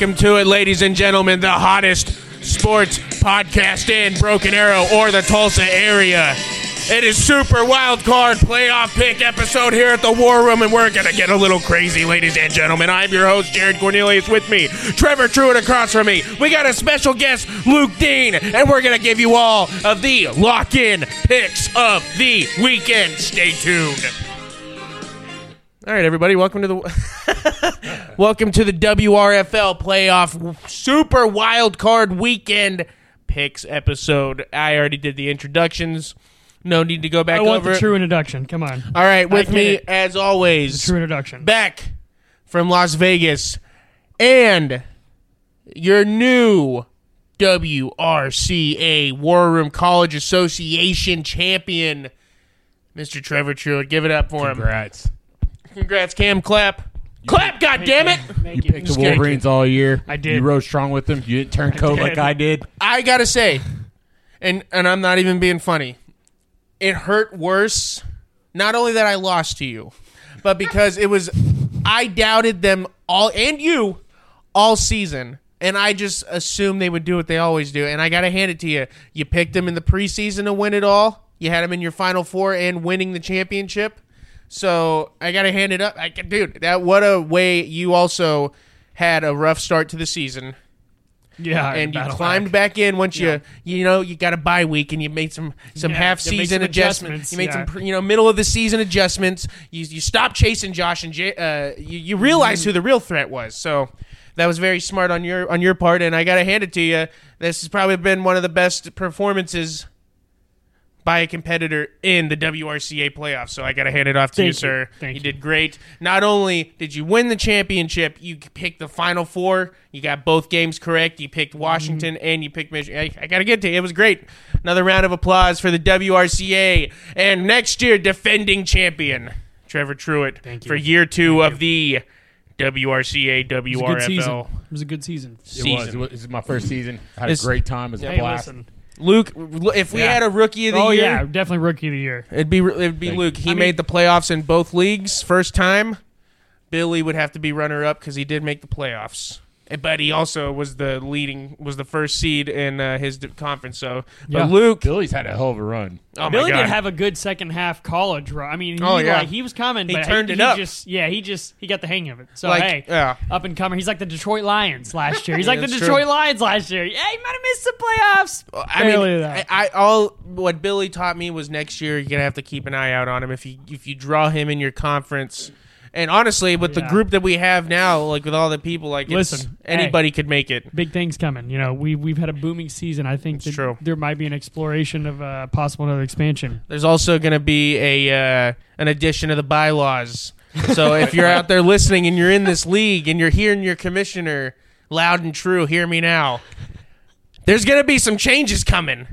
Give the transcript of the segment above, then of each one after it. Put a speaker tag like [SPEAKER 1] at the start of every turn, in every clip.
[SPEAKER 1] welcome to it, ladies and gentlemen, the hottest sports podcast in Broken Arrow or the Tulsa area. It is Super Wild Card Playoff Pick episode here at the War Room, and we're gonna get a little crazy, ladies and gentlemen. I'm your host, Jared Cornelius. With me, Trevor Truitt across from me. We got a special guest, Luke Dean, and we're gonna give you all of the lock-in picks of the weekend. Stay tuned. All right, everybody, welcome to the welcome to the WRFL playoff Super Wild Card Weekend picks episode. I already did the introductions. No need to go back
[SPEAKER 2] I want
[SPEAKER 1] over
[SPEAKER 2] the
[SPEAKER 1] it.
[SPEAKER 2] true introduction. Come on.
[SPEAKER 1] All right, with me
[SPEAKER 2] it.
[SPEAKER 1] as always,
[SPEAKER 2] True introduction.
[SPEAKER 1] back from Las Vegas, and your new WRCA War Room College Association champion, Mr. Trevor Truitt. Give it up for him.
[SPEAKER 3] Congrats.
[SPEAKER 1] Congrats, Cam. Clap. Clap, God damn it!
[SPEAKER 3] You picked the
[SPEAKER 1] kidding.
[SPEAKER 3] Wolverines all year.
[SPEAKER 2] I did.
[SPEAKER 3] You rode strong with them. You didn't turn coat
[SPEAKER 2] did.
[SPEAKER 3] like I did.
[SPEAKER 1] I gotta say, and and I'm not even being funny. It hurt worse, not only that I lost to you, but because it was I doubted them all and you all season, and I just assumed they would do what they always do. And I gotta hand it to you. You picked them in the preseason to win it all. You had them in your final four and winning the championship. So I gotta hand it up, I, dude. That what a way you also had a rough start to the season
[SPEAKER 2] yeah,
[SPEAKER 1] and you climbed back in once
[SPEAKER 2] Yeah.
[SPEAKER 1] you you know you got a bye week and you made some some
[SPEAKER 2] Yeah,
[SPEAKER 1] half season adjustments.
[SPEAKER 2] adjustments,
[SPEAKER 1] You made
[SPEAKER 2] yeah.
[SPEAKER 1] some you know middle of the season adjustments. You you stopped chasing Josh and Jay, uh, you you realized who the real threat was. So that was very smart on your on your part, and I got to hand it to you. This has probably been one of the best performances by a competitor in the WRCA playoffs. So I got to hand it off to
[SPEAKER 2] Thank
[SPEAKER 1] you,
[SPEAKER 2] you.
[SPEAKER 1] sir.
[SPEAKER 2] Thank
[SPEAKER 1] you
[SPEAKER 2] you.
[SPEAKER 1] did great. Not only did you win the championship, you picked the final four. You got both games correct. You picked Washington
[SPEAKER 2] Mm-hmm.
[SPEAKER 1] and you picked Michigan. I, I got to get to you. It was great. Another round of applause for the WRCA and next year defending champion Trevor Truitt
[SPEAKER 2] Thank you.
[SPEAKER 1] for year two of the WRCA
[SPEAKER 2] It was a good season.
[SPEAKER 1] WRFL.
[SPEAKER 2] It was a good season.
[SPEAKER 3] It was. It was. This is my first season. I had
[SPEAKER 1] It's-
[SPEAKER 3] a great time. It was a
[SPEAKER 2] Hey,
[SPEAKER 3] blast.
[SPEAKER 2] listen.
[SPEAKER 1] Luke, if we
[SPEAKER 2] Yeah.
[SPEAKER 1] had a rookie of the
[SPEAKER 2] Oh
[SPEAKER 1] year,
[SPEAKER 2] yeah, definitely rookie of the year.
[SPEAKER 1] It'd be it'd be Luke. He made the playoffs in both leagues first time. Billy would have to be runner up because he did make the playoffs, but he also was the leading was the first seed in uh, his d- conference. So,
[SPEAKER 2] Yeah.
[SPEAKER 1] but Luke,
[SPEAKER 3] Billy's had a hell of a run.
[SPEAKER 1] oh my
[SPEAKER 2] Billy
[SPEAKER 1] God.
[SPEAKER 2] did have a good second half college run. I mean, he,
[SPEAKER 1] Oh, yeah.
[SPEAKER 2] like, he was coming,
[SPEAKER 1] He
[SPEAKER 2] but
[SPEAKER 1] turned
[SPEAKER 2] he,
[SPEAKER 1] it
[SPEAKER 2] he
[SPEAKER 1] up.
[SPEAKER 2] Just yeah, he just he got the hang of it. So
[SPEAKER 1] Like,
[SPEAKER 2] hey,
[SPEAKER 1] yeah.
[SPEAKER 2] up and coming. He's like the Detroit Lions last year. He's
[SPEAKER 1] Yeah,
[SPEAKER 2] like the Detroit
[SPEAKER 1] true.
[SPEAKER 2] Lions last year. Yeah, he might have missed the playoffs.
[SPEAKER 1] I
[SPEAKER 2] Barely
[SPEAKER 1] mean,
[SPEAKER 2] though.
[SPEAKER 1] I, I all what Billy taught me was next year you're gonna have to keep an eye out on him if you if you draw him in your conference. And honestly, with the group that we have now, like with all the people, like it's-
[SPEAKER 2] Listen, hey.
[SPEAKER 1] anybody could make it.
[SPEAKER 2] big things coming. You know, we we've had a booming season. I think that
[SPEAKER 1] true.
[SPEAKER 2] there might be an exploration of uh, possible another expansion.
[SPEAKER 1] There's also going to be a uh, an addition of the bylaws. So if you're out there listening and you're in this league and you're hearing your commissioner loud and true, hear me now. There's going to be some changes coming.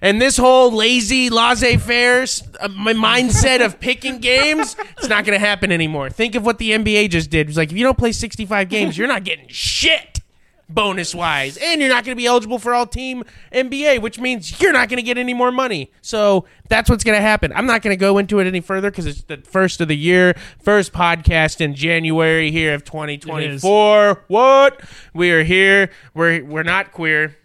[SPEAKER 1] And this whole lazy, laissez-faire uh, my mindset of picking games, it's not going to happen anymore. Think of what the NBA just did. It's like if you don't play 65 games, you're not getting shit bonus wise, and you're not going to be eligible for all team NBA, which means you're not going to get any more money. So that's what's going to happen. I'm not going to go into it any further because it's the first of the year, first podcast in January here of 2024. What we are here. We're we're not queer.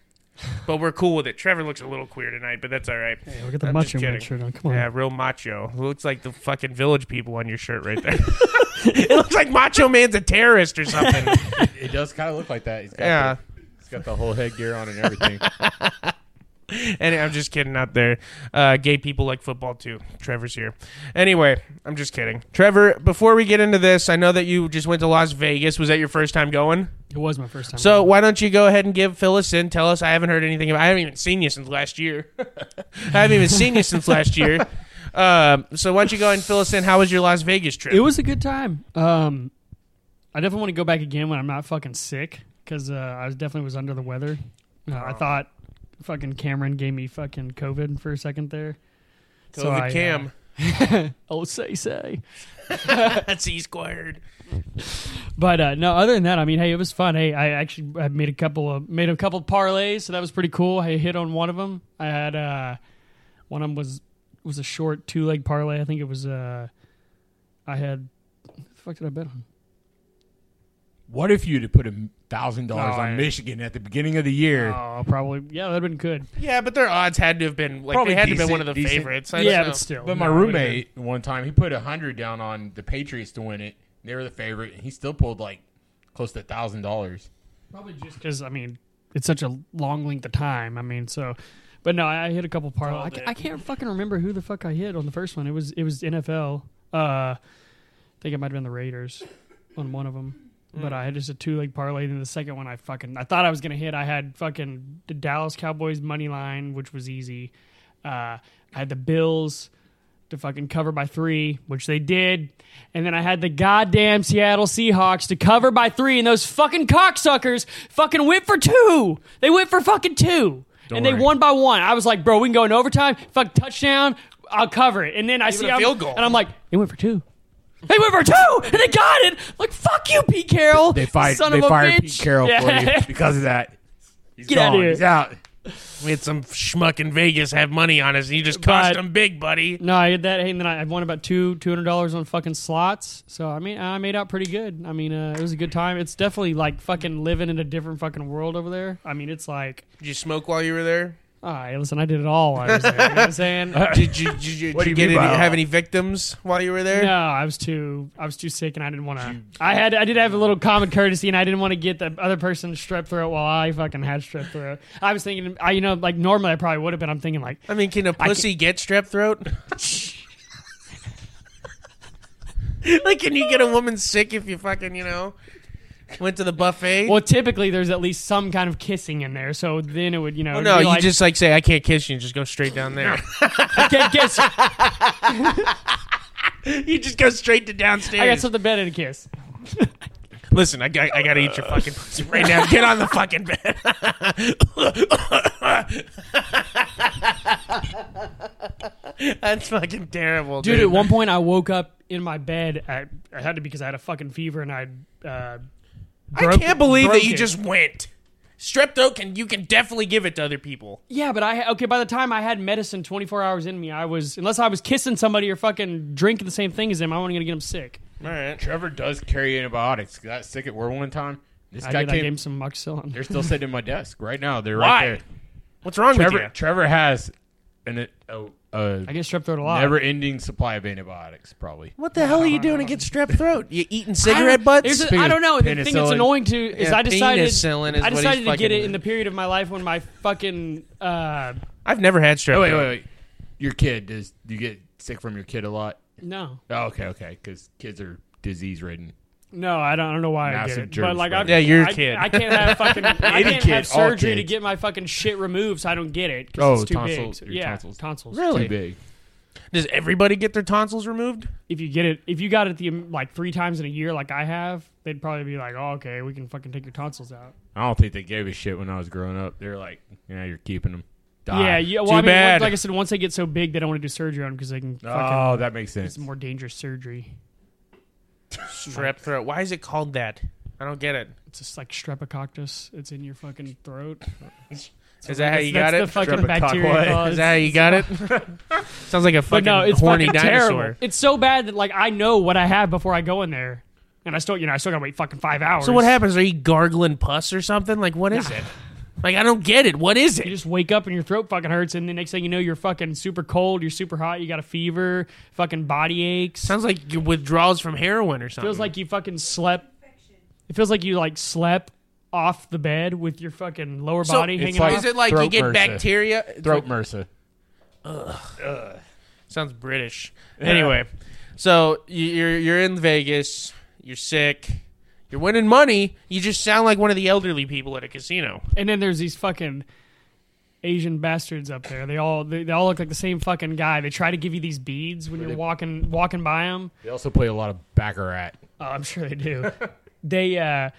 [SPEAKER 1] But we're cool with it. Trevor looks a little queer tonight, but that's all right.
[SPEAKER 2] Hey, look at the
[SPEAKER 1] I'm
[SPEAKER 2] macho man shirt on. Come on.
[SPEAKER 1] Yeah, real macho. Looks like the fucking village people on your shirt right there. it looks like Macho Man's a terrorist or something.
[SPEAKER 3] It does kind of look like that. He's got
[SPEAKER 1] Yeah.
[SPEAKER 3] The, he's got the whole headgear on and everything.
[SPEAKER 1] And I'm just kidding out there. Uh, gay people like football too. Trevor's here. Anyway, I'm just kidding. Trevor, before we get into this, I know that you just went to Las Vegas. Was that your first time going?
[SPEAKER 2] It was my first time.
[SPEAKER 1] So why don't you go ahead and give fill us in? Tell us. I haven't heard anything. About, I haven't even seen you since last year. I haven't even seen you since last year. Um, so why don't you go ahead and fill us in? How was your Las Vegas trip?
[SPEAKER 2] it was a good time. Um, I definitely want to go back again when I'm not fucking sick because uh, I definitely was under the weather. Uh, I
[SPEAKER 1] Oh.
[SPEAKER 2] thought fucking Cameron gave me fucking COVID for a second there. So
[SPEAKER 1] COVID
[SPEAKER 2] I, uh,
[SPEAKER 1] Cam.
[SPEAKER 2] Oh, say say.
[SPEAKER 1] That's E squared.
[SPEAKER 2] But uh, no, other than that, I mean, hey, it was fun. Hey, I actually I made a couple of made a couple parlays, so that was pretty cool. I hit on one of them. I had uh, one of them was was a short two leg parlay. I think it was uh, I had what the fuck did I bet on?
[SPEAKER 3] What if you'd have put a thousand dollars
[SPEAKER 2] Oh,
[SPEAKER 3] on
[SPEAKER 2] yeah.
[SPEAKER 3] Michigan at the beginning of the year?
[SPEAKER 2] Oh, probably. Yeah, that'd been good.
[SPEAKER 1] Yeah, but their odds had to have been like
[SPEAKER 3] Probably
[SPEAKER 1] they had to have been one of the
[SPEAKER 3] decent.
[SPEAKER 1] favorites. I
[SPEAKER 2] yeah,
[SPEAKER 1] don't know.
[SPEAKER 2] but still.
[SPEAKER 3] But my
[SPEAKER 2] No, it
[SPEAKER 3] roommate one time he put a hundred down on the Patriots to win it. They were the favorite. and He still pulled like close to a thousand dollars.
[SPEAKER 2] Probably just because, I mean, it's such a long length of time. I mean, so. But no, I hit a couple parlays. I, I can't fucking remember who the fuck I hit on the first one. It was it was NFL. Uh, I think it might have been the Raiders on one of them. But I had just a two leg parlay. And the second one, I fucking I thought I was gonna hit. I had fucking the Dallas Cowboys money line, which was easy. Uh, I had the Bills to fucking cover by three, which they did. And then I had the goddamn Seattle Seahawks to cover by three, and those fucking cocksuckers fucking went for two. They went for fucking two.
[SPEAKER 3] Don't
[SPEAKER 2] and they
[SPEAKER 3] worry.
[SPEAKER 2] won by one. I was like, bro, we can go in overtime. Fuck touchdown. I'll cover it. And then I see
[SPEAKER 1] a
[SPEAKER 2] I'm-
[SPEAKER 1] field goal.
[SPEAKER 2] and I'm like, they went for two. They went for two, and they got it. Like, fuck you, Pete Carroll.
[SPEAKER 3] They fired.
[SPEAKER 2] Son
[SPEAKER 3] They
[SPEAKER 2] of a
[SPEAKER 3] fired
[SPEAKER 2] bitch.
[SPEAKER 3] Pete Carroll
[SPEAKER 2] Yeah.
[SPEAKER 3] for you because of that. He's
[SPEAKER 2] Get
[SPEAKER 3] gone.
[SPEAKER 2] outta here.
[SPEAKER 3] He's out.
[SPEAKER 1] We had some schmuck in Vegas have money on us, and you just cost
[SPEAKER 2] But-
[SPEAKER 1] them big, buddy.
[SPEAKER 2] No, I had that, and then I won about two two hundred dollars on fucking slots. So I mean, I made out pretty good. I mean, uh, it was a good time. It's definitely like fucking living in a different fucking world over there. I mean, it's like,
[SPEAKER 1] Did you smoke while you were there?
[SPEAKER 2] All right, listen, I did it all. while I was there, you know what I'm saying?
[SPEAKER 1] Did you, did you,
[SPEAKER 3] What
[SPEAKER 1] did
[SPEAKER 3] do
[SPEAKER 1] you
[SPEAKER 3] you
[SPEAKER 1] get
[SPEAKER 3] mean
[SPEAKER 1] any,
[SPEAKER 3] by-
[SPEAKER 1] have any victims while you were there?
[SPEAKER 2] No, I was too I was too sick, and I didn't want to. I had I did have a little common courtesy, and I didn't want to get the other person strep throat while I fucking had strep throat. I was thinking, I you know, like normally I probably would have been. I'm thinking like,
[SPEAKER 1] I mean, can a pussy get strep throat? like, can you get a woman sick if you fucking, you know, went to the buffet?
[SPEAKER 2] well, typically there's at least some kind of kissing in there, so then it would you know.
[SPEAKER 1] Oh,
[SPEAKER 2] it'd
[SPEAKER 1] no, you
[SPEAKER 2] like,
[SPEAKER 1] just like say, I can't kiss you, and just go straight down there.
[SPEAKER 2] I can't kiss.
[SPEAKER 1] you you just go straight to downstairs.
[SPEAKER 2] I got something better to kiss.
[SPEAKER 1] Listen, I got, I got to eat your fucking pussy right now. Get on the fucking bed. That's fucking terrible, dude.
[SPEAKER 2] Dude, at one point I woke up in my bed. At, I had to because I had a fucking fever and I. Uh,
[SPEAKER 1] I can't believe that you
[SPEAKER 2] it.
[SPEAKER 1] just went. Strep throat can you can definitely give it to other people.
[SPEAKER 2] Yeah, but I okay. By the time I had medicine 24 hours in me, I was unless I was kissing somebody or fucking drinking the same thing as them, I wasn't gonna get them sick.
[SPEAKER 1] All right.
[SPEAKER 3] Trevor does carry antibiotics. Got sick at work one time. This
[SPEAKER 2] I
[SPEAKER 3] guy
[SPEAKER 2] did. I gave him some amoxicillin.
[SPEAKER 3] They're still sitting in my desk right now. They're
[SPEAKER 1] Why?
[SPEAKER 3] right there.
[SPEAKER 1] What's wrong
[SPEAKER 3] Trevor,
[SPEAKER 1] with you?
[SPEAKER 3] Trevor has an a, a
[SPEAKER 2] I get strep throat a lot.
[SPEAKER 3] never-ending supply of antibiotics. Probably.
[SPEAKER 1] What the hell are you doing to get strep throat? You eating cigarette butts?
[SPEAKER 2] Here's a-
[SPEAKER 3] Speaking
[SPEAKER 2] I don't know.
[SPEAKER 3] of
[SPEAKER 2] The thing that's
[SPEAKER 3] penicillin-
[SPEAKER 2] annoying to is
[SPEAKER 1] Yeah,
[SPEAKER 2] I decided
[SPEAKER 1] penicillin is
[SPEAKER 2] I
[SPEAKER 1] what he's
[SPEAKER 2] decided to get
[SPEAKER 1] fucking-
[SPEAKER 2] it in the period of my life when my fucking uh,
[SPEAKER 1] I've never had strep
[SPEAKER 3] Oh wait,
[SPEAKER 1] throat.
[SPEAKER 3] wait, wait. Your kid does? Do you get sick from your kid a lot?
[SPEAKER 2] no,
[SPEAKER 3] Oh, okay, okay. Because kids are disease-ridden.
[SPEAKER 2] No, I don't, I don't know why I
[SPEAKER 3] Massive
[SPEAKER 2] get it.
[SPEAKER 3] germ
[SPEAKER 2] But like, I've.
[SPEAKER 1] Yeah, you're a
[SPEAKER 2] I,
[SPEAKER 1] kid.
[SPEAKER 2] I can't have fucking. I
[SPEAKER 3] Any
[SPEAKER 2] can't
[SPEAKER 3] kid,
[SPEAKER 2] have surgery to
[SPEAKER 3] kids.
[SPEAKER 2] get my fucking shit removed, so I don't get it. 'cause
[SPEAKER 3] Oh,
[SPEAKER 2] it's too big.
[SPEAKER 3] tonsils-
[SPEAKER 2] So-
[SPEAKER 3] your
[SPEAKER 2] yeah,
[SPEAKER 3] tonsils.
[SPEAKER 2] tonsils.
[SPEAKER 1] Really?
[SPEAKER 3] Too big.
[SPEAKER 1] Does everybody get their tonsils removed?
[SPEAKER 2] If you get it, if you got it the um, like three times in a year, like I have, they'd probably be like, "Oh, okay, we can fucking take your tonsils out."
[SPEAKER 3] I don't think they gave a shit when I was growing up. They're like, yeah, you're keeping them. Die.
[SPEAKER 2] Yeah, yeah. Well,
[SPEAKER 1] Too
[SPEAKER 2] I mean,
[SPEAKER 1] bad.
[SPEAKER 2] once- like I said, once they get so big, they don't want to do surgery on them because they can. Oh, fucking,
[SPEAKER 3] Oh, that makes sense.
[SPEAKER 2] it's
[SPEAKER 3] sense.
[SPEAKER 2] more dangerous surgery.
[SPEAKER 1] Strep throat. Why is it called that? I don't get it.
[SPEAKER 2] It's just like streptococcus. It's in your fucking throat.
[SPEAKER 1] Is that how you got
[SPEAKER 2] That's
[SPEAKER 1] it?
[SPEAKER 2] the fucking
[SPEAKER 3] Streptococcus.
[SPEAKER 2] bacteria. cause.
[SPEAKER 1] Is that how you got it? Sounds like a
[SPEAKER 2] but
[SPEAKER 1] fucking
[SPEAKER 2] no, it's
[SPEAKER 1] horny
[SPEAKER 2] fucking
[SPEAKER 1] dinosaur.
[SPEAKER 2] terrible. It's so bad that like I know what I have before I go in there, and I still, you know, I still gotta wait fucking five hours.
[SPEAKER 1] So what happens? Are you gargling pus or something? Like what is it? Like I don't get it. What is it?
[SPEAKER 2] You just wake up and your throat fucking hurts, and the next thing you know, you're fucking super cold, you're super hot, you got a fever, fucking body aches.
[SPEAKER 1] Sounds like your withdrawals from heroin or something.
[SPEAKER 2] feels like you fucking slept. It feels like you like slept off the bed with your fucking lower
[SPEAKER 1] So,
[SPEAKER 2] body
[SPEAKER 3] it's
[SPEAKER 2] hanging
[SPEAKER 3] like-
[SPEAKER 2] off.
[SPEAKER 1] Is it like you
[SPEAKER 3] Throat
[SPEAKER 1] get
[SPEAKER 3] MRSA.
[SPEAKER 1] bacteria? It's
[SPEAKER 3] Throat
[SPEAKER 1] like-
[SPEAKER 3] MRSA.
[SPEAKER 1] Sounds British. Anyway, so you- you're you're in Vegas. You're sick. You're winning money. You just sound like one of the elderly people at a casino.
[SPEAKER 2] And then there's these fucking Asian bastards up there. They all they, they all look like the same fucking guy. They try to give you these beads when you're walking walking by them.
[SPEAKER 3] They also play a lot of baccarat.
[SPEAKER 2] Oh, I'm sure they do. they uh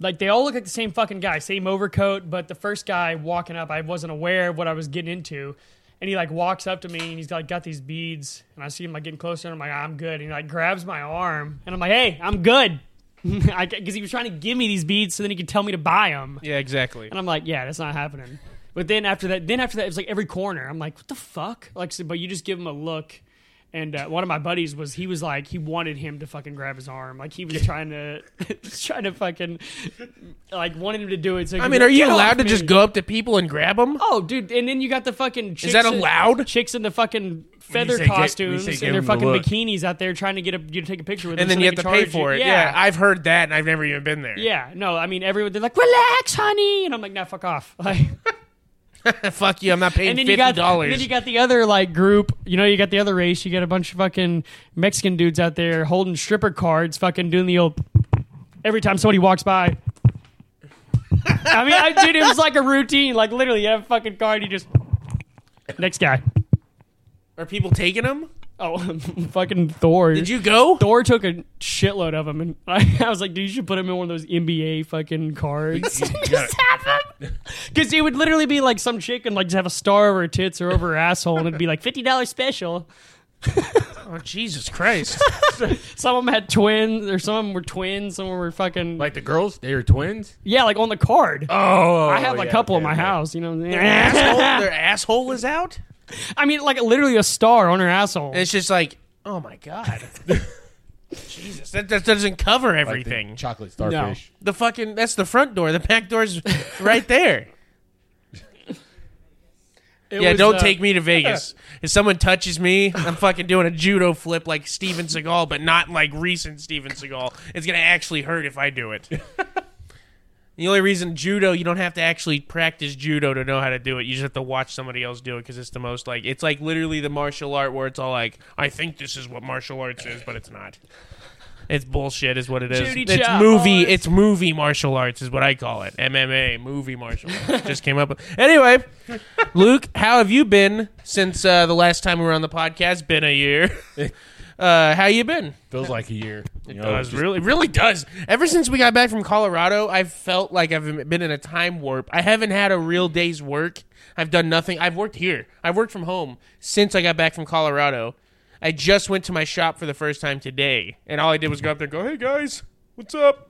[SPEAKER 2] like they all look like the same fucking guy, same overcoat, but the first guy walking up, I wasn't aware of what I was getting into. And he like walks up to me and he's like got these beads and I see him like getting closer and I'm like, I'm good. And he like grabs my arm and I'm like, hey, I'm good. Because he was trying to give me these beads so then he could tell me to buy them.
[SPEAKER 1] Yeah, exactly.
[SPEAKER 2] And I'm like, yeah, that's not happening. But then after that, then after that, it was like every corner. I'm like, what the fuck? Like, so, but you just give him a look, And uh, one of my buddies was he was like he wanted him to fucking grab his arm, like he was trying to trying to fucking like wanted him to do it. So
[SPEAKER 1] I mean, are you allowed to just go up to people and grab them?
[SPEAKER 2] Oh, dude! And then you got the fucking chicks
[SPEAKER 1] that
[SPEAKER 2] in-
[SPEAKER 1] allowed?
[SPEAKER 2] chicks in the fucking feather
[SPEAKER 3] say get-
[SPEAKER 2] costumes
[SPEAKER 3] say
[SPEAKER 2] and their
[SPEAKER 3] the
[SPEAKER 2] fucking
[SPEAKER 3] look.
[SPEAKER 2] bikinis out there trying to get a, you to take a picture with them.
[SPEAKER 1] And
[SPEAKER 2] them.
[SPEAKER 1] then
[SPEAKER 2] so
[SPEAKER 1] you
[SPEAKER 2] they
[SPEAKER 1] have to
[SPEAKER 2] can
[SPEAKER 1] pay
[SPEAKER 2] charge
[SPEAKER 1] for it. Yeah. I've heard that, and I've never even been there.
[SPEAKER 2] Yeah, no, I mean everyone. They're like, "Relax, honey," and I'm like, "Nah, fuck off." Like,
[SPEAKER 1] Fuck you! I'm not paying
[SPEAKER 2] and then
[SPEAKER 1] fifty
[SPEAKER 2] you got and
[SPEAKER 1] dollars.
[SPEAKER 2] then you got the other like group. You know, you got the other race. You got a bunch of fucking Mexican dudes out there holding stripper cards, fucking doing the old. Every time somebody walks by. I mean, I, dude, it was like a routine. Like literally, you have a fucking card. You just next guy.
[SPEAKER 1] Are people taking them?
[SPEAKER 2] Oh, fucking Thor.
[SPEAKER 1] Did you go?
[SPEAKER 2] Thor took a shitload of them, and I, I was like, dude, you should put him in one of those NBA fucking cards.
[SPEAKER 3] You gotta-
[SPEAKER 2] Because it would literally be like some chick and like just have a star over her tits or over her asshole, and it'd be like fifty dollars special.
[SPEAKER 1] Oh Jesus Christ!
[SPEAKER 2] Some of them had twins, or some of them were twins. Some of them were fucking
[SPEAKER 3] like the girls, they were twins.
[SPEAKER 2] yeah, like on the card.
[SPEAKER 3] Oh,
[SPEAKER 2] I have a
[SPEAKER 3] yeah,
[SPEAKER 2] couple in my
[SPEAKER 3] okay.
[SPEAKER 2] house. You know, saying?
[SPEAKER 1] asshole, their asshole is out.
[SPEAKER 2] I mean, like literally a star on her asshole.
[SPEAKER 1] And it's just like, oh my god, Jesus, that, that doesn't cover
[SPEAKER 3] Like the
[SPEAKER 1] everything.
[SPEAKER 3] chocolate starfish.
[SPEAKER 1] the fucking that's the front door. The back door's right there.
[SPEAKER 2] It
[SPEAKER 1] yeah,
[SPEAKER 2] was,
[SPEAKER 1] don't
[SPEAKER 2] uh,
[SPEAKER 1] take me to Vegas. If someone touches me, I'm fucking doing a judo flip like Steven Seagal, but not like recent Steven Seagal. It's gonna actually hurt if I do it. The only reason judo, you don't have to actually practice judo to know how to do it. You just have to watch somebody else do it because it's the most like it's like literally the martial art where it's all like, I think this is what martial arts is, but it's not. It's bullshit, is what it is.
[SPEAKER 2] Judy
[SPEAKER 1] it's
[SPEAKER 2] chop
[SPEAKER 1] movie.
[SPEAKER 2] arts.
[SPEAKER 1] It's movie martial arts, is what I call it. MMA, movie martial arts. Just came up. with- Anyway, Luke, how have you been since uh, the last time we were on the podcast? Been a year. Uh, how you been?
[SPEAKER 3] Feels like a year. You know,
[SPEAKER 1] does
[SPEAKER 3] just-
[SPEAKER 1] really it really does. Ever since we got back from Colorado, I've felt like I've been in a time warp. I haven't had a real day's work. I've done nothing. I've worked here. I've worked from home since I got back from Colorado. I just went to my shop for the first time today, and all I did was go up there and go, "Hey guys, what's up?"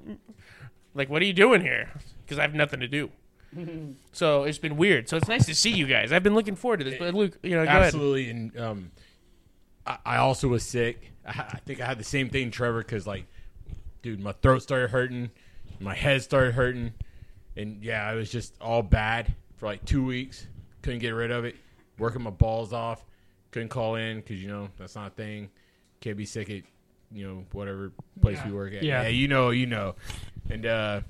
[SPEAKER 1] Like, what are you doing here? Because I have nothing to do. so it's been weird. So it's nice to see you guys. I've been looking forward to this. But Luke, you know, go ahead.
[SPEAKER 3] absolutely. And um, I, I also was sick. I, I think I had the same thing, Trevor, because like, dude, my throat started hurting, my head started hurting, and yeah, I was just all bad for like two weeks. Couldn't get rid of it. Working my balls off. Couldn't call in because you know that's not a thing. Can't be sick at you know whatever place we work at.
[SPEAKER 2] Yeah.
[SPEAKER 3] you know, you know. And uh,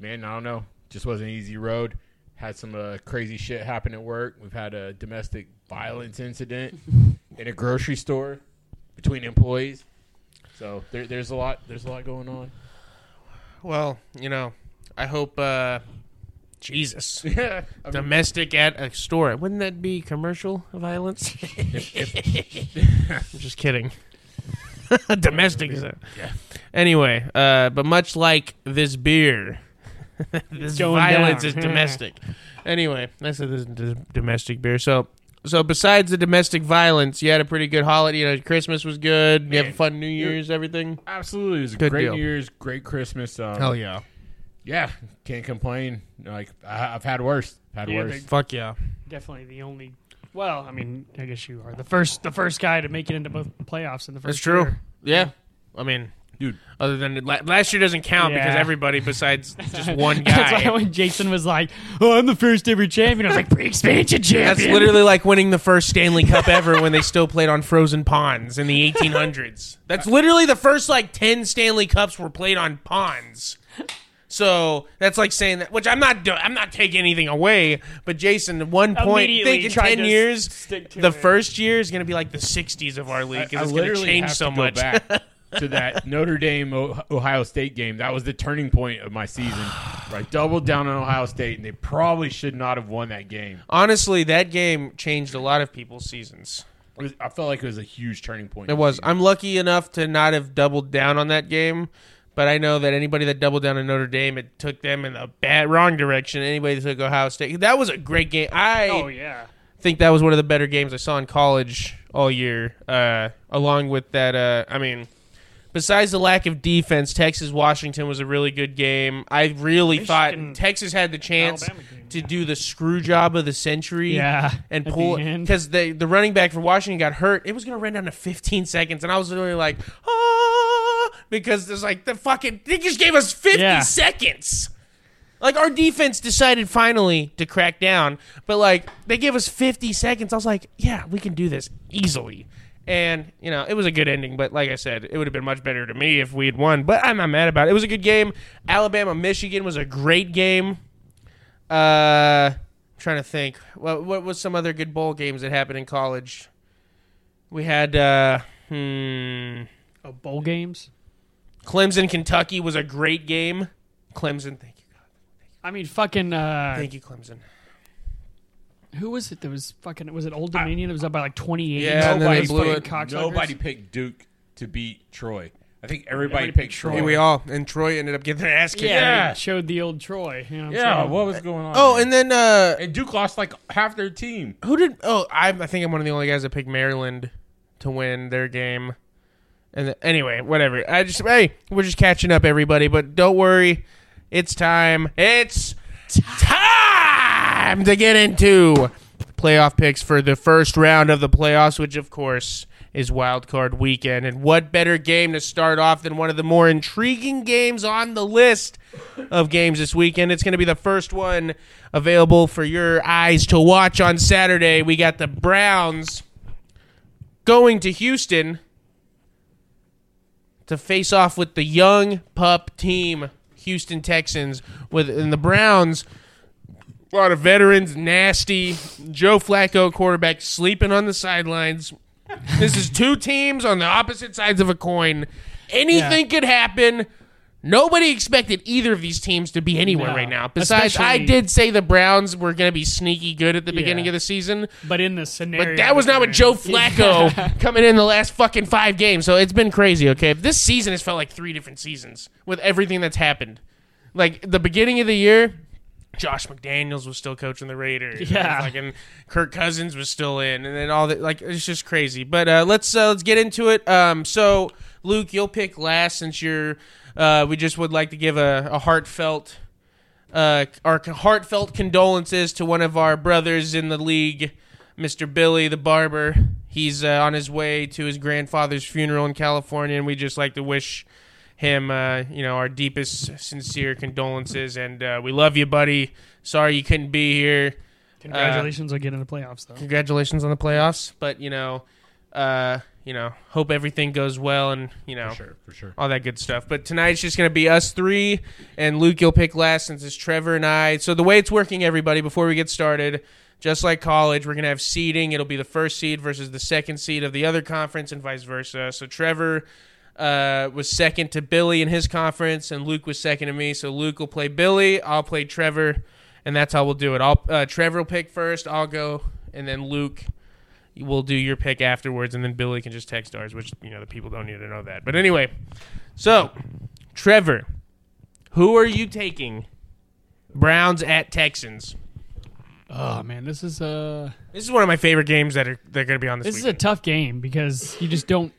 [SPEAKER 3] man, I don't know. Just wasn't an easy road. Had some uh, crazy shit happen at work. We've had a domestic violence incident in a grocery store between employees. So there, there's a lot. There's a lot going on.
[SPEAKER 1] Well, you know, I hope. uh Jesus.
[SPEAKER 3] Yeah, I mean,
[SPEAKER 1] Domestic at a store. Wouldn't that be commercial violence?
[SPEAKER 3] if, if,
[SPEAKER 1] I'm just kidding. Domestic is it?
[SPEAKER 3] Yeah.
[SPEAKER 1] Anyway, uh, but much like this beer, this violence
[SPEAKER 2] down.
[SPEAKER 1] is domestic. anyway, that's a this is domestic beer. So, so besides the domestic violence, you had a pretty good holiday. You know, Christmas was good. You have a fun New Year's, everything.
[SPEAKER 3] absolutely, it was a
[SPEAKER 1] Good
[SPEAKER 3] great
[SPEAKER 1] deal.
[SPEAKER 3] New Year's, great Christmas. Um,
[SPEAKER 1] yeah!
[SPEAKER 3] yeah, can't complain. Like I, I've had worse. Had
[SPEAKER 2] Yeah,
[SPEAKER 3] worse.
[SPEAKER 1] Fuck yeah!
[SPEAKER 2] definitely the only. Well, I mean, I guess you are the first, the first guy to make it into both playoffs in the first.
[SPEAKER 1] That's true.
[SPEAKER 2] year.
[SPEAKER 1] Yeah, I mean,
[SPEAKER 3] Dude.
[SPEAKER 1] Other than last year doesn't count because
[SPEAKER 2] Yeah.
[SPEAKER 1] everybody besides just one guy.
[SPEAKER 2] That's why
[SPEAKER 1] guy.
[SPEAKER 2] when Jason was like, "Oh, I'm the first ever champion," I was like, "Pre-expansion champion."
[SPEAKER 1] That's literally like winning the first Stanley Cup ever when they still played on frozen ponds in the 1800s. That's literally the first like 10 Stanley Cups were played on ponds. So that's like saying that, which I'm not doing. I'm not taking anything away. But Jason, at one point,
[SPEAKER 2] Immediately
[SPEAKER 1] think in
[SPEAKER 2] tried
[SPEAKER 1] 10
[SPEAKER 2] to
[SPEAKER 1] years,
[SPEAKER 2] stick to
[SPEAKER 1] the
[SPEAKER 2] it.
[SPEAKER 1] first year is going to be like the 60s of our league
[SPEAKER 3] I, I
[SPEAKER 1] it's going to
[SPEAKER 3] literally
[SPEAKER 1] change
[SPEAKER 3] have
[SPEAKER 1] so
[SPEAKER 3] to go
[SPEAKER 1] much.
[SPEAKER 3] back to that Notre Dame Ohio State game. That was the turning point of my season. Right, doubled down on Ohio State, and they probably should not have won that game.
[SPEAKER 1] Honestly, that game changed a lot of people's seasons.
[SPEAKER 3] Was, I felt like it was a huge turning point.
[SPEAKER 1] It was. I'm lucky enough to not have doubled down on that game, but I know that anybody that doubled down on Notre Dame, it took them in the bad wrong direction. Anybody that took Ohio State, that was a great game. I
[SPEAKER 2] Oh yeah.
[SPEAKER 1] think that was one of the better games I saw in college all year. Uh, along with that, uh, I mean, besides the lack of defense, Texas Washington was a really good game. I really
[SPEAKER 2] Michigan-
[SPEAKER 1] thought Texas had the chance
[SPEAKER 2] Alabama game,
[SPEAKER 1] to
[SPEAKER 2] yeah.
[SPEAKER 1] do the screw job of the century.
[SPEAKER 2] Yeah,
[SPEAKER 1] and
[SPEAKER 2] at
[SPEAKER 1] pull
[SPEAKER 2] the end.
[SPEAKER 1] because the the running back for Washington got hurt. It was going to run down to 15 seconds, and I was literally like, ah, because there's like the fucking they just gave us 50
[SPEAKER 2] Yeah.
[SPEAKER 1] seconds. Like our defense decided finally to crack down, but like they gave us 50 seconds. I was like, yeah, we can do this easily. And you know, it was a good ending, but like I said, it would have been much better to me if we had won. But I'm not mad about it. It was a good game. Alabama Michigan was a great game. Uh, I'm trying to think. What what was some other good bowl games that happened in college? We had uh, hmm,
[SPEAKER 2] Oh, bowl games.
[SPEAKER 1] Clemson Kentucky was a great game. Clemson, thank you, God.
[SPEAKER 2] I mean, fucking. Uh,
[SPEAKER 1] thank you, Clemson.
[SPEAKER 2] Who was it that was fucking? Was it Old Dominion? It was up by like twenty eight.
[SPEAKER 1] Yeah, and then they blew it.
[SPEAKER 3] Nobody picked Duke to beat Troy. I think everybody
[SPEAKER 2] Everybody
[SPEAKER 3] picked
[SPEAKER 2] picked
[SPEAKER 3] Troy.
[SPEAKER 1] Here we all and Troy ended up getting their ass kicked.
[SPEAKER 2] Yeah,
[SPEAKER 3] Yeah.
[SPEAKER 2] they showed the old Troy. You know what I'm
[SPEAKER 3] Yeah,
[SPEAKER 2] saying?
[SPEAKER 3] what was going on?
[SPEAKER 1] Oh,
[SPEAKER 3] there?
[SPEAKER 1] and then uh,
[SPEAKER 3] and Duke lost like half their team.
[SPEAKER 1] who did? Oh, I, I think I'm one of the only guys that picked Maryland to win their game. And the, anyway, whatever. I just hey, we're just catching up, everybody. But don't worry, it's time. It's time to get into playoff picks for the first round of the playoffs, which of course is wild card weekend. And what better game to start off than one of the more intriguing games on the list of games this weekend? It's going to be the first one available for your eyes to watch on Saturday. We got the Browns going to Houston to face off with the young pup team, Houston Texans, with and the Browns. A lot of veterans, nasty. Joe Flacco, quarterback, sleeping on the sidelines. This is two teams on the opposite sides of a coin. Anything could happen. Nobody expected either of these teams to be anywhere
[SPEAKER 2] No.
[SPEAKER 1] right now. Besides, I
[SPEAKER 2] Especially-
[SPEAKER 1] did say the Browns were going to be sneaky good at the beginning
[SPEAKER 2] Yeah.
[SPEAKER 1] of the season.
[SPEAKER 2] But in the scenario,
[SPEAKER 1] But that was not with Joe Flacco coming in the last fucking five games. So it's been crazy. Okay, this season has felt like three different seasons with everything that's happened. Like the beginning of the year, Josh McDaniels was still coaching the Raiders. and
[SPEAKER 2] Yeah.
[SPEAKER 1] fucking Kirk Cousins was still in, and then all that. Like it's just crazy. But uh, let's uh, let's get into it. Um, so Luke, you'll pick last since you're. Uh, we just would like to give a, a heartfelt uh, our heartfelt condolences to one of our brothers in the league, Mr. Billy the barber. He's uh, on his way to his grandfather's funeral in California, and we just like to wish him, uh, you know, our deepest, sincere condolences. And uh, we love you, buddy. Sorry you couldn't be here.
[SPEAKER 2] Congratulations on getting the playoffs, though.
[SPEAKER 1] Congratulations on the playoffs, but you know, uh, you know, hope everything goes well, and you know,
[SPEAKER 3] For sure, for sure.
[SPEAKER 1] all that good stuff. But tonight's just going to be us three, and Luke, you'll pick last since it's Trevor and I. So the way it's working, everybody, before we get started, just like college, we're going to have seeding. It'll be the first seed versus the second seed of the other conference, and vice versa. So Trevor uh, was second to Billy in his conference, and Luke was second to me. So Luke will play Billy, I'll play Trevor, and that's how we'll do it. I'll uh, Trevor will pick first, I'll go, and then Luke we'll do your pick afterwards, and then Billy can just text ours, which you know the people don't need to know that. But anyway, so Trevor, who are you taking? Browns at Texans.
[SPEAKER 2] Oh man, this is a
[SPEAKER 1] This is one of my favorite games that are they're going to be on this.
[SPEAKER 2] this is a tough game because you just don't.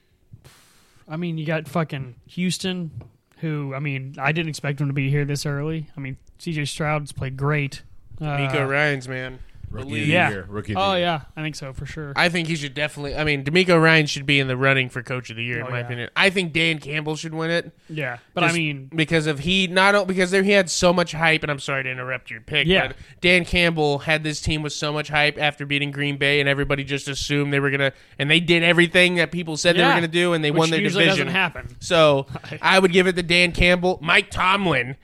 [SPEAKER 2] I mean, you got fucking Houston, who I mean, I didn't expect him to be here this early. I mean, C.J. Stroud's played great. Uh,
[SPEAKER 1] Nico Ryan's man.
[SPEAKER 3] Rookie of the
[SPEAKER 2] yeah.
[SPEAKER 3] year. Rookie of the
[SPEAKER 2] Oh
[SPEAKER 3] year.
[SPEAKER 2] yeah, I think so for sure.
[SPEAKER 1] I think he should definitely. I mean, DeMeco Ryan should be in the running for Coach of the Year, in
[SPEAKER 2] Oh,
[SPEAKER 1] my
[SPEAKER 2] yeah.
[SPEAKER 1] opinion. I think Dan Campbell should win it.
[SPEAKER 2] yeah, but
[SPEAKER 1] Just
[SPEAKER 2] I mean,
[SPEAKER 1] because of he not o- because there he had so much hype, and I'm sorry to interrupt your pick.
[SPEAKER 2] Yeah.
[SPEAKER 1] but Dan Campbell had this team with so much hype after beating Green Bay, and everybody just assumed they were gonna, and they did everything that people said they were
[SPEAKER 2] Yeah.
[SPEAKER 1] gonna do, and they
[SPEAKER 2] which
[SPEAKER 1] won their
[SPEAKER 2] usually
[SPEAKER 1] division.
[SPEAKER 2] doesn't happen.
[SPEAKER 1] So I would give it to Dan Campbell. Mike Tomlin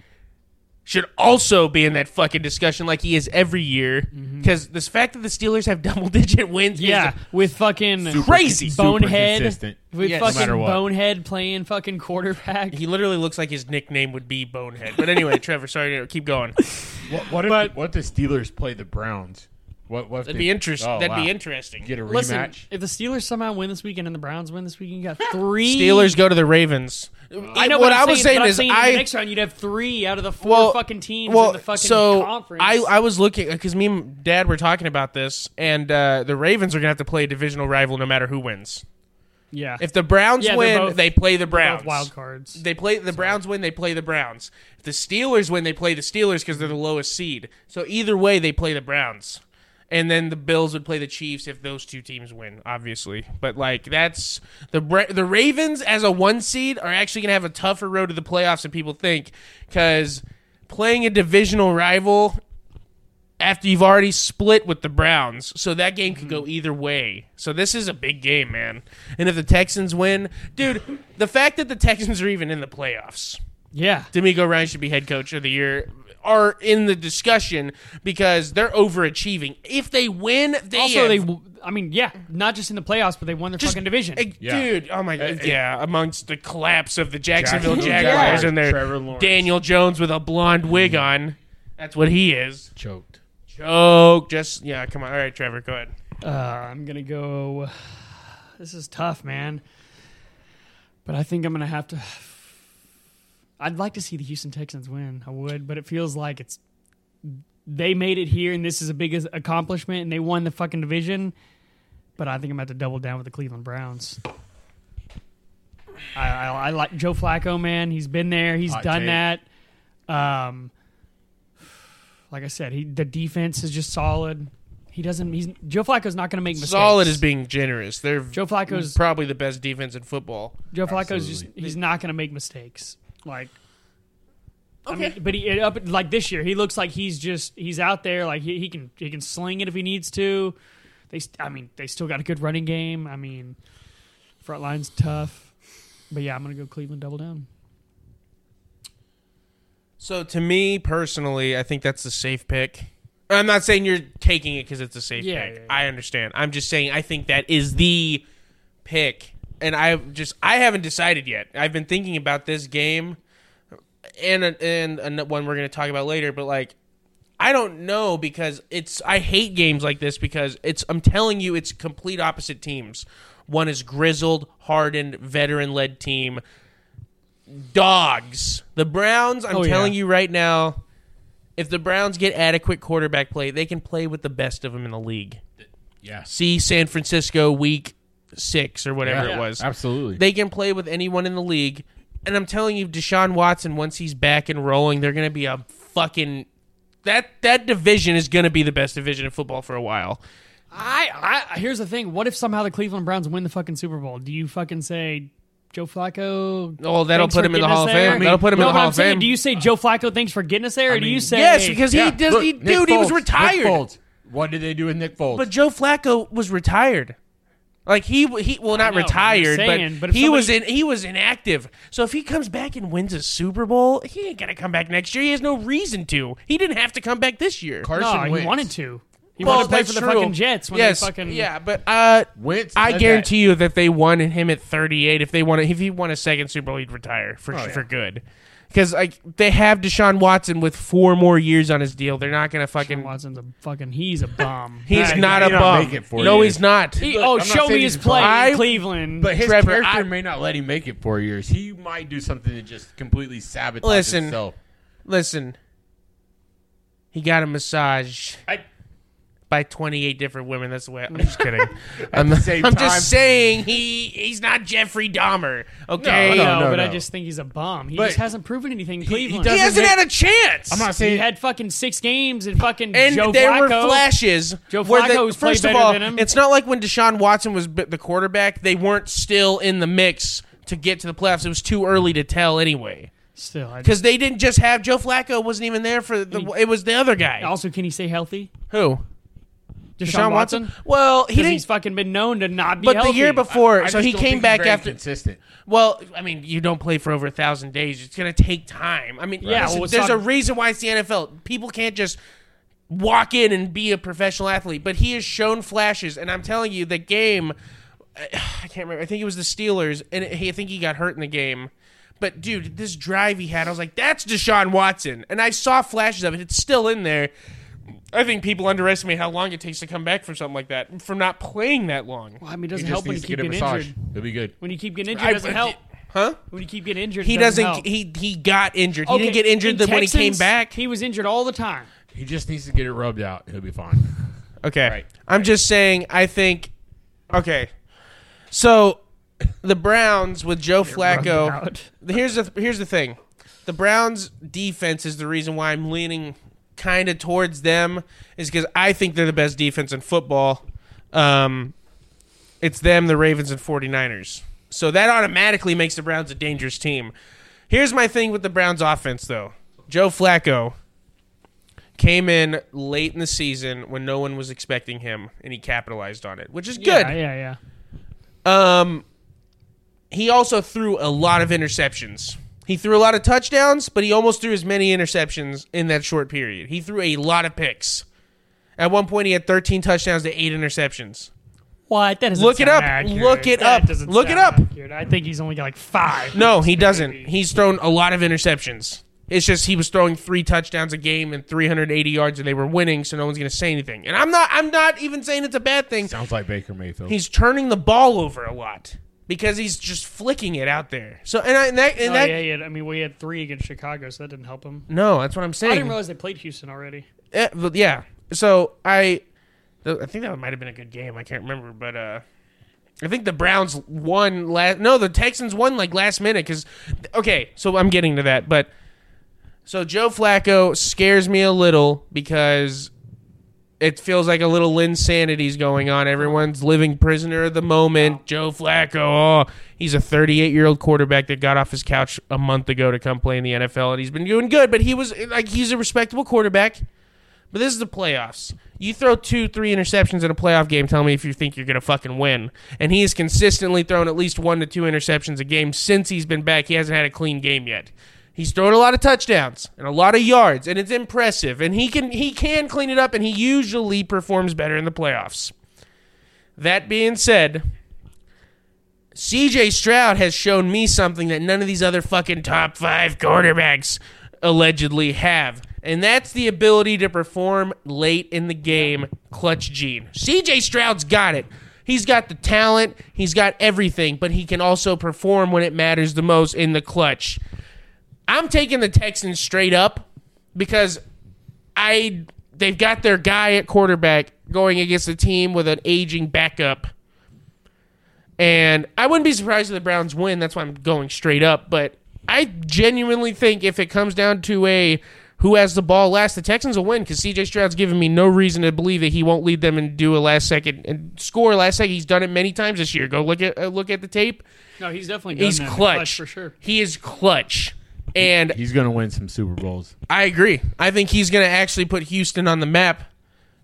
[SPEAKER 1] should also be in that fucking discussion like he is every year, mm-hmm. because this fact that the Steelers have double digit wins,
[SPEAKER 2] Yeah,
[SPEAKER 1] is
[SPEAKER 2] with fucking
[SPEAKER 3] Super-
[SPEAKER 1] Crazy.
[SPEAKER 3] super
[SPEAKER 2] bonehead,
[SPEAKER 3] consistent.
[SPEAKER 2] with
[SPEAKER 1] Yes. No
[SPEAKER 2] fucking
[SPEAKER 3] matter what.
[SPEAKER 2] bonehead playing fucking quarterback.
[SPEAKER 1] he literally looks like his nickname would be Bonehead. But anyway, Trevor, sorry to keep going.
[SPEAKER 3] What, what if
[SPEAKER 2] But-
[SPEAKER 3] what if the Steelers play the Browns? What what if
[SPEAKER 1] That'd
[SPEAKER 3] they-
[SPEAKER 1] be interesting.
[SPEAKER 3] Oh,
[SPEAKER 1] That'd
[SPEAKER 3] wow.
[SPEAKER 1] be interesting.
[SPEAKER 3] Get a rematch.
[SPEAKER 2] Listen, if the Steelers somehow win this weekend and the Browns win this weekend, you got three.
[SPEAKER 1] Steelers go to the Ravens.
[SPEAKER 2] I know
[SPEAKER 1] what
[SPEAKER 2] I'm
[SPEAKER 1] I was saying
[SPEAKER 2] but I'm
[SPEAKER 1] is
[SPEAKER 2] saying in
[SPEAKER 1] I
[SPEAKER 2] the next round you'd have three out of the four
[SPEAKER 1] well
[SPEAKER 2] fucking teams
[SPEAKER 1] well
[SPEAKER 2] in the fucking
[SPEAKER 1] so
[SPEAKER 2] conference.
[SPEAKER 1] I I was looking because me and Dad were talking about this, and uh, the Ravens are gonna have to play a divisional rival no matter who wins.
[SPEAKER 2] Yeah.
[SPEAKER 1] If the Browns
[SPEAKER 2] Yeah,
[SPEAKER 1] win,
[SPEAKER 2] both-
[SPEAKER 1] they play the
[SPEAKER 2] Both
[SPEAKER 1] Browns.
[SPEAKER 2] wild cards.
[SPEAKER 1] They play the Browns win, they play the Browns. If the Steelers win, they play the Steelers because they're the lowest seed. So either way, they play the Browns. And then the Bills would play the Chiefs if those two teams win, obviously. But like that's the the Ravens as a one seed are actually going to have a tougher road to the playoffs than people think because playing a divisional rival after you've already split with the Browns. So that game could mm-hmm. go either way. So this is a big game, man. And if the Texans win, dude, the fact that the Texans are even in the playoffs,
[SPEAKER 2] yeah.
[SPEAKER 1] DeMeco Ryan should be head coach of the year, are in the discussion because they're overachieving. If they win, they
[SPEAKER 2] Also,
[SPEAKER 1] have-
[SPEAKER 2] they. I mean, yeah, not just in the playoffs, but they won their
[SPEAKER 1] just-
[SPEAKER 2] fucking division.
[SPEAKER 1] eh,
[SPEAKER 3] Yeah.
[SPEAKER 1] dude. Oh my god,
[SPEAKER 3] eh.
[SPEAKER 1] yeah. Amongst the collapse of the Jacksonville
[SPEAKER 3] Jacksonville
[SPEAKER 1] Jaguars
[SPEAKER 3] Jaguars,
[SPEAKER 1] and their
[SPEAKER 3] Trevor Lawrence.
[SPEAKER 1] Daniel Jones with a blonde wig on, that's what he is.
[SPEAKER 3] Choked.
[SPEAKER 1] Joke. Just yeah. Come on. All right, Trevor. Go ahead.
[SPEAKER 2] Uh, I'm gonna go. This is tough, man. But I think I'm gonna have to. I'd like to see the Houston Texans win. I would, but it feels like it's they made it here, and this is a big accomplishment, and they won the fucking division. But I think I'm about to double down with the Cleveland Browns. I, I, I like Joe Flacco, man. He's been there. He's
[SPEAKER 3] Hot
[SPEAKER 2] done
[SPEAKER 3] take.
[SPEAKER 2] that. Um, like I said, he the defense is just solid. He doesn't. He's Joe Flacco's not going to make mistakes.
[SPEAKER 1] Solid is being generous. They're
[SPEAKER 2] Joe Flacco's
[SPEAKER 1] probably the best defense in football.
[SPEAKER 2] Joe Flacco's just he's not going to make mistakes. Like, I
[SPEAKER 1] Okay.
[SPEAKER 2] mean, but he up like this year, he looks like he's just he's out there. Like he, he can he can sling it if he needs to. They, I mean, they still got a good running game. I mean, front line's tough. But yeah, I'm gonna go Cleveland double down.
[SPEAKER 1] So to me personally, I think that's the safe pick. I'm not saying you're taking it because it's a safe
[SPEAKER 2] Yeah,
[SPEAKER 1] pick.
[SPEAKER 2] yeah, yeah.
[SPEAKER 1] I understand. I'm just saying I think that is the pick, and I just I haven't decided yet. I've been thinking about this game, and and, and one we're going to talk about later. But like, I don't know because it's I hate games like this because it's I'm telling you it's complete opposite teams. One is grizzled, hardened, veteran-led team. Dogs. The Browns, I'm
[SPEAKER 2] Oh, yeah.
[SPEAKER 1] telling you right now, if the Browns get adequate quarterback play, they can play with the best of them in the league.
[SPEAKER 3] Yeah.
[SPEAKER 1] See San Francisco week 6 or whatever
[SPEAKER 3] Yeah.
[SPEAKER 1] it was.
[SPEAKER 3] Absolutely.
[SPEAKER 1] They can play with anyone in the league. And I'm telling you, Deshaun Watson, once he's back and rolling, they're going to be a fucking. That that division is going to be the best division in football for a while.
[SPEAKER 2] I, I here's the thing. What if somehow the Cleveland Browns win the fucking Super Bowl? Do you fucking say Joe Flacco?
[SPEAKER 1] Oh, that'll
[SPEAKER 2] thanks
[SPEAKER 1] put
[SPEAKER 2] for
[SPEAKER 1] him in the
[SPEAKER 2] getting
[SPEAKER 1] Hall
[SPEAKER 2] us
[SPEAKER 1] of
[SPEAKER 2] there?
[SPEAKER 1] Fame. That'll put him
[SPEAKER 2] no,
[SPEAKER 1] in the
[SPEAKER 2] but
[SPEAKER 1] Hall
[SPEAKER 2] I'm
[SPEAKER 1] of
[SPEAKER 2] saying,
[SPEAKER 1] Fame.
[SPEAKER 2] do you say Joe Flacco thanks for getting us there, or
[SPEAKER 3] I
[SPEAKER 2] do you
[SPEAKER 3] mean,
[SPEAKER 2] say
[SPEAKER 1] yes, because he
[SPEAKER 3] Yeah,
[SPEAKER 1] does.
[SPEAKER 3] look,
[SPEAKER 1] he,
[SPEAKER 3] Nick
[SPEAKER 1] dude, he was
[SPEAKER 3] Foles.
[SPEAKER 1] retired.
[SPEAKER 3] Foles. What did they do with Nick Foles?
[SPEAKER 1] But Joe Flacco was retired. Like he he well not
[SPEAKER 2] know,
[SPEAKER 1] retired,
[SPEAKER 2] saying,
[SPEAKER 1] but,
[SPEAKER 2] but if
[SPEAKER 1] he was in he was inactive. So if he comes back and wins a Super Bowl, he ain't gonna come back next year. He has no reason to. He didn't have to come back this year.
[SPEAKER 3] Carson
[SPEAKER 2] no, he wanted to. He
[SPEAKER 1] Well,
[SPEAKER 2] wanted to play for the
[SPEAKER 1] true.
[SPEAKER 2] fucking Jets when
[SPEAKER 1] yes,
[SPEAKER 2] they fucking
[SPEAKER 1] yeah, but uh,
[SPEAKER 3] Wentz
[SPEAKER 1] I
[SPEAKER 3] said
[SPEAKER 1] guarantee you that they won him at 38, if they won if he won a second Super Bowl, he'd retire for
[SPEAKER 3] Oh, yeah.
[SPEAKER 1] for good. Because like they have Deshaun Watson with four more years on his deal, they're not gonna
[SPEAKER 2] Sean
[SPEAKER 1] fucking.
[SPEAKER 2] Watson's a fucking he's a bum.
[SPEAKER 1] He's
[SPEAKER 3] Nah,
[SPEAKER 1] not
[SPEAKER 3] may
[SPEAKER 1] a bum.
[SPEAKER 3] make it four
[SPEAKER 1] no,
[SPEAKER 3] years.
[SPEAKER 1] he's not.
[SPEAKER 2] He-
[SPEAKER 3] Look,
[SPEAKER 2] oh,
[SPEAKER 3] I'm not
[SPEAKER 2] show
[SPEAKER 3] saying
[SPEAKER 2] me his play
[SPEAKER 1] I-
[SPEAKER 2] in Cleveland.
[SPEAKER 3] But his
[SPEAKER 1] Trevor,
[SPEAKER 3] character
[SPEAKER 1] I-
[SPEAKER 3] may not let him make it four years. He might do something to just completely sabotage
[SPEAKER 1] Listen.
[SPEAKER 3] himself.
[SPEAKER 1] Listen, he got a massage
[SPEAKER 3] I,
[SPEAKER 1] by 28 different women. That's the way. I'm just kidding. I'm,
[SPEAKER 3] the same
[SPEAKER 1] I'm
[SPEAKER 3] time-
[SPEAKER 1] just saying he he's not Jeffrey Dahmer. Okay,
[SPEAKER 2] I
[SPEAKER 3] No,
[SPEAKER 2] know,
[SPEAKER 3] no,
[SPEAKER 2] but
[SPEAKER 3] no.
[SPEAKER 2] I just think he's a bum. He
[SPEAKER 3] But
[SPEAKER 2] just hasn't proven anything in
[SPEAKER 3] he
[SPEAKER 2] Cleveland.
[SPEAKER 1] he hasn't
[SPEAKER 3] make-
[SPEAKER 1] had a chance.
[SPEAKER 3] I'm not saying
[SPEAKER 2] he
[SPEAKER 3] saying
[SPEAKER 2] had fucking six games and fucking
[SPEAKER 1] and
[SPEAKER 2] Joe
[SPEAKER 1] there
[SPEAKER 2] Flacco.
[SPEAKER 1] were flashes.
[SPEAKER 2] Joe
[SPEAKER 1] where the-
[SPEAKER 2] Flacco's played
[SPEAKER 1] first of
[SPEAKER 2] better
[SPEAKER 1] all,
[SPEAKER 2] than him.
[SPEAKER 1] it's not like when Deshaun Watson was b- the quarterback; they weren't still in the mix to get to the playoffs. It was too early to tell anyway,
[SPEAKER 2] Still, I
[SPEAKER 1] because they didn't just have Joe Flacco wasn't even there for the. It was the other guy.
[SPEAKER 2] also can he stay healthy?
[SPEAKER 1] Who?
[SPEAKER 2] Deshaun, Watson.
[SPEAKER 1] Well, he didn't.
[SPEAKER 2] he's fucking been known to not be
[SPEAKER 1] But
[SPEAKER 2] healthy.
[SPEAKER 1] the year before,
[SPEAKER 3] I
[SPEAKER 1] so he came back after.
[SPEAKER 3] consistent.
[SPEAKER 1] Well, I mean, you don't play for over a thousand days. It's going to take time. I mean,
[SPEAKER 2] Yeah,
[SPEAKER 1] listen,
[SPEAKER 2] well,
[SPEAKER 1] there's
[SPEAKER 2] not-
[SPEAKER 1] a reason why it's the NFL. People can't just walk in and be a professional athlete. But he has shown flashes, and I'm telling you, the game. I can't remember. I think it was the Steelers, and it, I think he got hurt in the game. But dude, this drive he had, I was like, "That's Deshaun Watson," and I saw flashes of it. It's still in there. I think people underestimate how long it takes to come back from something like that, from not playing that long.
[SPEAKER 2] Well, I mean, it doesn't
[SPEAKER 3] just
[SPEAKER 2] help when you keep getting injured.
[SPEAKER 3] It'll be good.
[SPEAKER 2] When you keep getting injured, it doesn't help.
[SPEAKER 1] Huh?
[SPEAKER 2] When you keep getting injured,
[SPEAKER 1] He
[SPEAKER 2] it doesn't.
[SPEAKER 1] doesn't.
[SPEAKER 2] help.
[SPEAKER 1] He he got injured. He didn't get injured
[SPEAKER 2] in
[SPEAKER 1] the, when he came back.
[SPEAKER 2] He was injured all the time.
[SPEAKER 3] He just needs to get it rubbed out. He'll be fine.
[SPEAKER 1] Okay.
[SPEAKER 3] Right,
[SPEAKER 1] I'm just saying, I think. Okay. So, the Browns with Joe Flacco. Here's the here's the thing. The Browns defense is the reason why I'm leaning kind of towards them is because I think they're the best defense in football. Um, it's them, the Ravens, and 49ers. So that automatically makes the Browns a dangerous team. Here's my thing with the Browns offense, though. Joe Flacco came in late in the season when no one was expecting him, and he capitalized on it, which is good.
[SPEAKER 2] Yeah, yeah, yeah.
[SPEAKER 1] Um, he also threw a lot of interceptions. He threw a lot of touchdowns, but he almost threw as many interceptions in that short period. He threw a lot of picks. At one point, he had 13 touchdowns to eight interceptions.
[SPEAKER 2] What? That doesn't
[SPEAKER 1] Look it up.
[SPEAKER 2] accurate.
[SPEAKER 1] Look it
[SPEAKER 2] That
[SPEAKER 1] up. Look it up.
[SPEAKER 2] accurate. I think he's only got like five.
[SPEAKER 1] No, he
[SPEAKER 2] Maybe.
[SPEAKER 1] doesn't. He's thrown a lot of interceptions. It's just he was throwing three touchdowns a game and 380 yards, and they were winning, so no one's going to say anything. And I'm not. I'm not even saying it's a bad thing.
[SPEAKER 3] Sounds like Baker Mayfield.
[SPEAKER 1] He's turning the ball over a lot because he's just flicking it out there. So and, I, and that and
[SPEAKER 2] Oh,
[SPEAKER 1] that
[SPEAKER 2] yeah, yeah. I mean, we had three against Chicago, so that didn't help him.
[SPEAKER 1] no, that's what I'm saying.
[SPEAKER 2] I didn't realize they played Houston already.
[SPEAKER 1] But yeah. So I, I think that might have been a good game. I can't remember, but uh, I think the Browns won last. No, the Texans won like last minute because. Okay, so I'm getting to that, but so Joe Flacco scares me a little because it feels like a little insanity's going on. Everyone's living prisoner of the moment. Joe Flacco, oh, he's a 38 year old quarterback that got off his couch a month ago to come play in the NFL, and he's been doing good. But he was like, he's a respectable quarterback. But this is the playoffs. You throw two, three interceptions in a playoff game. Tell me if you think you're going to fucking win. And he has consistently thrown at least one to two interceptions a game since he's been back. He hasn't had a clean game yet. He's thrown a lot of touchdowns and a lot of yards, and it's impressive. And he can he can clean it up, and he usually performs better in the playoffs. That being said, CJ Stroud has shown me something that none of these other fucking top five quarterbacks allegedly have. And that's the ability to perform late in the game, clutch gene. CJ Stroud's got it. He's got the talent, he's got everything, but he can also perform when it matters the most in the clutch. I'm taking the Texans straight up because I they've got their guy at quarterback going against a team with an aging backup. And I wouldn't be surprised if the Browns win. That's why I'm going straight up. But I genuinely think if it comes down to a who has the ball last, the Texans will win because CJ Stroud's given me no reason to believe that he won't lead them and do a last second and score last second. He's done it many times this year. Go look at uh, look at the tape.
[SPEAKER 2] No, he's definitely
[SPEAKER 1] He's
[SPEAKER 2] in
[SPEAKER 1] clutch.
[SPEAKER 2] for sure.
[SPEAKER 1] He is clutch. And
[SPEAKER 3] He's going to win some Super Bowls.
[SPEAKER 1] I agree. I think he's going to actually put Houston on the map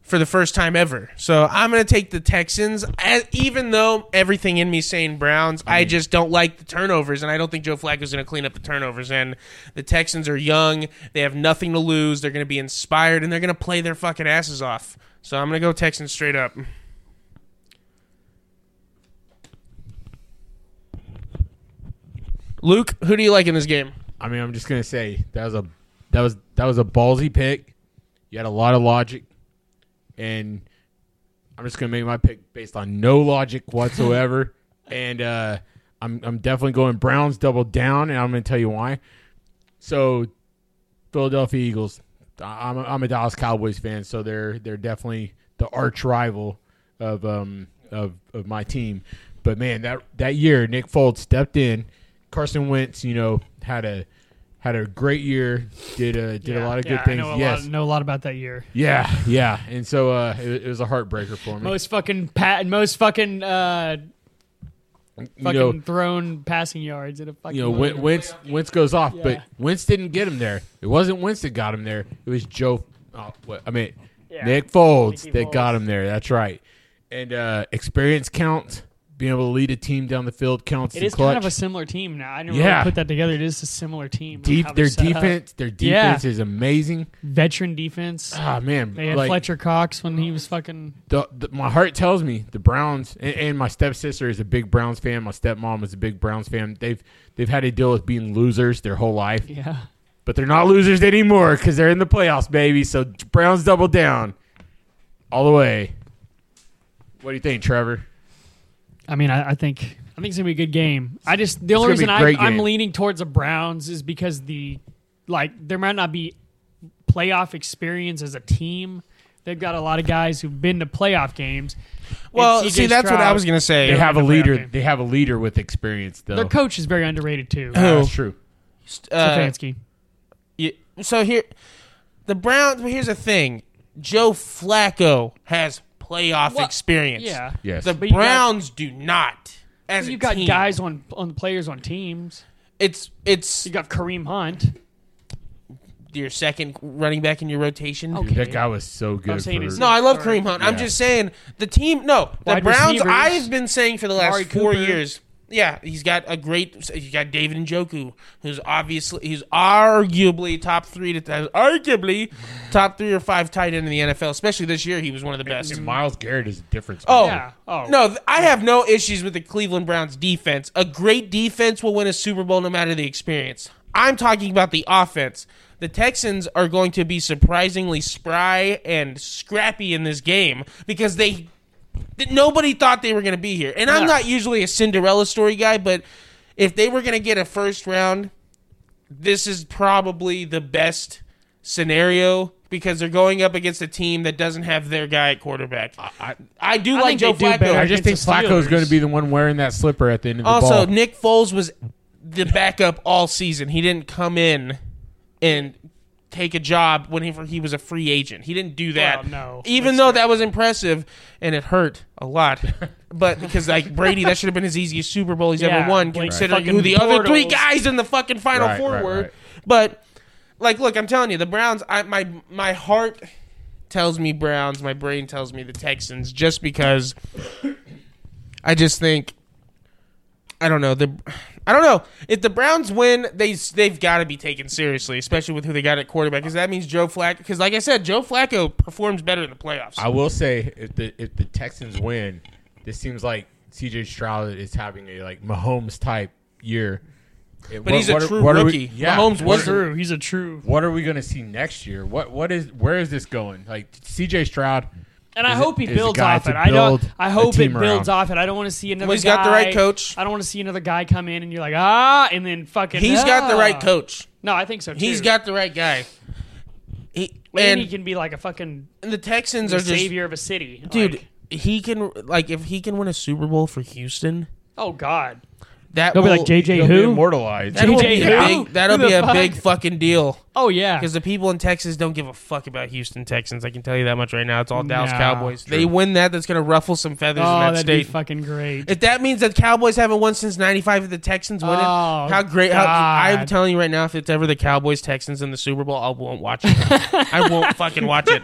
[SPEAKER 1] for the first time ever. So I'm going to take the Texans, as, even though everything in me is saying Browns. I, just don't like the turnovers, and I don't think Joe Flacco's going to clean up the turnovers. And the Texans are young; they have nothing to lose. They're going to be inspired, and they're going to play their fucking asses off. So I'm going to go Texans straight up. Luke, who do you like in this game?
[SPEAKER 3] I mean, I'm just going to say that was a that was that was a ballsy pick. You had a lot of logic, and I'm just going to make my pick based on no logic whatsoever. and uh, I'm I'm definitely going Browns double down, and I'm going to tell you why. So, Philadelphia Eagles. I'm a, I'm a Dallas Cowboys fan, so they're they're definitely the arch rival of um of of my team. But man, that that year Nick Foles stepped in. Carson Wentz, you know, had a had a great year. Did a did a lot of
[SPEAKER 2] yeah,
[SPEAKER 3] good things.
[SPEAKER 2] I know a,
[SPEAKER 3] yes,
[SPEAKER 2] lot, know a lot about that year.
[SPEAKER 3] yeah, yeah. And so uh, it, it was a heartbreaker for me.
[SPEAKER 2] Most fucking pat, and most fucking uh,
[SPEAKER 3] you
[SPEAKER 2] fucking
[SPEAKER 3] know,
[SPEAKER 2] thrown passing yards in a fucking.
[SPEAKER 3] you know, Win- Wentz Wentz goes off, but
[SPEAKER 2] Yeah.
[SPEAKER 3] Wentz didn't get him there. It wasn't Wentz that got him there. It was Joe. Oh, what, I mean,
[SPEAKER 2] Yeah.
[SPEAKER 3] Nick
[SPEAKER 2] Nicky
[SPEAKER 3] that got him there. That's right. And uh, experience counts. Being able to lead a team down the field counts.
[SPEAKER 2] It is
[SPEAKER 3] clutch.
[SPEAKER 2] kind of a similar team now. I didn't
[SPEAKER 3] Yeah.
[SPEAKER 2] really put that together. It is a similar team.
[SPEAKER 3] Deep, their defense, their
[SPEAKER 2] Yeah.
[SPEAKER 3] defense is amazing.
[SPEAKER 2] veteran defense.
[SPEAKER 3] Ah man,
[SPEAKER 2] They had
[SPEAKER 3] like
[SPEAKER 2] Fletcher Cox when he was fucking.
[SPEAKER 3] the, the, my heart tells me the Browns and, and my stepsister is a big Browns fan. My stepmom is a big Browns fan. They've they've had to deal with being losers their whole life,
[SPEAKER 2] Yeah.
[SPEAKER 3] but they're not losers anymore because they're in the playoffs, baby. So Browns double down all the way. What do you think, Trevor?
[SPEAKER 2] I mean, I, I think I think it's gonna be a good game. I just the
[SPEAKER 3] It's
[SPEAKER 2] only reason
[SPEAKER 3] a
[SPEAKER 2] I,
[SPEAKER 3] great
[SPEAKER 2] I'm leaning towards the Browns is because the like there might not be playoff experience as a team They've got a lot of guys who've been to playoff games.
[SPEAKER 1] Well,
[SPEAKER 2] And CJ
[SPEAKER 1] see, that's what I was gonna say.
[SPEAKER 3] They
[SPEAKER 2] Yeah.
[SPEAKER 3] have a leader.
[SPEAKER 2] game.
[SPEAKER 3] They have a leader with experience, though.
[SPEAKER 2] Their coach is very underrated too.
[SPEAKER 3] Yeah, that's true.
[SPEAKER 1] Uh,
[SPEAKER 2] Stefanski.
[SPEAKER 1] Yeah, so here, the Browns. But here's the thing: Joe Flacco has playoff
[SPEAKER 2] Well,
[SPEAKER 1] experience.
[SPEAKER 2] Yeah.
[SPEAKER 3] Yes.
[SPEAKER 1] the
[SPEAKER 2] But you got-
[SPEAKER 1] Browns do not. As
[SPEAKER 2] You
[SPEAKER 1] a
[SPEAKER 2] got
[SPEAKER 1] team.
[SPEAKER 2] guys on on players on teams.
[SPEAKER 1] It's it's
[SPEAKER 2] You got Kareem Hunt.
[SPEAKER 1] your second running back in your rotation.
[SPEAKER 2] Okay.
[SPEAKER 3] Dude, that guy was so good.
[SPEAKER 2] I'm saying
[SPEAKER 3] for-
[SPEAKER 1] No, I love Kareem Hunt. I'm just saying the team. No, the
[SPEAKER 2] Wide
[SPEAKER 1] Browns.
[SPEAKER 2] receivers.
[SPEAKER 1] I've been saying for the last
[SPEAKER 2] Amari
[SPEAKER 1] four
[SPEAKER 2] Cooper.
[SPEAKER 1] years. Yeah, he's got a great. He's got David Njoku, who's obviously he's arguably top three to arguably top three or five tight end in the NFL. Especially this year, he was one of the best.
[SPEAKER 3] And Myles Garrett is a difference.
[SPEAKER 1] Oh,
[SPEAKER 2] Yeah. Oh.
[SPEAKER 1] no, I have no issues with the Cleveland Browns defense. A great defense will win a Super Bowl no matter the experience. I'm talking about the offense. The Texans are going to be surprisingly spry and scrappy in this game because they th- nobody thought they were going to be here. And I'm not usually a Cinderella story guy, but if they were going to get a first round, this is probably the best scenario because they're going up against a team that doesn't have their guy at quarterback.
[SPEAKER 3] I,
[SPEAKER 1] I do
[SPEAKER 2] I
[SPEAKER 1] like
[SPEAKER 2] think
[SPEAKER 1] Joe
[SPEAKER 2] they do
[SPEAKER 1] Flacco.
[SPEAKER 2] better.
[SPEAKER 3] I just think Flacco
[SPEAKER 2] is
[SPEAKER 3] going to be the one wearing that slipper at the end of the
[SPEAKER 1] Also,
[SPEAKER 3] ball.
[SPEAKER 1] Nick Foles was the backup all season. He didn't come in and take a job when he, he was a free agent. He didn't do that.
[SPEAKER 2] Well, no.
[SPEAKER 1] Even though
[SPEAKER 2] fair.
[SPEAKER 1] that was impressive and it hurt a lot. but because like Brady, that should have been his easiest Super Bowl he's
[SPEAKER 2] Yeah,
[SPEAKER 1] ever won,
[SPEAKER 2] Blake
[SPEAKER 1] considering
[SPEAKER 2] fucking
[SPEAKER 1] who the other three guys in the fucking Final
[SPEAKER 3] Right,
[SPEAKER 1] Four
[SPEAKER 3] right,
[SPEAKER 1] were.
[SPEAKER 3] right.
[SPEAKER 1] But like, look, I'm telling you, the Browns. I, my my heart tells me Browns. My brain tells me the Texans, just because I just think I don't know the. I don't know if the Browns win. They they've got to be taken seriously, especially with who they got at quarterback. Because that means Joe Flacco. Because like I said, Joe Flacco performs better in the playoffs.
[SPEAKER 3] I will say if the if the Texans win, this seems like C.J. Stroud is having a like Mahomes type year.
[SPEAKER 1] but he's a true rookie.
[SPEAKER 3] yeah,
[SPEAKER 1] Mahomes
[SPEAKER 3] what,
[SPEAKER 1] was
[SPEAKER 2] True. He's a true.
[SPEAKER 3] what are we going to see next year? What what is where is this going? Like C.J. Stroud,
[SPEAKER 2] And I hope
[SPEAKER 3] a-
[SPEAKER 2] he builds off it. I don't.
[SPEAKER 3] build
[SPEAKER 2] I
[SPEAKER 3] a
[SPEAKER 2] hope it builds
[SPEAKER 3] around.
[SPEAKER 2] off it. I don't want to see another.
[SPEAKER 1] Well, he's got the right coach.
[SPEAKER 2] I don't want to see another guy come in and you're like ah, and then fucking.
[SPEAKER 1] He's got the
[SPEAKER 2] ah.
[SPEAKER 1] right coach.
[SPEAKER 2] No, I think so too.
[SPEAKER 1] He's got the right guy. He,
[SPEAKER 2] and
[SPEAKER 1] and,
[SPEAKER 2] he can be like a fucking
[SPEAKER 1] and the Texans
[SPEAKER 2] the
[SPEAKER 1] are just
[SPEAKER 2] savior of a city,
[SPEAKER 1] dude.
[SPEAKER 2] Like,
[SPEAKER 1] he can like if he can win a Super Bowl for Houston.
[SPEAKER 2] oh God,
[SPEAKER 1] That
[SPEAKER 2] they'll
[SPEAKER 1] will,
[SPEAKER 2] be like JJ
[SPEAKER 3] he'll be
[SPEAKER 2] who?
[SPEAKER 3] immortalized.
[SPEAKER 1] That'll
[SPEAKER 2] JJ
[SPEAKER 1] be a
[SPEAKER 2] who?
[SPEAKER 1] big, that'll
[SPEAKER 2] Who
[SPEAKER 1] be a
[SPEAKER 2] fuck?
[SPEAKER 1] big fucking deal
[SPEAKER 2] Oh yeah,
[SPEAKER 1] because the people in Texas don't give a fuck about Houston Texans. I can tell you that much right now. It's all Dallas
[SPEAKER 2] Nah.
[SPEAKER 1] Cowboys. They win that, that's going to ruffle some feathers
[SPEAKER 2] oh
[SPEAKER 1] in that
[SPEAKER 2] that'd be
[SPEAKER 1] state.
[SPEAKER 2] fucking great.
[SPEAKER 1] if that means that Cowboys haven't won since '95, if the Texans win it,
[SPEAKER 2] Oh,
[SPEAKER 1] how great! How, I'm telling you right now, if it's ever the Cowboys Texans in the Super Bowl, I won't watch it. I won't fucking watch it.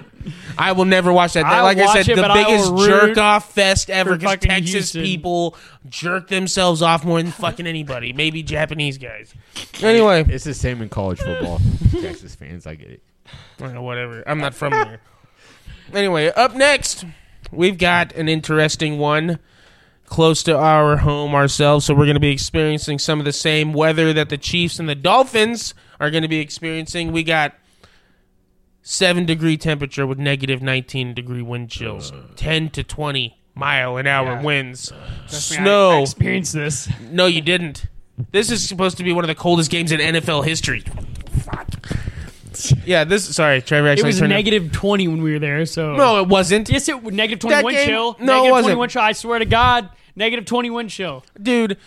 [SPEAKER 1] I will never watch that.
[SPEAKER 2] I'll
[SPEAKER 1] like I said,
[SPEAKER 2] it,
[SPEAKER 1] the biggest jerk off fest ever because Texas
[SPEAKER 2] Houston.
[SPEAKER 1] people jerk themselves off more than fucking anybody. Maybe Japanese guys. Anyway,
[SPEAKER 3] It's the same in college football. Texas fans, I get it.
[SPEAKER 1] Know, whatever. I'm not from there. Anyway, up next, we've got an interesting one close to our home ourselves. So we're going to be experiencing some of the same weather that the Chiefs and the Dolphins are going to be experiencing. We got seven degree temperature with negative 19 degree wind chills, uh. 10 to 20 mile an hour
[SPEAKER 2] Yeah.
[SPEAKER 1] winds, uh.
[SPEAKER 2] Trust me, I- I
[SPEAKER 1] snow.
[SPEAKER 2] experienced this.
[SPEAKER 1] No, you didn't. This is supposed to be one of the coldest games in NFL history. Yeah, this. Sorry, Trevor.
[SPEAKER 2] It
[SPEAKER 1] Actually
[SPEAKER 2] was
[SPEAKER 1] turned
[SPEAKER 2] negative twenty when we were there. So
[SPEAKER 1] No, it wasn't,
[SPEAKER 2] yes, it negative twenty
[SPEAKER 1] That
[SPEAKER 2] wind
[SPEAKER 1] game-
[SPEAKER 2] chill.
[SPEAKER 1] no, it
[SPEAKER 2] negative
[SPEAKER 1] wasn't.
[SPEAKER 2] twenty wind chill. I swear to God, negative twenty wind chill.
[SPEAKER 1] dude.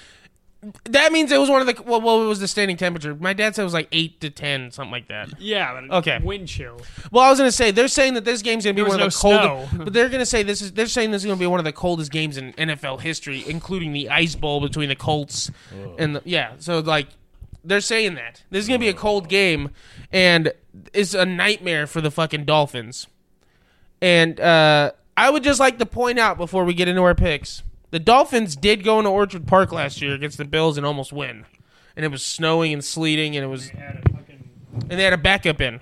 [SPEAKER 1] That means it was one of the. Well, what was the standing temperature? My dad said it was like eight to ten, something like that.
[SPEAKER 2] Yeah, but
[SPEAKER 1] Okay.
[SPEAKER 2] wind chill.
[SPEAKER 1] Well, I was gonna say they're saying that this game's gonna be
[SPEAKER 2] There
[SPEAKER 1] one of
[SPEAKER 2] was
[SPEAKER 1] the
[SPEAKER 2] no
[SPEAKER 1] coldest.
[SPEAKER 2] snow.
[SPEAKER 1] But they're gonna say this is. They're saying this is gonna be one of the coldest games in NFL history, including the ice bowl between the Colts and the, yeah. So like, they're saying that this is gonna be a cold game, and it's a nightmare for the fucking Dolphins. And uh, I would just like to point out before we get into our picks, the Dolphins did go into Orchard Park last year against the Bills and almost win. And it was snowing and sleeting, and it was, and they had a backup in.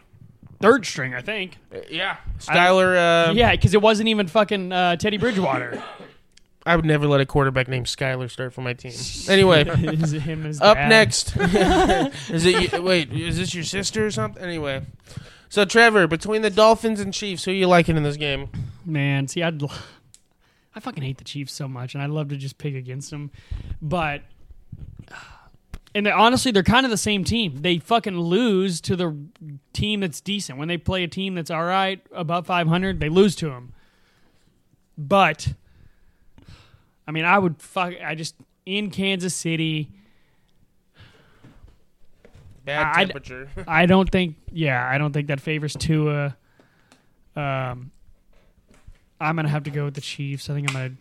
[SPEAKER 2] Third string, I think.
[SPEAKER 1] Yeah, Skyler. Uh,
[SPEAKER 2] yeah, because it wasn't even fucking uh, Teddy Bridgewater.
[SPEAKER 1] I would never let a quarterback named Skyler start for my team. Anyway,
[SPEAKER 2] Is it him and
[SPEAKER 1] up
[SPEAKER 2] dad?
[SPEAKER 1] next. is it? You, wait, is this your sister or something? Anyway, so Trevor, between the Dolphins and Chiefs, who are you liking in this game?
[SPEAKER 2] Man, see, I'd, l- I fucking hate the Chiefs so much, and I'd love to just pick against them, but and they, honestly, they're kind of the same team. They fucking lose to the team that's decent. When they play a team that's all right, above 500, they lose to them. But, I mean, I would fuck. I just in Kansas City.
[SPEAKER 1] Bad
[SPEAKER 2] I-
[SPEAKER 1] temperature.
[SPEAKER 2] I don't think. Yeah, I don't think that favors Tua. Um, I'm gonna have to go with the Chiefs. I think I'm gonna.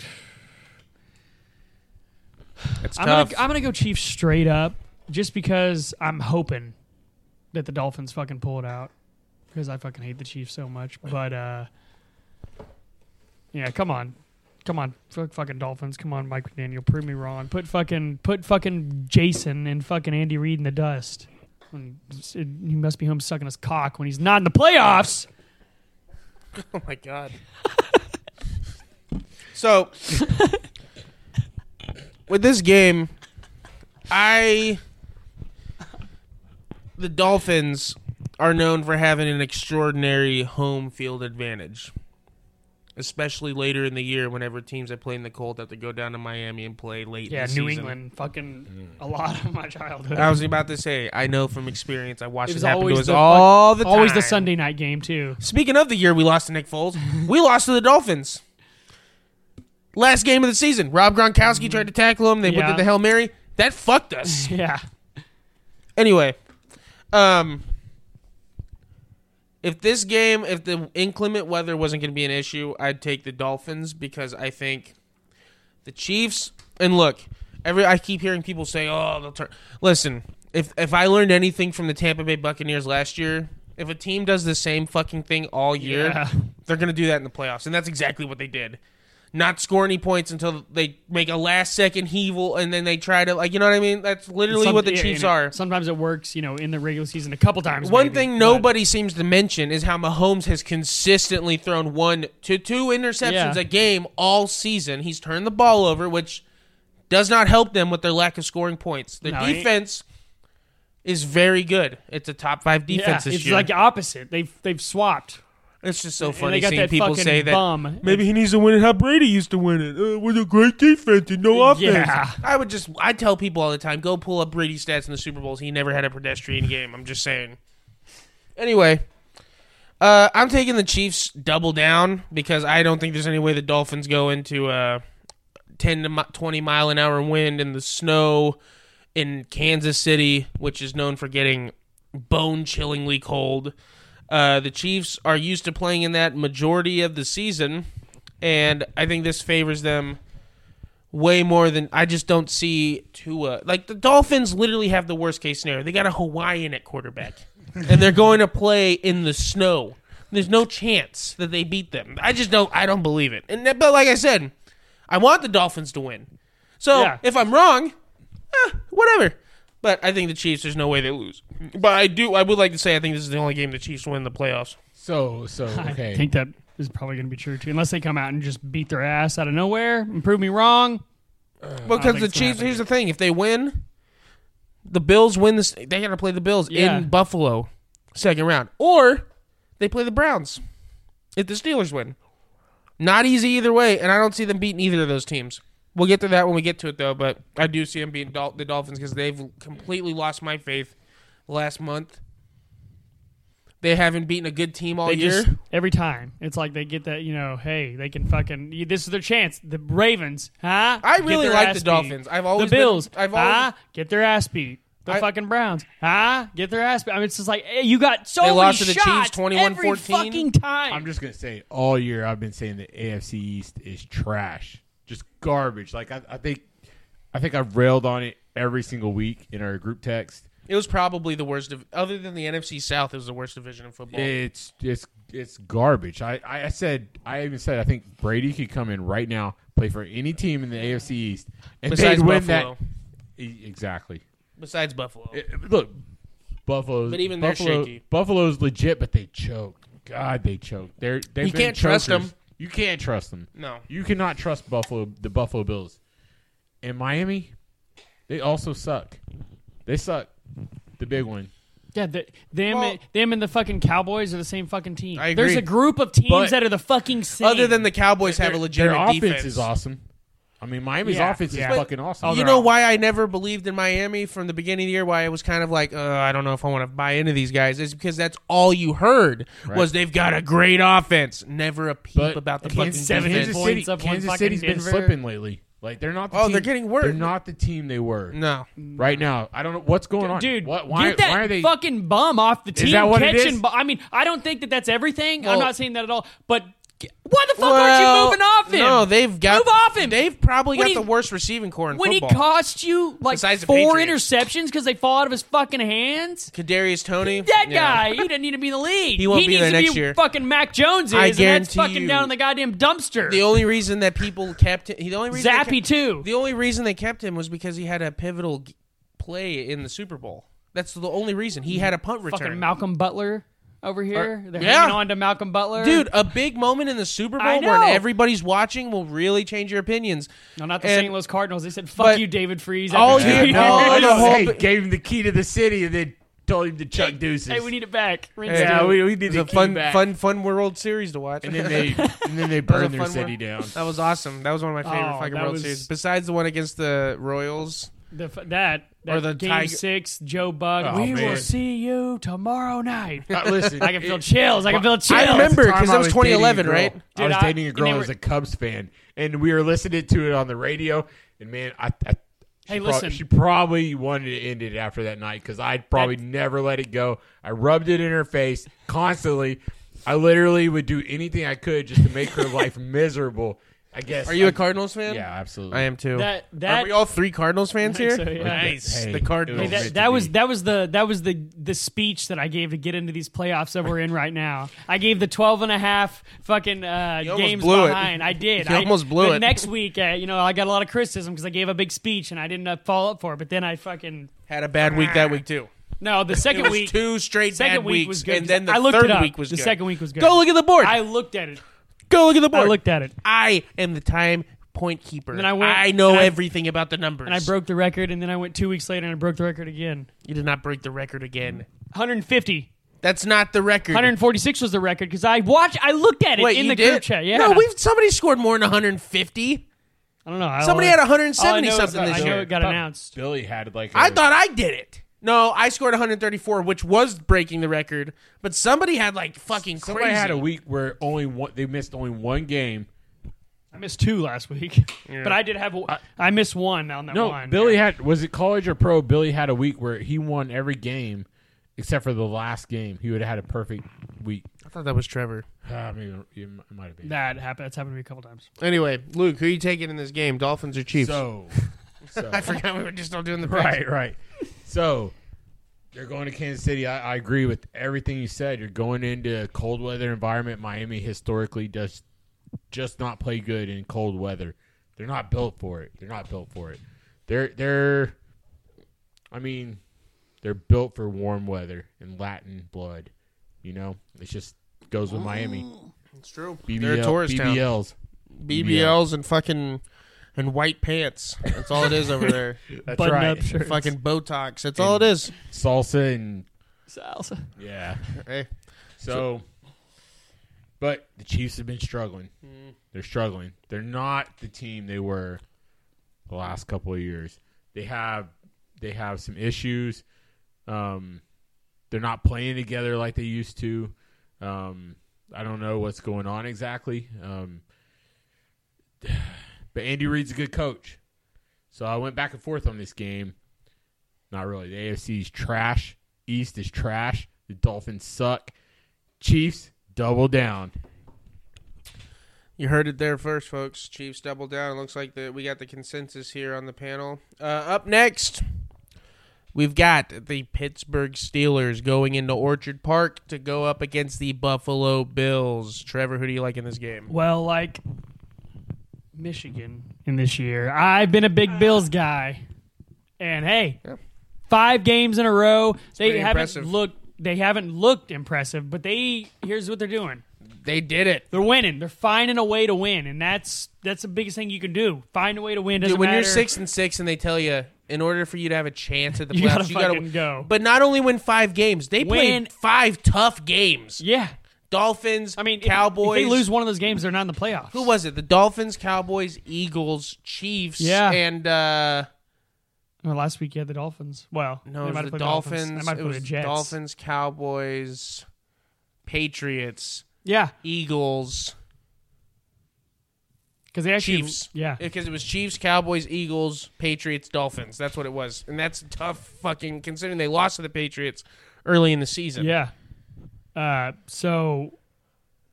[SPEAKER 1] it's
[SPEAKER 2] I'm
[SPEAKER 1] tough.
[SPEAKER 2] gonna, I'm gonna go Chiefs straight up, just because I'm hoping that the Dolphins fucking pull it out, because I fucking hate the Chiefs so much. But uh, yeah, come on, come on, fuck fucking Dolphins, come on, Mike McDaniel, prove me wrong. Put fucking put fucking Jason and fucking Andy Reid in the dust. He must be home sucking his cock when he's not in the playoffs.
[SPEAKER 1] Oh my god. so with this game, I the Dolphins are known for having an extraordinary home field advantage. Especially later in the year, whenever teams that play in the cold have to go down to Miami and play late. in
[SPEAKER 2] Yeah,
[SPEAKER 1] the
[SPEAKER 2] New
[SPEAKER 1] season.
[SPEAKER 2] England, fucking mm. a lot of my childhood.
[SPEAKER 1] I was about to say, I know from experience. I watched
[SPEAKER 2] It
[SPEAKER 1] it,
[SPEAKER 2] was
[SPEAKER 1] happen to us
[SPEAKER 2] the-
[SPEAKER 1] all the time.
[SPEAKER 2] Always the Sunday night game too.
[SPEAKER 1] Speaking of the year we lost to Nick Foles, we lost to the Dolphins. Last game of the season, Rob Gronkowski tried to tackle him. They
[SPEAKER 2] Yeah.
[SPEAKER 1] did the hail mary. That fucked us.
[SPEAKER 2] Yeah,
[SPEAKER 1] anyway, um, if this game, if the inclement weather wasn't going to be an issue, I'd take the Dolphins because I think the Chiefs. And look, every I keep hearing people say, "Oh, they'll turn." Listen, if if I learned anything from the Tampa Bay Buccaneers last year, if a team does the same fucking thing all year,
[SPEAKER 2] Yeah.
[SPEAKER 1] they're going to do that in the playoffs, and that's exactly what they did. Not score any points until they make a last second heavel, and then they try to like, you know what I mean? That's literally
[SPEAKER 2] Some-
[SPEAKER 1] what the
[SPEAKER 2] yeah,
[SPEAKER 1] Chiefs
[SPEAKER 2] and it-
[SPEAKER 1] are.
[SPEAKER 2] Sometimes it works, you know, in the regular season a couple times.
[SPEAKER 1] One
[SPEAKER 2] maybe,
[SPEAKER 1] thing
[SPEAKER 2] but-
[SPEAKER 1] nobody seems to mention is how Mahomes has consistently thrown one to two interceptions
[SPEAKER 2] Yeah.
[SPEAKER 1] a game all season. He's turned the ball over, which does not help them with their lack of scoring points. Their
[SPEAKER 2] No,
[SPEAKER 1] defense is very good. It's a top five
[SPEAKER 2] Yeah,
[SPEAKER 1] defense this
[SPEAKER 2] it's
[SPEAKER 1] year.
[SPEAKER 2] like opposite. They've they've swapped.
[SPEAKER 1] It's just so funny seeing
[SPEAKER 2] that
[SPEAKER 1] people say that
[SPEAKER 2] bum.
[SPEAKER 1] maybe he needs to win it how Brady used to win it uh, with a great defense and no offense.
[SPEAKER 2] Yeah.
[SPEAKER 1] I would just I tell people all the time, go pull up Brady stats in the Super Bowls. He never had a pedestrian game. I'm just saying. Anyway, uh, I'm taking the Chiefs double down because I don't think there's any way the Dolphins go into a 10 to 20 mile an hour wind in the snow in Kansas City, which is known for getting bone chillingly cold. Uh, the Chiefs are used to playing in that majority of the season, and I think this favors them way more than I just don't see Tua. Like the Dolphins literally have the worst case scenario. They got a Hawaiian at quarterback, and they're going to play in the snow. There's no chance that they beat them. I just don't. I don't believe it. And but like I said, I want the Dolphins to win. So
[SPEAKER 2] Yeah.
[SPEAKER 1] if I'm wrong, eh, whatever. But I think the Chiefs. There's no way they lose. But I do. I would like to say I think this is the only game the Chiefs win in the playoffs.
[SPEAKER 3] So so okay.
[SPEAKER 2] I think that is probably going to be true too, unless they come out and just beat their ass out of nowhere and prove me wrong.
[SPEAKER 1] Uh,
[SPEAKER 2] because
[SPEAKER 1] the Chiefs. Here's the thing: if they win, the Bills win this. They got to play the Bills
[SPEAKER 2] Yeah.
[SPEAKER 1] in Buffalo, second round, or they play the Browns if the Steelers win. Not easy either way, and I don't see them beating either of those teams. We'll get to that when we get to it, though. But I do see them beating Dol- the Dolphins because they've completely lost my faith last month. They haven't beaten a good team all
[SPEAKER 2] They
[SPEAKER 1] year.
[SPEAKER 2] just every time it's like they get that you know, hey, they can fucking this is their chance. The Ravens, huh?
[SPEAKER 1] I really like
[SPEAKER 2] ass
[SPEAKER 1] the
[SPEAKER 2] beat.
[SPEAKER 1] Dolphins. I've always
[SPEAKER 2] the
[SPEAKER 1] been-
[SPEAKER 2] Bills,
[SPEAKER 1] I've always-
[SPEAKER 2] huh? Get their ass beat. The
[SPEAKER 1] I-
[SPEAKER 2] fucking Browns, huh? Get their ass beat. I mean, it's just like hey, you got so
[SPEAKER 1] They
[SPEAKER 2] many
[SPEAKER 1] lost to the Chiefs
[SPEAKER 2] shots
[SPEAKER 1] 21-14.
[SPEAKER 2] every fucking time.
[SPEAKER 3] I'm just gonna say all year I've been saying the AFC East is trash, just garbage. Like I, I think, I think I've railed on it every single week in our group text.
[SPEAKER 1] It was probably the worst. Div- other than the NFC South, it was the worst division in football.
[SPEAKER 3] It's it's it's garbage. I, I said I even said I think Brady could come in right now, play for any team in the AFC East, and
[SPEAKER 1] Besides
[SPEAKER 3] they'd win
[SPEAKER 1] Buffalo.
[SPEAKER 3] that. E- Exactly.
[SPEAKER 1] Besides Buffalo.
[SPEAKER 3] It- look, Buffalo's
[SPEAKER 1] But even they're
[SPEAKER 3] Buffalo,
[SPEAKER 1] shaky.
[SPEAKER 3] Buffalo's legit, but they choke. God, they choke. They're they've
[SPEAKER 1] You
[SPEAKER 3] been
[SPEAKER 1] can't trust
[SPEAKER 3] chokers.
[SPEAKER 1] them.
[SPEAKER 3] You can't trust them.
[SPEAKER 1] no.
[SPEAKER 3] You cannot trust Buffalo, the Buffalo Bills. And Miami, they also suck. They suck. The big one.
[SPEAKER 2] yeah, the, them,
[SPEAKER 1] Well-
[SPEAKER 2] them and the fucking Cowboys are the same fucking team.
[SPEAKER 1] I agree.
[SPEAKER 2] There's a group of teams
[SPEAKER 3] But-
[SPEAKER 2] that are the fucking same.
[SPEAKER 1] Other than the Cowboys have a
[SPEAKER 3] Their-
[SPEAKER 1] legitimate
[SPEAKER 3] their offense
[SPEAKER 1] defense.
[SPEAKER 3] is awesome. I mean, Miami's
[SPEAKER 2] Yeah,
[SPEAKER 3] offense
[SPEAKER 2] yeah.
[SPEAKER 3] is fucking awesome.
[SPEAKER 2] Oh,
[SPEAKER 1] you know why I never believed in Miami from the beginning of the year? Why I was kind of like, uh, I don't know if I want to buy into these guys. Is because that's all you heard
[SPEAKER 3] Right.
[SPEAKER 1] was they've got a great offense. Never a peep
[SPEAKER 3] but
[SPEAKER 1] about the
[SPEAKER 3] Kansas,
[SPEAKER 1] fucking
[SPEAKER 2] seven
[SPEAKER 1] defense.
[SPEAKER 3] Kansas
[SPEAKER 2] points
[SPEAKER 3] City,
[SPEAKER 2] up on
[SPEAKER 3] Kansas
[SPEAKER 2] fucking
[SPEAKER 3] City's been
[SPEAKER 2] Denver.
[SPEAKER 3] slipping lately. Like they're not. The
[SPEAKER 1] Oh,
[SPEAKER 3] team,
[SPEAKER 1] they're getting worse.
[SPEAKER 3] They're not the team they were
[SPEAKER 1] No,
[SPEAKER 3] right now. I don't know what's going on,
[SPEAKER 2] Dude,
[SPEAKER 3] What? Why?
[SPEAKER 2] get that
[SPEAKER 3] why are they?
[SPEAKER 2] fucking bum off the team?
[SPEAKER 3] that what it
[SPEAKER 2] catching
[SPEAKER 3] is?
[SPEAKER 2] bu- I mean, I don't think that that's everything. I'm
[SPEAKER 1] Well-
[SPEAKER 2] not saying that at all. But g- why the fuck aren't you moving off him?
[SPEAKER 1] No, they've got
[SPEAKER 2] Move off him.
[SPEAKER 1] They've probably
[SPEAKER 2] When
[SPEAKER 1] got
[SPEAKER 2] he-
[SPEAKER 1] the worst receiving core in
[SPEAKER 2] when
[SPEAKER 1] football.
[SPEAKER 2] he cost you like
[SPEAKER 1] Besides the
[SPEAKER 2] four
[SPEAKER 1] Patriots.
[SPEAKER 2] interceptions because they fall out of his fucking hands.
[SPEAKER 1] Kadarius Toney,
[SPEAKER 2] That guy, he doesn't need to be in the league.
[SPEAKER 1] He won't be
[SPEAKER 2] needs
[SPEAKER 1] there
[SPEAKER 2] to
[SPEAKER 1] next
[SPEAKER 2] be
[SPEAKER 1] year.
[SPEAKER 2] fucking Mac Jones is,
[SPEAKER 1] I
[SPEAKER 2] and that's
[SPEAKER 1] guarantee
[SPEAKER 2] fucking
[SPEAKER 1] you-
[SPEAKER 2] down in the goddamn dumpster.
[SPEAKER 1] The only reason that people kept him, the only reason they
[SPEAKER 2] Zappe
[SPEAKER 1] kept-
[SPEAKER 2] too.
[SPEAKER 1] The only reason they kept him was because he had a pivotal g- play in the Super Bowl. That's the only reason he had a punt return.
[SPEAKER 2] fucking Malcolm Butler over here. They're
[SPEAKER 1] yeah.
[SPEAKER 2] hanging on to Malcolm Butler,
[SPEAKER 1] Dude, a big moment in the Super Bowl when everybody's watching will really change your opinions.
[SPEAKER 2] No, not the
[SPEAKER 1] and-
[SPEAKER 2] St. Louis Cardinals. They said, "Fuck
[SPEAKER 1] but
[SPEAKER 2] you, David Freese."
[SPEAKER 1] all you-
[SPEAKER 2] two
[SPEAKER 1] Yeah,
[SPEAKER 3] no,
[SPEAKER 1] the whole
[SPEAKER 3] hey, gave him the key to the city and then told him to chuck deuces.
[SPEAKER 2] Hey, we need it back. Rinse
[SPEAKER 3] Yeah, we, we need
[SPEAKER 1] was
[SPEAKER 3] to
[SPEAKER 1] a fun,
[SPEAKER 3] back.
[SPEAKER 1] fun, fun World Series to watch.
[SPEAKER 3] And then they and then they
[SPEAKER 1] That
[SPEAKER 3] burned their city
[SPEAKER 1] one.
[SPEAKER 3] down.
[SPEAKER 1] that was awesome. That was one of my favorite
[SPEAKER 2] Oh,
[SPEAKER 1] fucking World
[SPEAKER 2] was-
[SPEAKER 1] Series. Besides the one against the Royals.
[SPEAKER 2] The, f- that, that
[SPEAKER 1] Or the
[SPEAKER 2] game
[SPEAKER 1] Tiger-
[SPEAKER 2] six, Joe Buck.
[SPEAKER 3] Oh,
[SPEAKER 2] we will see you tomorrow night.
[SPEAKER 3] Uh, listen,
[SPEAKER 2] I can feel
[SPEAKER 3] it-
[SPEAKER 2] chills. I can feel chills.
[SPEAKER 1] I remember because
[SPEAKER 3] I
[SPEAKER 1] that was 2011,
[SPEAKER 3] girl-
[SPEAKER 1] right?
[SPEAKER 3] I
[SPEAKER 2] Dude,
[SPEAKER 3] was
[SPEAKER 2] I-
[SPEAKER 3] dating a
[SPEAKER 2] and
[SPEAKER 3] girl
[SPEAKER 2] they
[SPEAKER 3] who
[SPEAKER 2] were-
[SPEAKER 3] was a Cubs fan, and we were listening to it on the radio. And man, I, I
[SPEAKER 2] Hey,
[SPEAKER 3] she prob-
[SPEAKER 2] listen.
[SPEAKER 3] she probably wanted to end it after that night because I'd probably
[SPEAKER 2] That-
[SPEAKER 3] never let it go. I rubbed it in her face constantly. I literally would do anything I could just to make her life miserable. I guess.
[SPEAKER 1] Are you
[SPEAKER 3] a
[SPEAKER 1] a Cardinals fan?
[SPEAKER 3] Yeah, absolutely.
[SPEAKER 1] I am too.
[SPEAKER 2] That
[SPEAKER 1] Are we all three Cardinals fans here?
[SPEAKER 2] so, yeah.
[SPEAKER 1] Nice.
[SPEAKER 3] Hey,
[SPEAKER 1] the Cardinals.
[SPEAKER 2] Hey,
[SPEAKER 3] meant
[SPEAKER 2] that,
[SPEAKER 3] to
[SPEAKER 2] that was
[SPEAKER 3] be.
[SPEAKER 2] that was the that was the the speech that I gave to get into these playoffs that we're in right now. I gave the 12 and a half fucking uh,
[SPEAKER 1] You almost
[SPEAKER 2] games
[SPEAKER 1] blew it.
[SPEAKER 2] behind. I did.
[SPEAKER 1] You
[SPEAKER 2] I,
[SPEAKER 1] almost blew
[SPEAKER 2] the
[SPEAKER 1] it.
[SPEAKER 2] Next week, uh, you know, I got a lot of criticism because I gave a big speech and I didn't uh, follow up for it. But then I fucking
[SPEAKER 1] Had a bad week that week too.
[SPEAKER 2] no. The
[SPEAKER 1] It
[SPEAKER 2] second
[SPEAKER 1] was
[SPEAKER 2] week,
[SPEAKER 1] two straight
[SPEAKER 2] second
[SPEAKER 1] bad
[SPEAKER 2] week
[SPEAKER 1] weeks,
[SPEAKER 2] was good.
[SPEAKER 1] and then the
[SPEAKER 2] I looked
[SPEAKER 1] third
[SPEAKER 2] it up.
[SPEAKER 1] week was
[SPEAKER 2] the
[SPEAKER 1] good.
[SPEAKER 2] second week was good.
[SPEAKER 1] Go look at the board.
[SPEAKER 2] I looked at it.
[SPEAKER 1] Go look at the board.
[SPEAKER 2] I looked at it.
[SPEAKER 1] I am the time point keeper.
[SPEAKER 2] then I went-
[SPEAKER 1] I know
[SPEAKER 2] and I-
[SPEAKER 1] everything about the numbers.
[SPEAKER 2] And I broke the record, and then I went two weeks later and I broke the record again.
[SPEAKER 1] You did not break the record again.
[SPEAKER 2] 150.
[SPEAKER 1] That's not the record.
[SPEAKER 2] 146 was the record because I watched, I looked at it
[SPEAKER 1] Wait,
[SPEAKER 2] in
[SPEAKER 1] you
[SPEAKER 2] the
[SPEAKER 1] did?
[SPEAKER 2] group chat. Yeah.
[SPEAKER 1] No, we've somebody scored more than 150.
[SPEAKER 2] I don't know. I-
[SPEAKER 1] Somebody
[SPEAKER 2] all I-
[SPEAKER 1] had 170
[SPEAKER 2] all I know is
[SPEAKER 1] something
[SPEAKER 2] that-
[SPEAKER 1] this
[SPEAKER 2] I know
[SPEAKER 1] year.
[SPEAKER 2] it got announced.
[SPEAKER 3] Billy had like.
[SPEAKER 1] I
[SPEAKER 3] a-
[SPEAKER 1] thought I did it. No, I scored 134, which was breaking the record. But somebody had like fucking
[SPEAKER 3] somebody
[SPEAKER 1] crazy.
[SPEAKER 3] had a week where only one they missed only one game.
[SPEAKER 2] I missed two last week, but I did have. A, I missed one on that
[SPEAKER 3] No,
[SPEAKER 2] one.
[SPEAKER 3] Billy had was it college or pro? Billy had a week where he won every game except for the last game. He would have had a perfect week.
[SPEAKER 1] I thought that was Trevor.
[SPEAKER 3] Uh, maybe it it might have been.
[SPEAKER 2] that happened. That's happened to me a couple times.
[SPEAKER 1] Anyway, Luke, who are you taking in this game? Dolphins or Chiefs?
[SPEAKER 3] So, so
[SPEAKER 1] I forgot we were just all doing the picks.
[SPEAKER 3] right, right. So they're going to Kansas City. I, I agree with everything you said. You're going into a cold weather environment. Miami historically does just not play good in cold weather. They're not built for it. They're not built for it. They're they're I mean, they're built for warm weather and Latin blood. You know, it just goes with Miami.
[SPEAKER 1] Oh, it's true.
[SPEAKER 3] BBL,
[SPEAKER 1] They're a tourist town.
[SPEAKER 3] BBLs.
[SPEAKER 1] BBLs and fucking and white pants. That's all it is over there.
[SPEAKER 3] That's
[SPEAKER 2] Button
[SPEAKER 3] right.
[SPEAKER 2] up shirts.
[SPEAKER 1] fucking Botox. That's all it is.
[SPEAKER 3] Salsa and
[SPEAKER 2] Salsa.
[SPEAKER 3] yeah.
[SPEAKER 1] Hey,
[SPEAKER 3] So, but the Chiefs have been struggling. They're struggling. They're not the team they were the last couple of years. They have they have some issues. Um, they're not playing together like they used to. Um, I don't know what's going on exactly. Um, but Andy Reid's a good coach. So I went back and forth on this game. Not really. The AFC is trash. East is trash. The Dolphins suck. Chiefs double down.
[SPEAKER 1] you heard it there first, folks. Chiefs double down. It looks like that we got the consensus here on the panel. Uh, up next, we've got the Pittsburgh Steelers going into Orchard Park to go up against the Buffalo Bills. Trevor, who do you like in this game?
[SPEAKER 2] Well, like Michigan in this year, I've been a big uh. Bills guy, and hey,
[SPEAKER 1] Yeah.
[SPEAKER 2] five games in a row. They haven't
[SPEAKER 1] impressive.
[SPEAKER 2] looked. They haven't looked impressive, but they here's what they're doing.
[SPEAKER 1] They did it.
[SPEAKER 2] They're winning. They're finding a way to win, and that's that's the biggest thing you can do. Find a way to win. Doesn't
[SPEAKER 1] Dude, when you're six and six, and they tell you in order for you to have a chance at the
[SPEAKER 2] You
[SPEAKER 1] playoffs,
[SPEAKER 2] gotta
[SPEAKER 1] you gotta
[SPEAKER 2] fucking go.
[SPEAKER 1] But not only win five games, they
[SPEAKER 2] Win-
[SPEAKER 1] played five tough games.
[SPEAKER 2] yeah,
[SPEAKER 1] Dolphins.
[SPEAKER 2] I mean, if-
[SPEAKER 1] Cowboys.
[SPEAKER 2] If, they lose one of those games, they're not in the playoffs.
[SPEAKER 1] Who was it? The Dolphins, Cowboys, Eagles, Chiefs.
[SPEAKER 2] Yeah.
[SPEAKER 1] and uh,
[SPEAKER 2] Well, last week you had the Dolphins. Well,
[SPEAKER 1] no,
[SPEAKER 2] they
[SPEAKER 1] it
[SPEAKER 2] might
[SPEAKER 1] was
[SPEAKER 2] have
[SPEAKER 1] the
[SPEAKER 2] played Dolphins. They might
[SPEAKER 1] it
[SPEAKER 2] have
[SPEAKER 1] was
[SPEAKER 2] played the Jets.
[SPEAKER 1] Dolphins, Cowboys, Patriots,
[SPEAKER 2] Yeah,
[SPEAKER 1] Eagles,
[SPEAKER 2] because they actually.
[SPEAKER 1] Chiefs.
[SPEAKER 2] Yeah.
[SPEAKER 1] because it was Chiefs, Cowboys, Eagles, Patriots, Dolphins. That's what it was, and that's tough. Fucking considering they lost to the Patriots early in the season.
[SPEAKER 2] Yeah. Uh, so,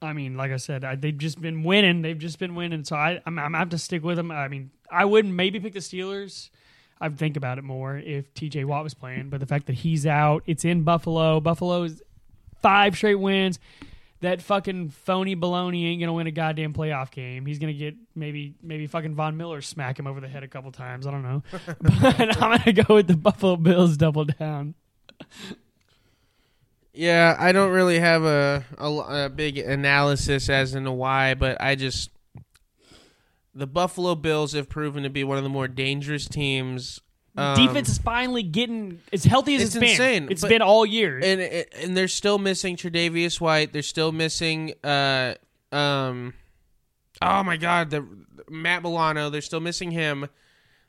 [SPEAKER 2] I mean, like I said, I, they've just been winning. They've just been winning. So I, I'm, I'm have to stick with them. I mean, I wouldn't maybe pick the Steelers. I'd think about it more if T.J. Watt was playing, but the fact that he's out, it's in Buffalo. Buffalo's five straight wins. That fucking phony baloney ain't gonna win a goddamn playoff game. He's gonna get maybe maybe fucking Von Miller smack him over the head a couple times. I don't know, but I'm gonna go with the Buffalo Bills double down.
[SPEAKER 1] Yeah, I don't really have a, a, a big analysis as into why, but I just the Buffalo Bills have proven to be one of the more dangerous teams. Um,
[SPEAKER 2] defense is finally getting as healthy as
[SPEAKER 1] it's
[SPEAKER 2] it's been.
[SPEAKER 1] insane,
[SPEAKER 2] It's
[SPEAKER 1] but-
[SPEAKER 2] been all year.
[SPEAKER 1] and and they're still missing Tre'Davious White. They're still missing uh um oh my god the Matt Milano. They're still missing him.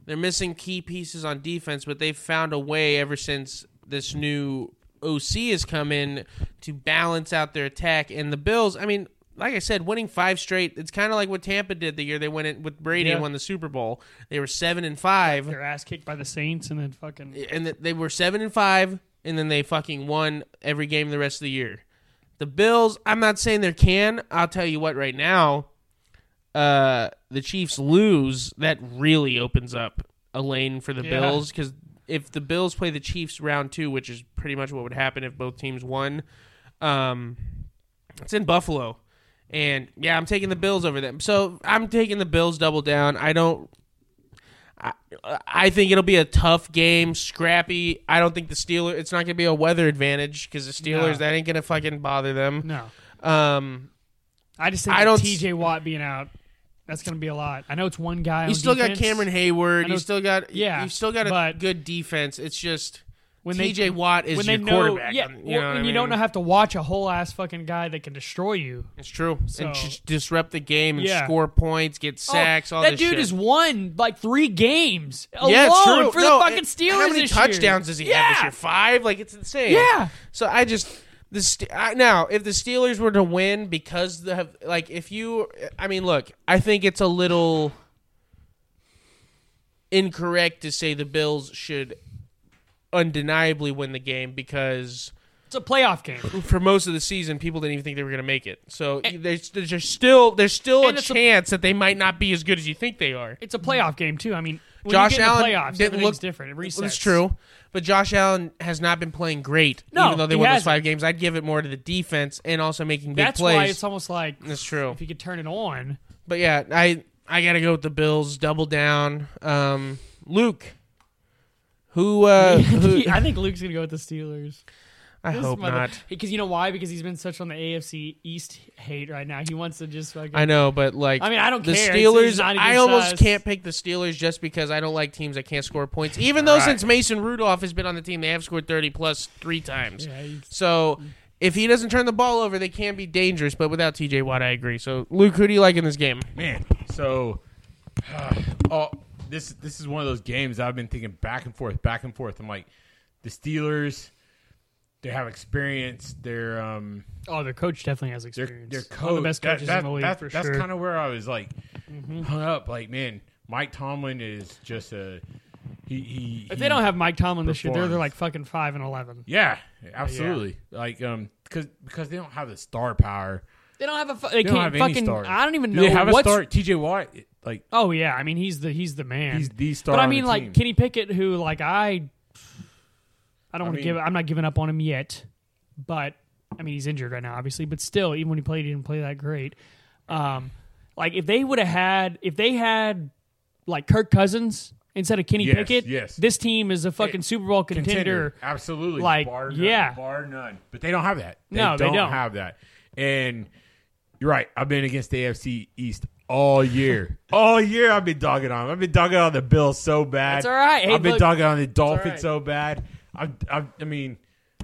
[SPEAKER 1] They're missing key pieces on defense, but they've found a way ever since this new OC has come in to balance out their attack. And the Bills, I mean, like I said, winning five straight. It's kind of like what Tampa did the year they went in with Brady and won the Super Bowl. They were seven and five
[SPEAKER 2] Their ass kicked by the Saints, and then fucking
[SPEAKER 1] and th- they were seven and five, and then they fucking won every game the rest of the year. The Bills, I'm not saying they can. I'll tell you what, right now, uh, the Chiefs lose, that really opens up a lane for the
[SPEAKER 2] Yeah.
[SPEAKER 1] Bills because if the Bills play the Chiefs round two, which is pretty much what would happen if both teams won, um, it's in Buffalo. And yeah, I'm taking the Bills over them. So I'm taking the Bills double down. I don't I, I think it'll be a tough game, scrappy. I don't think the Steelers. It's not going to be a weather advantage because the Steelers
[SPEAKER 2] No.
[SPEAKER 1] that ain't going to fucking bother them.
[SPEAKER 2] no.
[SPEAKER 1] Um,
[SPEAKER 2] I just think
[SPEAKER 1] I don't
[SPEAKER 2] T.J. Watt being out, that's going to be a lot. I know it's one guy.
[SPEAKER 1] you still got. Cameron
[SPEAKER 2] Heyward.
[SPEAKER 1] You still got
[SPEAKER 2] Yeah,
[SPEAKER 1] You still got a good defense. It's just
[SPEAKER 2] when they
[SPEAKER 1] T.J. Watt is
[SPEAKER 2] when
[SPEAKER 1] your
[SPEAKER 2] they know,
[SPEAKER 1] quarterback.
[SPEAKER 2] Yeah,
[SPEAKER 1] you know what
[SPEAKER 2] and
[SPEAKER 1] I
[SPEAKER 2] you don't have to watch a whole ass fucking guy that can destroy you.
[SPEAKER 1] It's true.
[SPEAKER 2] So-
[SPEAKER 1] and just disrupt the game and
[SPEAKER 2] Yeah.
[SPEAKER 1] score points, get oh, sacks.
[SPEAKER 2] Oh,
[SPEAKER 1] all
[SPEAKER 2] that dude
[SPEAKER 1] shit.
[SPEAKER 2] has won like three games alone
[SPEAKER 1] yeah, it's true.
[SPEAKER 2] for
[SPEAKER 1] No,
[SPEAKER 2] the fucking Steelers.
[SPEAKER 1] How many
[SPEAKER 2] this year.
[SPEAKER 1] touchdowns does he
[SPEAKER 2] yeah.
[SPEAKER 1] have this year? Five. Like it's insane.
[SPEAKER 2] Yeah.
[SPEAKER 1] So I just the now if the Steelers were to win because the have like if you I mean look I think it's a little incorrect to say the Bills should undeniably win the game because
[SPEAKER 2] It's a playoff game.
[SPEAKER 1] for most of the season people didn't even think they were going to make it. So there's there's still there's still a
[SPEAKER 2] And it's a-
[SPEAKER 1] chance that they might not be as good as you think they are.
[SPEAKER 2] It's a playoff game too. I mean,
[SPEAKER 1] Josh
[SPEAKER 2] you get in
[SPEAKER 1] Allen
[SPEAKER 2] playoffs,
[SPEAKER 1] didn't look-
[SPEAKER 2] different. It resets.
[SPEAKER 1] That's true. But Josh Allen has not been playing great,
[SPEAKER 2] No,
[SPEAKER 1] even though they won those
[SPEAKER 2] hasn't.
[SPEAKER 1] five games. I'd give it more to the defense and also making big plays.
[SPEAKER 2] That's
[SPEAKER 1] plays.
[SPEAKER 2] why it's almost like
[SPEAKER 1] That's true.
[SPEAKER 2] if you could turn it on.
[SPEAKER 1] But yeah, I I gotta go with the Bills. Double down. Um, Luke, who? Uh, who
[SPEAKER 2] I think Luke's gonna go with the Steelers.
[SPEAKER 1] I
[SPEAKER 2] This
[SPEAKER 1] hope
[SPEAKER 2] mother-
[SPEAKER 1] not.
[SPEAKER 2] Because you know why? Because he's been such on the AFC East hate right now. He wants to just fucking.
[SPEAKER 1] I know, but like,
[SPEAKER 2] I mean, I don't
[SPEAKER 1] the
[SPEAKER 2] care. It's- it's
[SPEAKER 1] Steelers. I almost
[SPEAKER 2] us.
[SPEAKER 1] can't pick the Steelers just because I don't like teams that can't score points. Even though
[SPEAKER 3] Right.
[SPEAKER 1] since Mason Rudolph has been on the team, they have scored thirty plus three times.
[SPEAKER 2] Yeah,
[SPEAKER 1] So if he doesn't turn the ball over, they can be dangerous. But without T.J. Watt, I agree. So Luke, who do you like in this game?
[SPEAKER 3] Man, so oh, this this is one of those games I've been thinking back and forth, back and forth. I'm like, the Steelers, they have experience. They're um,
[SPEAKER 2] oh, their coach definitely has experience.
[SPEAKER 3] their
[SPEAKER 2] One
[SPEAKER 3] coach.
[SPEAKER 2] of the best coaches
[SPEAKER 3] that-
[SPEAKER 2] in the league
[SPEAKER 3] that-
[SPEAKER 2] for
[SPEAKER 3] that's
[SPEAKER 2] sure. Mm-hmm.
[SPEAKER 3] kind of where I was like hung up. Like, man, Mike Tomlin is just a he. he
[SPEAKER 2] if
[SPEAKER 3] he-
[SPEAKER 2] they don't have Mike Tomlin this year, they're, they're like fucking five and eleven.
[SPEAKER 3] yeah, absolutely. Like um, because because they don't have the star power.
[SPEAKER 2] They don't have a. They,
[SPEAKER 3] They don't
[SPEAKER 2] can't
[SPEAKER 3] have any
[SPEAKER 2] fucking.
[SPEAKER 3] stars.
[SPEAKER 2] I don't even
[SPEAKER 3] Do
[SPEAKER 2] know
[SPEAKER 3] they have a star? T.J. Watt, like
[SPEAKER 2] Oh yeah, I mean he's the he's the man.
[SPEAKER 3] he's the star.
[SPEAKER 2] but I mean, like
[SPEAKER 3] team.
[SPEAKER 2] Kenny Pickett, who like I, I don't want to give. I'm not giving up on him yet, but I mean he's injured right now, obviously. But still, even when he played, he didn't play that great. Um, like if they would have had, if they had like Kirk Cousins instead of Kenny
[SPEAKER 3] Yes,
[SPEAKER 2] Pickett,
[SPEAKER 3] yes.
[SPEAKER 2] this team is a fucking Super Bowl contender.
[SPEAKER 3] absolutely.
[SPEAKER 2] Like,
[SPEAKER 3] bar none,
[SPEAKER 2] yeah.
[SPEAKER 3] bar none. But they don't have that. They
[SPEAKER 2] No, they
[SPEAKER 3] don't,
[SPEAKER 2] don't.
[SPEAKER 3] have that. And you're right. I've been against the AFC East all year. all year I've been dogging on. 'em. I've been dogging on the Bills so bad.
[SPEAKER 2] That's all right. Hey,
[SPEAKER 3] I've been
[SPEAKER 2] look,
[SPEAKER 3] dogging on the Dolphins
[SPEAKER 2] right.
[SPEAKER 3] so bad. I, I, I mean,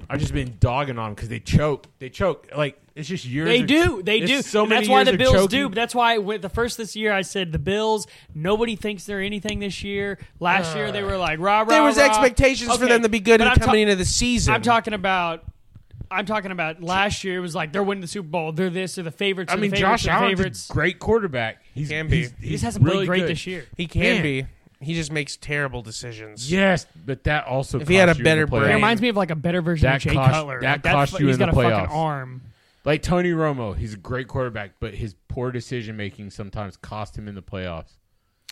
[SPEAKER 3] I've just been dogging on them because they choke. They choke. Like it's just years.
[SPEAKER 2] They
[SPEAKER 3] of-
[SPEAKER 2] do. They do.
[SPEAKER 3] So many
[SPEAKER 2] that's why the Bills
[SPEAKER 3] choking.
[SPEAKER 2] do. That's why with the first this year, I said the Bills. Nobody thinks they're anything this year. Last year, they were like rah rah.
[SPEAKER 1] There was
[SPEAKER 2] rah.
[SPEAKER 1] expectations for them to be good in
[SPEAKER 2] ta-
[SPEAKER 1] coming into the season.
[SPEAKER 2] I'm talking about. I'm talking about last year. It was like they're winning the Super Bowl. They're this. They're the favorites.
[SPEAKER 3] I mean, Josh Allen's a great quarterback. He's,
[SPEAKER 1] Can be.
[SPEAKER 3] He's,
[SPEAKER 2] He
[SPEAKER 3] he's
[SPEAKER 2] just hasn't
[SPEAKER 3] really
[SPEAKER 2] played great
[SPEAKER 3] good.
[SPEAKER 2] this year.
[SPEAKER 1] he can
[SPEAKER 3] Man.
[SPEAKER 1] be. He just makes terrible decisions.
[SPEAKER 3] Yes, but that also
[SPEAKER 1] If he had
[SPEAKER 3] cost
[SPEAKER 1] a
[SPEAKER 3] you in
[SPEAKER 1] better
[SPEAKER 3] the
[SPEAKER 1] brain-
[SPEAKER 2] It reminds me of like a better version
[SPEAKER 3] That
[SPEAKER 2] of Jay
[SPEAKER 3] cost-
[SPEAKER 2] Cutler.
[SPEAKER 3] that
[SPEAKER 2] Like, that's
[SPEAKER 3] cost
[SPEAKER 2] fu-
[SPEAKER 3] you
[SPEAKER 2] he's
[SPEAKER 3] in the
[SPEAKER 2] got a fucking
[SPEAKER 3] playoffs.
[SPEAKER 2] arm.
[SPEAKER 3] Like Tony Romo, he's a great quarterback, but his poor decision making sometimes cost him in the playoffs.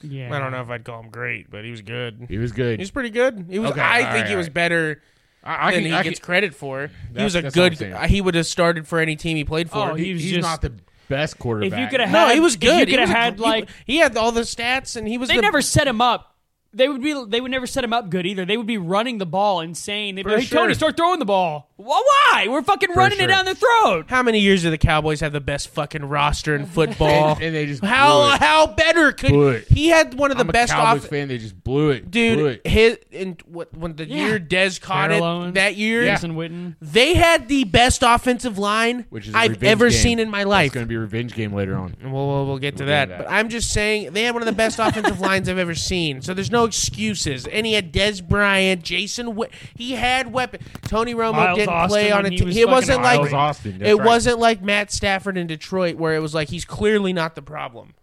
[SPEAKER 2] Yeah,
[SPEAKER 1] I don't know if I'd call him great, but he was good.
[SPEAKER 3] He was good.
[SPEAKER 1] He was pretty good. He was.
[SPEAKER 3] Okay,
[SPEAKER 1] I
[SPEAKER 3] all
[SPEAKER 1] think
[SPEAKER 3] right,
[SPEAKER 1] he
[SPEAKER 3] all
[SPEAKER 1] was
[SPEAKER 3] right.
[SPEAKER 1] better
[SPEAKER 3] I, I
[SPEAKER 1] than
[SPEAKER 3] can,
[SPEAKER 1] he
[SPEAKER 3] I
[SPEAKER 1] gets
[SPEAKER 3] can-
[SPEAKER 1] credit for. He
[SPEAKER 3] That's-
[SPEAKER 1] was a
[SPEAKER 3] that's what I'm
[SPEAKER 1] good.
[SPEAKER 3] saying.
[SPEAKER 1] He would have started for any team he played for.
[SPEAKER 2] Oh, he was
[SPEAKER 3] he's
[SPEAKER 2] just-
[SPEAKER 3] not the best quarterback.
[SPEAKER 2] If you could have
[SPEAKER 1] no,
[SPEAKER 2] had,
[SPEAKER 1] he was
[SPEAKER 2] if
[SPEAKER 1] good.
[SPEAKER 2] You could have
[SPEAKER 1] was
[SPEAKER 2] had
[SPEAKER 1] he-
[SPEAKER 2] like
[SPEAKER 1] he had all the stats, and he was.
[SPEAKER 2] they
[SPEAKER 1] the,
[SPEAKER 2] never set him up. They would be. They would never set him up good either. They would be running the ball insane. They'd be
[SPEAKER 3] For
[SPEAKER 2] like, "Hey, Tony,
[SPEAKER 3] sure.
[SPEAKER 2] start throwing the ball." Well, why? We're fucking running
[SPEAKER 3] sure.
[SPEAKER 2] it down their throat.
[SPEAKER 1] How many years do the Cowboys have the best fucking roster in football?
[SPEAKER 3] and, and they just blew
[SPEAKER 1] how
[SPEAKER 3] it.
[SPEAKER 1] how better could
[SPEAKER 3] Blew it.
[SPEAKER 1] he had one of the
[SPEAKER 3] I'm a
[SPEAKER 1] best
[SPEAKER 3] Cowboys
[SPEAKER 1] off
[SPEAKER 3] fan. They just blew it, blew
[SPEAKER 1] dude
[SPEAKER 3] it.
[SPEAKER 1] his in what when the
[SPEAKER 2] Yeah.
[SPEAKER 1] year Dez caught
[SPEAKER 2] Terrell
[SPEAKER 1] it that year
[SPEAKER 3] Yeah.
[SPEAKER 2] Jason Witten.
[SPEAKER 1] they had the best offensive line
[SPEAKER 3] which is a
[SPEAKER 1] I've
[SPEAKER 3] revenge
[SPEAKER 1] ever
[SPEAKER 3] game.
[SPEAKER 1] seen in my life.
[SPEAKER 3] It's going to be a revenge game later on.
[SPEAKER 1] And We'll, we'll, we'll get to
[SPEAKER 3] We'll
[SPEAKER 1] that.
[SPEAKER 3] get to that.
[SPEAKER 1] But I'm just saying they had one of the best offensive lines I've ever seen. So there's no excuses. And he had Dez Bryant, Jason. Wi- he had weapon. Tony Romo
[SPEAKER 2] Miles
[SPEAKER 1] didn't
[SPEAKER 2] Austin
[SPEAKER 1] play on
[SPEAKER 2] when
[SPEAKER 1] a
[SPEAKER 2] he
[SPEAKER 1] team.
[SPEAKER 2] was
[SPEAKER 1] It wasn't like
[SPEAKER 3] Miles Austin, that's
[SPEAKER 1] it
[SPEAKER 3] right.
[SPEAKER 1] wasn't like Matt Stafford in Detroit where it was like he's clearly not the problem.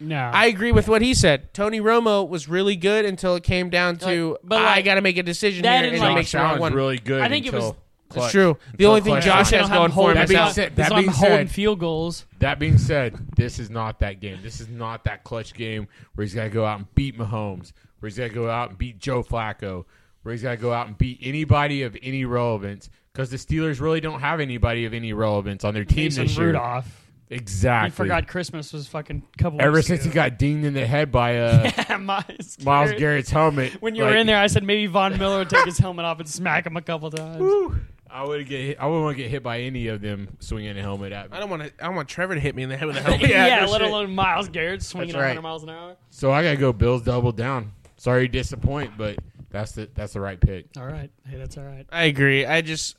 [SPEAKER 2] No,
[SPEAKER 1] I agree with what he said. Tony Romo was really good until it came down to
[SPEAKER 2] But,
[SPEAKER 1] I
[SPEAKER 2] like,
[SPEAKER 1] got to make a decision
[SPEAKER 2] that
[SPEAKER 1] here,
[SPEAKER 2] and,
[SPEAKER 1] and
[SPEAKER 2] like-
[SPEAKER 1] he
[SPEAKER 3] Josh
[SPEAKER 1] makes the wrong
[SPEAKER 3] Allen's
[SPEAKER 1] one.
[SPEAKER 3] really good.
[SPEAKER 2] I think it was-
[SPEAKER 3] until
[SPEAKER 1] It's true. The only thing
[SPEAKER 3] clutch
[SPEAKER 1] Josh has going for him
[SPEAKER 3] That
[SPEAKER 1] is
[SPEAKER 3] being said- that
[SPEAKER 2] why I'm holding field goals.
[SPEAKER 3] That being said, this is not that game. This is not that clutch game where he's got to go out and beat Mahomes, where he's got to go out and beat Joe Flacco, where he's got to go out and beat anybody of any relevance. Because the Steelers really don't have anybody of any relevance on their team
[SPEAKER 2] Mason
[SPEAKER 3] this year.
[SPEAKER 2] Rudolph.
[SPEAKER 3] Exactly.
[SPEAKER 2] He forgot Christmas was fucking couple.
[SPEAKER 3] Ever since he got dinged in the head by uh, Myles,
[SPEAKER 2] Myles
[SPEAKER 3] Garrett's helmet.
[SPEAKER 2] When you
[SPEAKER 3] like,
[SPEAKER 2] were in there, I said maybe Von Miller would take his helmet off and smack him a couple times.
[SPEAKER 3] whew, I would get. Hit, I wouldn't want to get hit by any of them swinging a helmet at me.
[SPEAKER 1] I don't want to. I don't want Trevor to hit me in the head with a helmet.
[SPEAKER 2] yeah,
[SPEAKER 3] no
[SPEAKER 2] let
[SPEAKER 3] shit.
[SPEAKER 2] alone Myles Garrett swinging
[SPEAKER 1] That's right.
[SPEAKER 2] 100 miles an hour.
[SPEAKER 3] So I gotta go. Bills double down. Sorry to disappoint, but that's the that's the right pick.
[SPEAKER 2] All right, hey, that's all right.
[SPEAKER 1] I agree. I just,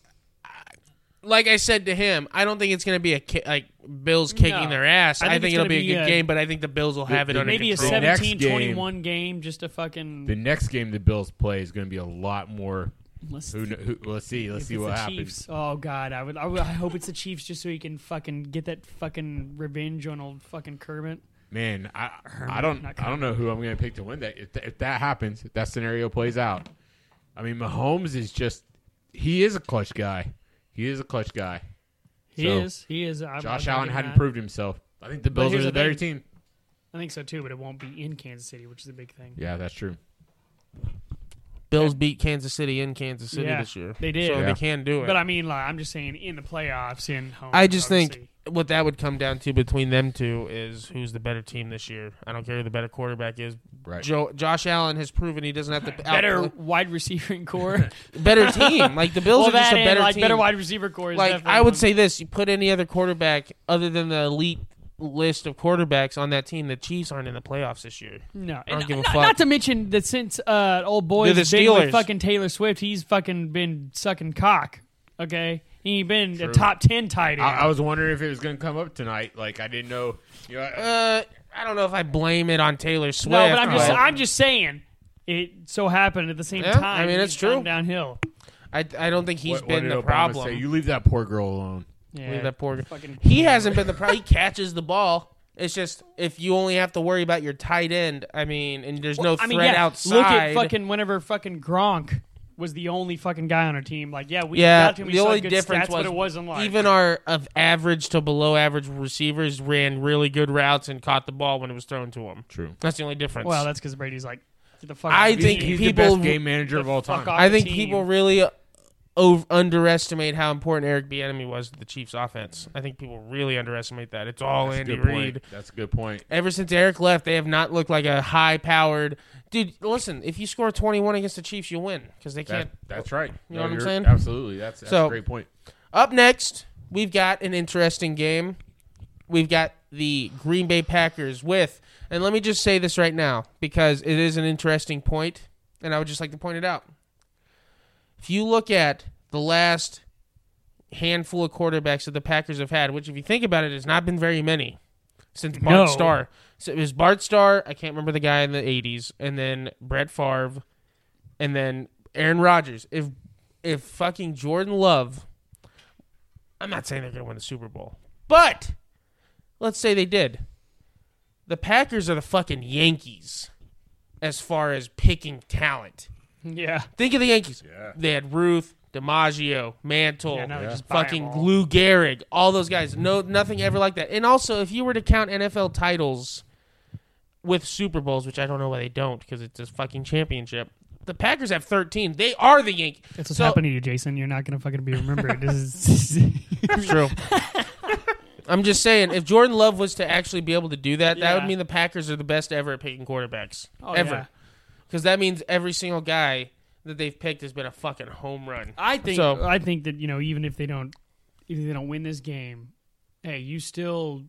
[SPEAKER 1] like I said to him, I don't think it's going to be a ki- like Bills kicking
[SPEAKER 2] No.
[SPEAKER 1] their ass.
[SPEAKER 2] I
[SPEAKER 1] I
[SPEAKER 2] think
[SPEAKER 1] think, it'll be a good
[SPEAKER 2] a-
[SPEAKER 1] game, but I think the Bills will have it
[SPEAKER 3] the-
[SPEAKER 1] under
[SPEAKER 2] Maybe a
[SPEAKER 1] control.
[SPEAKER 3] next
[SPEAKER 2] 17-21 game. just to fucking.
[SPEAKER 3] The next game the Bills play is going to be a lot more.
[SPEAKER 2] Let's,
[SPEAKER 3] Who, kn- who let's see. Let's
[SPEAKER 2] if
[SPEAKER 3] see
[SPEAKER 2] it's
[SPEAKER 3] what
[SPEAKER 2] the
[SPEAKER 3] happens.
[SPEAKER 2] Chiefs. Oh God, I would, I would. I hope it's the Chiefs just so he can fucking get that fucking revenge on old fucking Kermit.
[SPEAKER 3] Man, I
[SPEAKER 2] Herman,
[SPEAKER 3] I don't
[SPEAKER 2] not
[SPEAKER 3] I don't know who I'm going to pick to win that. If, th- if that happens, if that scenario plays out, I mean, Mahomes is just he is a clutch guy. He is a clutch guy.
[SPEAKER 2] He
[SPEAKER 3] So,
[SPEAKER 2] is. He is. I'm,
[SPEAKER 3] Josh
[SPEAKER 2] I'm
[SPEAKER 3] Allen
[SPEAKER 2] thinking
[SPEAKER 3] hadn't
[SPEAKER 2] that.
[SPEAKER 3] proved himself. I think the Bills are
[SPEAKER 2] here's
[SPEAKER 3] the
[SPEAKER 2] the
[SPEAKER 3] better team.
[SPEAKER 2] I think so too, but it won't be in Kansas City, which is a big thing.
[SPEAKER 3] Yeah, that's true.
[SPEAKER 1] Bills beat Kansas City in Kansas City
[SPEAKER 2] Yeah,
[SPEAKER 1] this year.
[SPEAKER 2] they did.
[SPEAKER 1] so
[SPEAKER 3] Yeah.
[SPEAKER 1] they can do it.
[SPEAKER 2] But I mean, like, I'm just saying, in the playoffs, in home.
[SPEAKER 1] I just think
[SPEAKER 2] obviously.
[SPEAKER 1] what that would come down to between them two is who's the better team this year. I don't care who the better quarterback is.
[SPEAKER 3] Right.
[SPEAKER 1] Joe, Josh Allen has proven he doesn't have to
[SPEAKER 2] better
[SPEAKER 1] outplay-
[SPEAKER 2] wide receiving core.
[SPEAKER 1] better team. Like the Bills
[SPEAKER 2] well,
[SPEAKER 1] are just
[SPEAKER 2] that
[SPEAKER 1] a
[SPEAKER 2] and,
[SPEAKER 1] better
[SPEAKER 2] like
[SPEAKER 1] team.
[SPEAKER 2] better wide receiver core. Is
[SPEAKER 1] like
[SPEAKER 2] definitely
[SPEAKER 1] I would
[SPEAKER 2] one.
[SPEAKER 1] say this: you put any other quarterback other than the elite list of quarterbacks on that team, the Chiefs aren't in the playoffs this year.
[SPEAKER 2] No,
[SPEAKER 1] don't
[SPEAKER 2] and
[SPEAKER 1] give a
[SPEAKER 2] not,
[SPEAKER 1] fuck.
[SPEAKER 2] not to mention that since uh, old boy
[SPEAKER 1] They're the
[SPEAKER 2] has been with
[SPEAKER 1] Steelers.
[SPEAKER 2] fucking Taylor Swift, he's fucking been sucking cock. Okay, he ain't been
[SPEAKER 3] True.
[SPEAKER 2] a top ten tight end.
[SPEAKER 3] I, I was wondering if it was going to come up tonight. Like I didn't know. You know,
[SPEAKER 1] Uh, I don't know if I blame it on Taylor Swift.
[SPEAKER 2] no, but I'm just
[SPEAKER 1] but
[SPEAKER 2] I'm just saying it so happened at the same
[SPEAKER 1] Yeah,
[SPEAKER 2] time.
[SPEAKER 1] I mean, it's
[SPEAKER 2] he's gone
[SPEAKER 1] true.
[SPEAKER 2] downhill.
[SPEAKER 1] I, I don't think he's
[SPEAKER 3] what,
[SPEAKER 1] been
[SPEAKER 3] what
[SPEAKER 1] the
[SPEAKER 3] Obama
[SPEAKER 1] problem.
[SPEAKER 3] Say? You leave that poor girl alone.
[SPEAKER 2] Yeah,
[SPEAKER 1] Leave that poor.
[SPEAKER 2] fucking-
[SPEAKER 1] He hasn't been the problem. He catches the ball. It's just if you only have to worry about your tight end. I mean, and there's no
[SPEAKER 2] I
[SPEAKER 1] threat
[SPEAKER 2] mean, yeah,
[SPEAKER 1] outside.
[SPEAKER 2] Look at fucking whenever fucking Gronk was the only fucking guy on our team. Like, yeah, we
[SPEAKER 1] yeah,
[SPEAKER 2] got to him. he
[SPEAKER 1] the
[SPEAKER 2] saw
[SPEAKER 1] only
[SPEAKER 2] good
[SPEAKER 1] difference
[SPEAKER 2] stats,
[SPEAKER 1] was
[SPEAKER 2] but it wasn't like
[SPEAKER 1] even our of average to below average receivers ran really good routes and caught the ball when it was thrown to them.
[SPEAKER 3] True.
[SPEAKER 1] That's the only difference.
[SPEAKER 2] Well, that's because Brady's like get the fuck.
[SPEAKER 1] I
[SPEAKER 2] off the
[SPEAKER 1] think
[SPEAKER 2] team.
[SPEAKER 3] He's
[SPEAKER 1] people-
[SPEAKER 3] the best game manager of all
[SPEAKER 2] fuck
[SPEAKER 3] time.
[SPEAKER 2] off.
[SPEAKER 1] I
[SPEAKER 2] the
[SPEAKER 1] think
[SPEAKER 2] team.
[SPEAKER 1] people really over- underestimate how important Eric Bieniemy was to the Chiefs' offense. I think people really underestimate that. It's all
[SPEAKER 3] That's
[SPEAKER 1] Andy. Reid.
[SPEAKER 3] That's a good point.
[SPEAKER 1] Ever since Eric left, they have not looked like a high-powered dude. Listen, if you score 21 against the Chiefs, you win because they can't.
[SPEAKER 3] that's right.
[SPEAKER 1] You know what I'm saying?
[SPEAKER 3] Absolutely. That's, that's
[SPEAKER 1] So-
[SPEAKER 3] a great point.
[SPEAKER 1] Up next, we've got an interesting game. We've got the Green Bay Packers with, and let me just say this right now because it is an interesting point, and I would just like to point it out. If you look at the last handful of quarterbacks that the Packers have had, which, if you think about it, has not been very many since Bart
[SPEAKER 2] No.
[SPEAKER 1] Starr. So it was Bart Starr. I can't remember the guy in the '80s, and then Brett Favre, and then Aaron Rodgers. If if fucking Jordan Love, I'm not saying they're going to win the Super Bowl, but let's say they did. The Packers are the fucking Yankees as far as picking talent.
[SPEAKER 2] Yeah.
[SPEAKER 1] Think of the Yankees.
[SPEAKER 3] Yeah.
[SPEAKER 1] They had Ruth, DiMaggio, Mantle,
[SPEAKER 2] Yeah, now they
[SPEAKER 3] Yeah.
[SPEAKER 2] just buy 'em
[SPEAKER 1] fucking
[SPEAKER 2] all.
[SPEAKER 1] Lou Gehrig, all those guys. No, nothing ever like that. And also, if you were to count NFL titles with Super Bowls, which I don't know why they don't, because it's a fucking championship. The Packers have 13. They are the Yankees.
[SPEAKER 2] That's what's
[SPEAKER 1] So-
[SPEAKER 2] happening to you, Jason. You're not gonna fucking be remembered. This is
[SPEAKER 1] It's true. I'm just saying, if Jordan Love was to actually be able to do that, that would
[SPEAKER 2] Yeah.
[SPEAKER 1] mean the Packers are the best ever at picking quarterbacks.
[SPEAKER 2] Oh,
[SPEAKER 1] ever.
[SPEAKER 2] yeah.
[SPEAKER 1] Because that means every single guy that they've picked has been a fucking home run.
[SPEAKER 2] I think
[SPEAKER 1] So-
[SPEAKER 2] I think that you know even if they don't even if they don't win this game, hey, you still.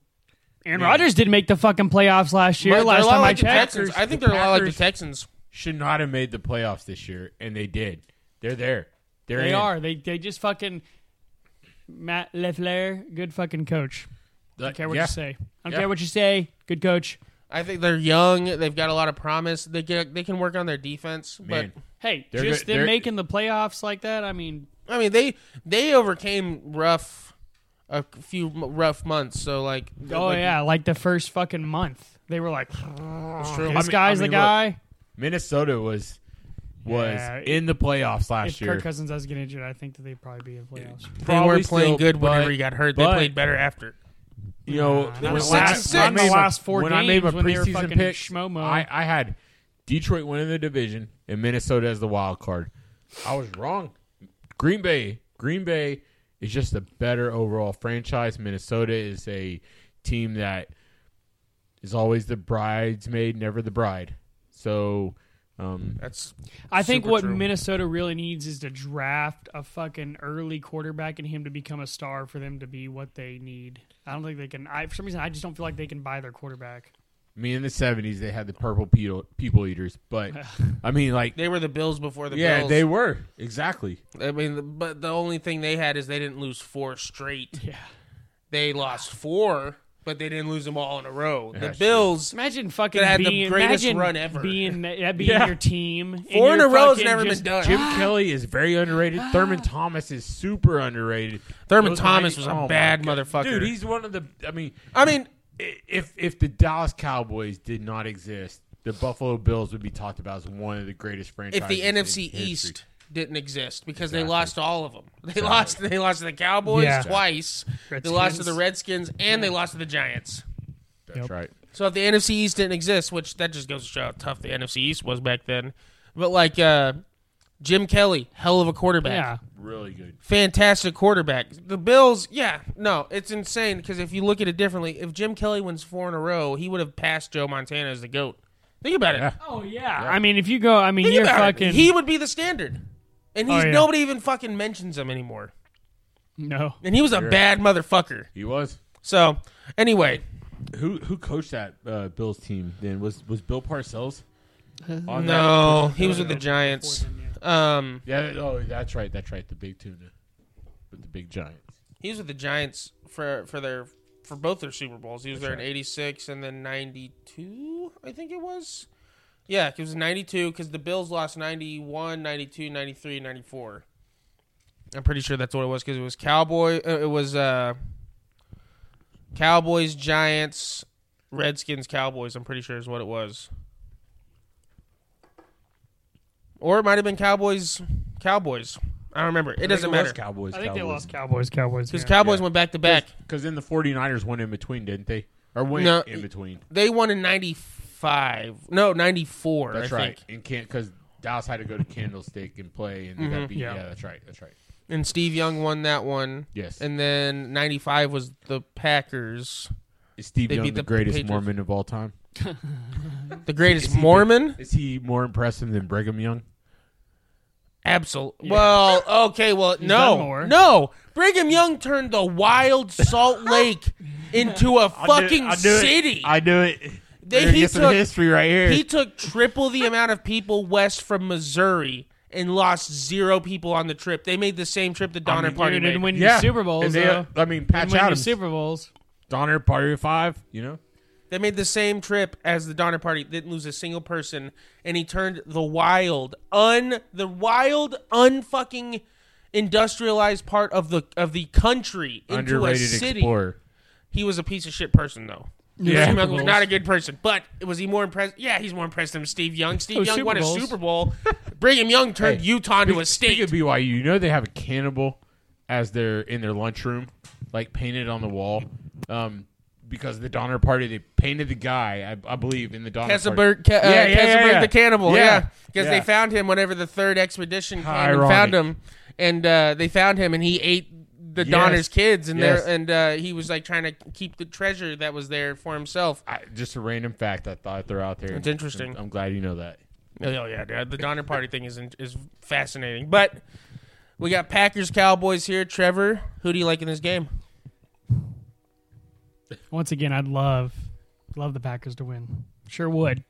[SPEAKER 2] Aaron
[SPEAKER 3] Yeah.
[SPEAKER 2] Rodgers didn't make the fucking playoffs last year.
[SPEAKER 1] But
[SPEAKER 2] last
[SPEAKER 1] a lot
[SPEAKER 2] time
[SPEAKER 1] like
[SPEAKER 2] I checked,
[SPEAKER 1] Texans. I think they're a lot like the Texans.
[SPEAKER 3] Should not have made the playoffs this year, and they did. They're there. They're
[SPEAKER 2] they
[SPEAKER 3] in.
[SPEAKER 2] are. They they just fucking Matt LaFleur, good fucking coach. I don't care what
[SPEAKER 3] yeah.
[SPEAKER 2] you say. I don't
[SPEAKER 3] Yeah.
[SPEAKER 2] care what you say. Good coach.
[SPEAKER 1] I think they're young. They've got a lot of promise. They get, they can work on their defense.
[SPEAKER 3] Man,
[SPEAKER 2] Hey,
[SPEAKER 3] They're
[SPEAKER 2] just
[SPEAKER 3] good-
[SPEAKER 2] them
[SPEAKER 3] they're-
[SPEAKER 2] making the playoffs like that. I mean,
[SPEAKER 1] I mean, they they overcame rough a few m- rough months. So like,
[SPEAKER 2] oh
[SPEAKER 1] like,
[SPEAKER 2] yeah, like the first fucking month, they were like,
[SPEAKER 1] it's true.
[SPEAKER 2] "This
[SPEAKER 3] I mean-
[SPEAKER 2] guy's
[SPEAKER 3] I mean,
[SPEAKER 2] the
[SPEAKER 3] look,
[SPEAKER 2] guy."
[SPEAKER 3] Minnesota was was
[SPEAKER 2] Yeah,
[SPEAKER 3] in the playoffs last
[SPEAKER 2] if
[SPEAKER 3] year.
[SPEAKER 2] Kirk Cousins does get injured, I think that they'd probably be in playoffs.
[SPEAKER 1] They
[SPEAKER 3] Probably
[SPEAKER 1] weren't playing
[SPEAKER 3] still,
[SPEAKER 1] good whenever
[SPEAKER 3] but-
[SPEAKER 1] he got hurt. They
[SPEAKER 3] but-
[SPEAKER 1] played better after.
[SPEAKER 3] You know,
[SPEAKER 2] Nah,
[SPEAKER 3] when
[SPEAKER 2] not
[SPEAKER 1] were
[SPEAKER 2] the last,
[SPEAKER 1] and six.
[SPEAKER 2] not the
[SPEAKER 3] I made my-
[SPEAKER 2] last four
[SPEAKER 3] when
[SPEAKER 2] games
[SPEAKER 3] I made my
[SPEAKER 2] when they were
[SPEAKER 3] preseason
[SPEAKER 2] fucking
[SPEAKER 3] picks,
[SPEAKER 2] schmo-mo.
[SPEAKER 3] I, I had Detroit winning the division and Minnesota as the wild card. I was wrong. Green Bay, Green Bay is just a better overall franchise. Minnesota is a team that is always the bridesmaid, never the bride. So, um,
[SPEAKER 1] That's
[SPEAKER 2] I think
[SPEAKER 1] super
[SPEAKER 2] what
[SPEAKER 1] true.
[SPEAKER 2] Minnesota really needs is to draft a fucking early quarterback and him to become a star for them to be what they need. I don't think they can. I, for some reason, I just don't feel like they can buy their quarterback.
[SPEAKER 3] I mean, in the seventies they had the purple people, people eaters, but I mean, like,
[SPEAKER 1] they were the Bills before the
[SPEAKER 3] yeah,
[SPEAKER 1] Bills.
[SPEAKER 3] they were exactly.
[SPEAKER 1] I mean, the- but the only thing they had is they didn't lose four straight.
[SPEAKER 2] Yeah.
[SPEAKER 1] They lost four, but they didn't lose them all in a row. The
[SPEAKER 3] That's true.
[SPEAKER 1] Bills.
[SPEAKER 2] Imagine fucking
[SPEAKER 1] That had the
[SPEAKER 2] being
[SPEAKER 1] greatest
[SPEAKER 2] imagine
[SPEAKER 1] run ever.
[SPEAKER 2] being that being
[SPEAKER 3] Yeah.
[SPEAKER 2] your team.
[SPEAKER 1] Four in a row has never
[SPEAKER 2] just-
[SPEAKER 1] been done.
[SPEAKER 3] Jim ah. Kelly is very underrated. Ah. Thurman Thomas is super underrated.
[SPEAKER 1] Thurman
[SPEAKER 3] Those
[SPEAKER 1] Thomas was a
[SPEAKER 3] oh my
[SPEAKER 1] bad
[SPEAKER 3] God.
[SPEAKER 1] motherfucker.
[SPEAKER 3] Dude, he's one of the. I mean,
[SPEAKER 1] I mean,
[SPEAKER 3] i- if if the Dallas Cowboys did not exist, the Buffalo Bills would be talked about as one of the greatest franchises.
[SPEAKER 1] if the
[SPEAKER 3] in
[SPEAKER 1] NFC
[SPEAKER 3] history.
[SPEAKER 1] East didn't exist because they lost all of them. They lost. They lost to the Cowboys
[SPEAKER 2] Yeah.
[SPEAKER 1] twice. They lost to the Redskins and they lost to the Giants.
[SPEAKER 3] that's
[SPEAKER 2] Yep.
[SPEAKER 3] right.
[SPEAKER 1] So if the NFC East didn't exist, which that just goes to show how tough the NFC East was back then, but like uh, Jim Kelly, hell of a quarterback.
[SPEAKER 2] Yeah,
[SPEAKER 3] Really good.
[SPEAKER 1] fantastic quarterback. The Bills, yeah, no, it's insane because if you look at it differently, if Jim Kelly wins four in a row, he would have passed Joe Montana as the goat. Think about it.
[SPEAKER 3] Yeah.
[SPEAKER 2] Oh yeah. I mean, if you go, I mean,
[SPEAKER 1] Think
[SPEAKER 2] you're fucking
[SPEAKER 1] it. He would be the standard, and he's
[SPEAKER 2] Oh, yeah.
[SPEAKER 1] nobody even fucking mentions him anymore.
[SPEAKER 2] no.
[SPEAKER 1] And he was a
[SPEAKER 3] Sure.
[SPEAKER 1] bad motherfucker.
[SPEAKER 3] He was.
[SPEAKER 1] So anyway,
[SPEAKER 3] Who who coached that uh, Bills team? Then was was Bill Parcells? on
[SPEAKER 1] no,
[SPEAKER 3] that?
[SPEAKER 1] he was with the Giants. Um,
[SPEAKER 3] Yeah. Oh, that's right. That's right. The big tuna, with the big Giants.
[SPEAKER 1] he was with the Giants for for their for both their Super Bowls. He was
[SPEAKER 3] That's
[SPEAKER 1] there in '86 and then '92, I think it was. Yeah, it was '92 because the Bills lost '91, '92, '93, '94. I'm pretty sure that's what it was because it was Cowboy. Uh, it was uh, Cowboys, Giants, Redskins, Cowboys. I'm pretty sure is what it was. Or it might have been Cowboys, Cowboys. I don't remember. It doesn't matter
[SPEAKER 3] Cowboys.
[SPEAKER 2] I think they lost Cowboys. Cowboys.
[SPEAKER 1] because
[SPEAKER 2] yeah.
[SPEAKER 1] Cowboys
[SPEAKER 3] Yeah.
[SPEAKER 1] went back to back.
[SPEAKER 3] Because then the 49ers went in between, didn't they? Or went
[SPEAKER 1] No,
[SPEAKER 3] in between.
[SPEAKER 1] They won in '95. No, '94.
[SPEAKER 3] That's
[SPEAKER 1] I
[SPEAKER 3] right.
[SPEAKER 1] think.
[SPEAKER 3] And can't because Dallas had to go to Candlestick and play, and they got mm-hmm. beat.
[SPEAKER 2] Yeah.
[SPEAKER 3] Yeah. that's right. That's right.
[SPEAKER 1] And Steve Young won that one.
[SPEAKER 3] Yes.
[SPEAKER 1] And then '95 was the Packers,
[SPEAKER 3] Is Steve
[SPEAKER 1] they
[SPEAKER 3] Young
[SPEAKER 1] beat
[SPEAKER 3] the
[SPEAKER 1] the
[SPEAKER 3] greatest
[SPEAKER 1] Patriots.
[SPEAKER 3] Mormon of all time?
[SPEAKER 1] the greatest
[SPEAKER 3] Is he
[SPEAKER 1] Mormon.
[SPEAKER 3] Is he more impressive than Brigham Young?
[SPEAKER 1] Absolutely. Well, okay. Well,
[SPEAKER 2] done
[SPEAKER 1] no,
[SPEAKER 2] more.
[SPEAKER 1] no. Brigham Young turned the wild Salt Lake into a fucking city.
[SPEAKER 3] I knew it.
[SPEAKER 1] They- he took-
[SPEAKER 3] history right here.
[SPEAKER 1] He took triple the amount of people west from Missouri and lost zero people on the trip. They made the same trip the Donner
[SPEAKER 3] mean,
[SPEAKER 1] Party
[SPEAKER 2] You didn't
[SPEAKER 1] made.
[SPEAKER 2] win
[SPEAKER 3] Yeah.
[SPEAKER 2] Super Bowls,
[SPEAKER 3] And they-
[SPEAKER 2] though.
[SPEAKER 3] I mean, Patch
[SPEAKER 2] Didn't win your
[SPEAKER 3] Adams,
[SPEAKER 2] Super Bowls.
[SPEAKER 3] Donner Party of Five. You know,
[SPEAKER 1] They made the same trip as the Donner Party. Didn't lose a single person, and he turned the wild, un the wild, unfucking industrialized part of the of the country into
[SPEAKER 3] underrated
[SPEAKER 1] a city.
[SPEAKER 3] explorer.
[SPEAKER 1] He was a piece of shit person, though.
[SPEAKER 3] Yeah.
[SPEAKER 1] Steve Young
[SPEAKER 2] Super
[SPEAKER 1] was
[SPEAKER 2] Bowls.
[SPEAKER 1] not a good person, but was he more impressed? Yeah, he's more impressed than Steve Young. Steve
[SPEAKER 2] Oh,
[SPEAKER 1] Young
[SPEAKER 2] Super
[SPEAKER 1] won
[SPEAKER 2] Bowls.
[SPEAKER 1] a Super Bowl. Brigham Young turned
[SPEAKER 3] Hey,
[SPEAKER 1] Utah into a
[SPEAKER 3] Speaking
[SPEAKER 1] state.
[SPEAKER 3] of BYU, you know they have a cannibal as their in their lunchroom, like painted on the wall. Um, because of the Donner Party, they painted the guy, I, I believe, in the Donner Party.
[SPEAKER 1] Kesselberg, Ke- uh,
[SPEAKER 3] Yeah, yeah, yeah,
[SPEAKER 1] Kesselberg
[SPEAKER 3] yeah.
[SPEAKER 1] the cannibal,
[SPEAKER 3] Yeah.
[SPEAKER 1] yeah, because
[SPEAKER 3] Yeah.
[SPEAKER 1] they found him whenever the third expedition came and
[SPEAKER 3] Ironic.
[SPEAKER 1] found him, and uh, they found him, and he ate the
[SPEAKER 3] Yes.
[SPEAKER 1] Donner's kids, and
[SPEAKER 3] Yes.
[SPEAKER 1] there, and uh, he was like trying to keep the treasure that was there for himself.
[SPEAKER 3] I, just a random fact I thought they're out there.
[SPEAKER 1] It's interesting.
[SPEAKER 3] I'm glad you know that.
[SPEAKER 1] Oh yeah, dude, the Donner Party thing is is fascinating. But we got Packers Cowboys here. Trevor, who do you like in this game?
[SPEAKER 2] Once again, I'd love love the Packers to win. Sure would.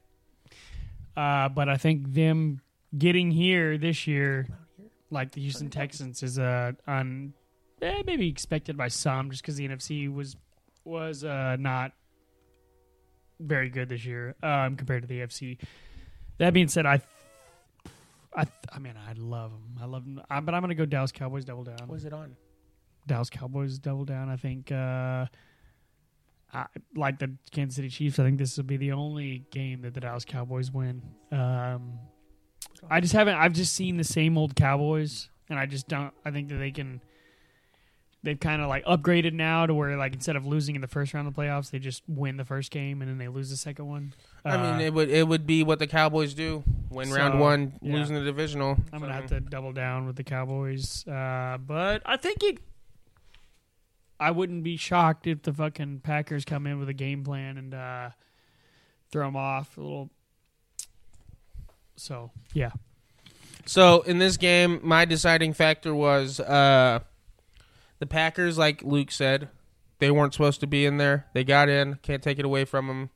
[SPEAKER 2] Uh, but I think them getting here this year, like the Houston Texans, is uh, un, eh, maybe expected by some, just because the NFC was was uh, not very good this year um, compared to the AFC. That being said, I. I, I mean, I love them. I love them. I, but I'm going to go Dallas Cowboys double down.
[SPEAKER 1] Was it on?
[SPEAKER 2] Dallas Cowboys double down. I think, uh, I, like the Kansas City Chiefs, I think this will be the only game that the Dallas Cowboys win. Um, I just haven't. I've just seen the same old Cowboys, and I just don't. I think that they can. They've kind of like upgraded now to where like instead of losing in the first round of the playoffs, they just win the first game and then they lose the second one.
[SPEAKER 1] I mean,
[SPEAKER 2] Uh,
[SPEAKER 1] it would it would be what the Cowboys do win round one,
[SPEAKER 2] yeah.
[SPEAKER 1] losing the divisional.
[SPEAKER 2] I'm gonna
[SPEAKER 1] So-
[SPEAKER 2] have to double down with the Cowboys, uh, but I think it. I wouldn't be shocked if the fucking Packers come in with a game plan and uh, throw them off a little. So yeah,
[SPEAKER 1] So in this game, my deciding factor was uh, the Packers. Like Luke said, they weren't supposed to be in there. They got in. Can't take it away from them.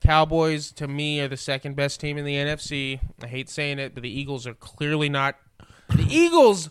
[SPEAKER 1] Cowboys, to me, are the second best team in the NFC. I hate saying it, but the Eagles are clearly not. The Eagles.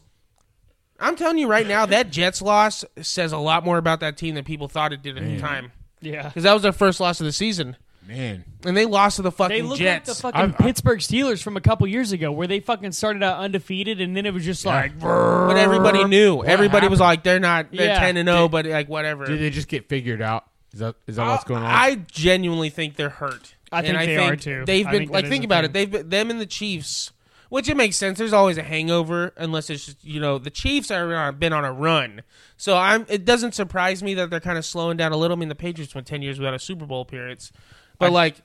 [SPEAKER 1] I'm telling you right now, that Jets loss says a lot more about that team than people thought it did at the time.
[SPEAKER 2] yeah.
[SPEAKER 1] Because that was their first loss of the season,
[SPEAKER 3] Man,
[SPEAKER 1] and they lost to the
[SPEAKER 2] They
[SPEAKER 1] fucking
[SPEAKER 2] look
[SPEAKER 1] Jets.
[SPEAKER 2] like the fucking
[SPEAKER 3] I've- I've-
[SPEAKER 2] Pittsburgh Steelers from a couple years ago, where they fucking started out undefeated, and then it was just
[SPEAKER 3] Yeah.
[SPEAKER 2] like,
[SPEAKER 1] but everybody knew.
[SPEAKER 3] What
[SPEAKER 1] everybody was
[SPEAKER 3] happened?
[SPEAKER 1] like, they're not. They're
[SPEAKER 2] Yeah.
[SPEAKER 1] ten and zero,
[SPEAKER 3] Did-
[SPEAKER 1] but like whatever.
[SPEAKER 3] did they just get figured out? Is that is that uh, what's going on?
[SPEAKER 1] I genuinely think they're hurt.
[SPEAKER 2] I
[SPEAKER 1] And
[SPEAKER 2] think they are, too.
[SPEAKER 1] They've
[SPEAKER 2] I
[SPEAKER 1] been
[SPEAKER 2] think
[SPEAKER 1] like
[SPEAKER 2] that is
[SPEAKER 1] think
[SPEAKER 2] a
[SPEAKER 1] about
[SPEAKER 2] thing.
[SPEAKER 1] it. They've been, them and the Chiefs, which it makes sense. There's always a hangover unless it's just, you know the Chiefs are on, been on a run. So I'm. It doesn't surprise me that they're kind of slowing down a little. I mean, the Patriots went ten years without a Super Bowl appearance, but
[SPEAKER 3] I-
[SPEAKER 1] like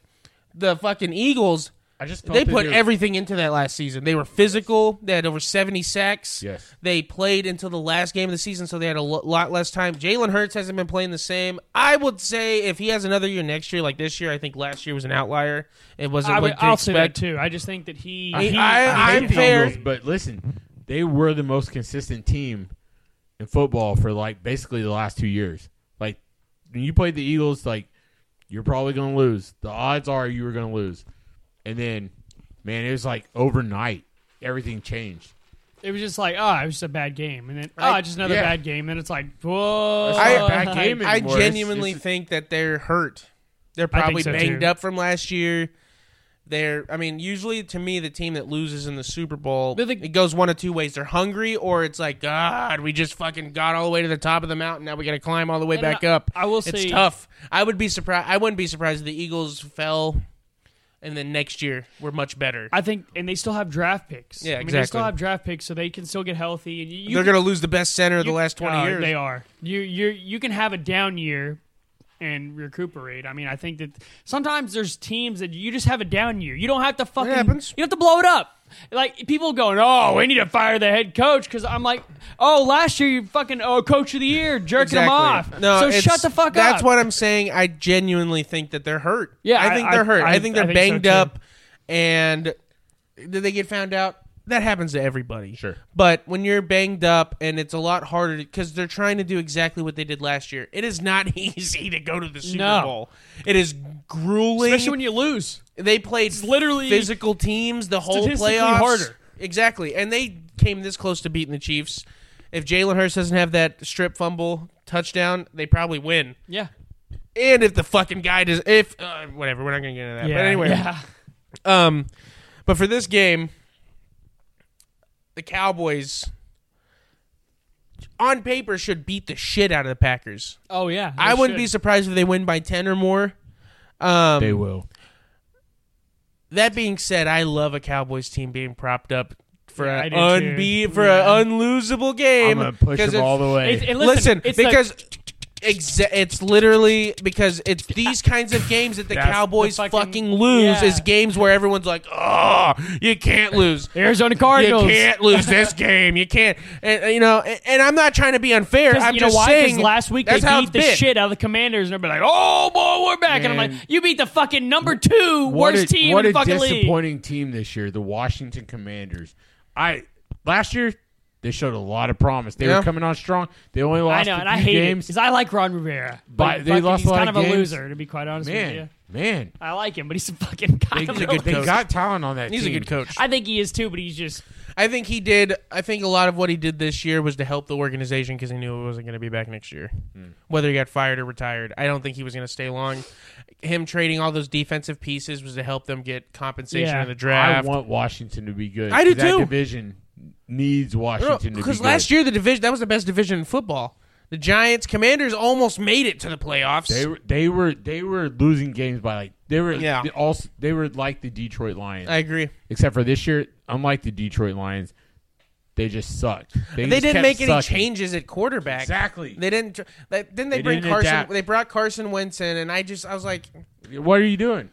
[SPEAKER 1] the fucking Eagles.
[SPEAKER 3] I just
[SPEAKER 1] They put
[SPEAKER 3] were-
[SPEAKER 1] everything into that last season. They were physical. They had over 70 sacks.
[SPEAKER 3] Yes.
[SPEAKER 1] They played until the last game of the season, so they had a lo- lot less time. Jalen Hurts hasn't been playing the same. I would say if he has another year next year, like this year, I think last year was an outlier. It wasn't
[SPEAKER 2] I would,
[SPEAKER 1] what to
[SPEAKER 2] I'll say that too. I just think that he,
[SPEAKER 1] I-
[SPEAKER 2] he
[SPEAKER 1] I-
[SPEAKER 3] hate
[SPEAKER 1] I'm fair.
[SPEAKER 3] Eagles, but listen, they were the most consistent team in football for like basically the last two years. Like when you played the Eagles, like you're probably going to lose. The odds are you were going to lose, and then man, it was like overnight everything changed.
[SPEAKER 2] It was just like, oh, it was just a bad game, and then oh,
[SPEAKER 1] I-
[SPEAKER 2] oh, just another
[SPEAKER 3] yeah.
[SPEAKER 2] bad game. Then it's like, whoa,
[SPEAKER 3] It's not a bad
[SPEAKER 2] I-
[SPEAKER 3] game
[SPEAKER 1] I
[SPEAKER 3] anymore. It's-
[SPEAKER 1] genuinely
[SPEAKER 3] it's-
[SPEAKER 1] think that they're hurt. They're probably
[SPEAKER 2] so,
[SPEAKER 1] banged
[SPEAKER 2] too.
[SPEAKER 1] up from last year. They're, I mean, usually to me, the team that loses in the Super Bowl,
[SPEAKER 2] the-
[SPEAKER 1] it goes one of two ways. They're hungry, or it's like, God, we just fucking got all the way to the top of the mountain. Now we got to climb all the way back
[SPEAKER 2] I-
[SPEAKER 1] up.
[SPEAKER 2] I will
[SPEAKER 1] it's
[SPEAKER 2] say-
[SPEAKER 1] tough. I would be surprised. I wouldn't be surprised if the Eagles fell, and then next year we're much better.
[SPEAKER 2] I think, and they still have draft picks.
[SPEAKER 1] Yeah,
[SPEAKER 2] I mean, They still have draft picks, so they can still get healthy. And you, you
[SPEAKER 1] They're going to lose the best center of the last twenty
[SPEAKER 2] uh,
[SPEAKER 1] years.
[SPEAKER 2] They are. You you you can have a down year and recuperate. I mean, I think that sometimes there's teams that you just have a down year. You don't have to fucking.
[SPEAKER 1] happens.
[SPEAKER 2] You don't have to blow it up. Like people going, oh, we need to fire the head coach because I'm like, oh, last year you fucking oh, coach of the year, jerking them off.
[SPEAKER 1] No,
[SPEAKER 2] so
[SPEAKER 1] it's-
[SPEAKER 2] shut the fuck up.
[SPEAKER 1] That's what I'm saying. I genuinely think that they're hurt.
[SPEAKER 2] Yeah,
[SPEAKER 1] I think
[SPEAKER 2] I-
[SPEAKER 1] they're hurt. I,
[SPEAKER 2] I-
[SPEAKER 1] think they're
[SPEAKER 2] think so,
[SPEAKER 1] banged
[SPEAKER 2] too.
[SPEAKER 1] up, and did they get found out? That happens to everybody.
[SPEAKER 3] Sure.
[SPEAKER 1] But when you're banged up, and it's a lot harder because they're trying to do exactly what they did last year. It is not easy to go to the Super
[SPEAKER 2] No.
[SPEAKER 1] Bowl. It is grueling.
[SPEAKER 2] especially when you lose.
[SPEAKER 1] they played
[SPEAKER 2] literally
[SPEAKER 1] physical teams the whole
[SPEAKER 2] statistically
[SPEAKER 1] playoffs.
[SPEAKER 2] harder.
[SPEAKER 1] exactly. And they came this close to beating the Chiefs. If Jalen Hurts doesn't have that strip fumble touchdown, they probably win.
[SPEAKER 2] Yeah.
[SPEAKER 1] And if the fucking guy does, if uh, whatever, we're not gonna get into that.
[SPEAKER 2] yeah.
[SPEAKER 1] but anyway,
[SPEAKER 2] Yeah.
[SPEAKER 1] um, but for this game, the Cowboys on paper should beat the shit out of the Packers.
[SPEAKER 2] Oh yeah.
[SPEAKER 1] I wouldn't be surprised if they win by ten or more. Um,
[SPEAKER 3] They will.
[SPEAKER 1] That being said, I love a Cowboys team being propped up for
[SPEAKER 2] Yeah,
[SPEAKER 1] an
[SPEAKER 2] do
[SPEAKER 1] unbe- for
[SPEAKER 2] Yeah.
[SPEAKER 1] an unlosable game.
[SPEAKER 3] I'm gonna push
[SPEAKER 1] 'cause
[SPEAKER 3] them all the way.
[SPEAKER 2] It's- and
[SPEAKER 1] Listen,
[SPEAKER 2] it's the-
[SPEAKER 1] because exa- it's literally because it's these kinds of games that the
[SPEAKER 3] That's the
[SPEAKER 1] Cowboys
[SPEAKER 2] fucking-
[SPEAKER 1] fucking, lose
[SPEAKER 2] yeah.
[SPEAKER 1] is games where everyone's like, "Oh, you can't lose."
[SPEAKER 2] Arizona Cardinals.
[SPEAKER 1] You can't lose this game. You can't, and, you know. And, and I'm not trying to be unfair. I'm
[SPEAKER 2] you know
[SPEAKER 1] just
[SPEAKER 2] why?
[SPEAKER 1] saying.
[SPEAKER 2] last week
[SPEAKER 1] that's
[SPEAKER 2] they beat the
[SPEAKER 1] been.
[SPEAKER 2] shit out of the Commanders, and everybody like, "Oh boy, we're back!" And I'm like, "You beat the fucking number two
[SPEAKER 3] what
[SPEAKER 2] worst
[SPEAKER 3] a,
[SPEAKER 2] team
[SPEAKER 3] what
[SPEAKER 2] in the
[SPEAKER 3] a
[SPEAKER 2] fucking league."
[SPEAKER 3] disappointing team this year, the Washington Commanders. I last year they showed a lot of promise. They
[SPEAKER 1] Yeah.
[SPEAKER 3] were coming on strong. They only
[SPEAKER 2] I
[SPEAKER 3] lost
[SPEAKER 2] know,
[SPEAKER 3] a
[SPEAKER 2] and I
[SPEAKER 3] few
[SPEAKER 2] hate it
[SPEAKER 3] games.
[SPEAKER 2] because I like Ron Rivera,
[SPEAKER 3] But they
[SPEAKER 2] fucking-
[SPEAKER 3] lost a
[SPEAKER 2] he's
[SPEAKER 3] lot
[SPEAKER 2] kind
[SPEAKER 3] of
[SPEAKER 2] of, a loser, to be quite honest with you.
[SPEAKER 3] Man, man,
[SPEAKER 2] I like him, but he's a fucking kind
[SPEAKER 3] they,
[SPEAKER 2] of
[SPEAKER 1] a good
[SPEAKER 3] they
[SPEAKER 1] coach.
[SPEAKER 3] got talent on that
[SPEAKER 1] He's
[SPEAKER 3] team.
[SPEAKER 1] a good coach.
[SPEAKER 2] I think he is too, but he's just
[SPEAKER 1] I think he did. I think a lot of what he did this year was to help the organization because he knew it wasn't going to be back next year,
[SPEAKER 3] Hmm.
[SPEAKER 1] whether he got fired or retired. I don't think he was going to stay long. Him trading all those defensive pieces was to help them get compensation
[SPEAKER 2] Yeah.
[SPEAKER 1] in the draft.
[SPEAKER 3] I want Washington to be good.
[SPEAKER 1] I do
[SPEAKER 3] 'cause that
[SPEAKER 1] too.
[SPEAKER 3] Division needs Washington to be
[SPEAKER 1] because
[SPEAKER 3] good.
[SPEAKER 1] last year the division that was the best division in football. The Giants, Commanders almost made it to the playoffs.
[SPEAKER 3] They were they were they were losing games by like they were
[SPEAKER 1] Yeah.
[SPEAKER 3] they also they were like the Detroit Lions.
[SPEAKER 1] I agree.
[SPEAKER 3] Except for this year, unlike the Detroit Lions, they just sucked. They,
[SPEAKER 1] They
[SPEAKER 3] just
[SPEAKER 1] didn't make any changes at quarterback.
[SPEAKER 3] Exactly.
[SPEAKER 1] They didn't. They, didn't they,
[SPEAKER 3] They
[SPEAKER 1] bring
[SPEAKER 3] didn't
[SPEAKER 1] Carson?
[SPEAKER 3] adapt.
[SPEAKER 1] They brought Carson Wentz in, and I just I was like,
[SPEAKER 3] What are you doing?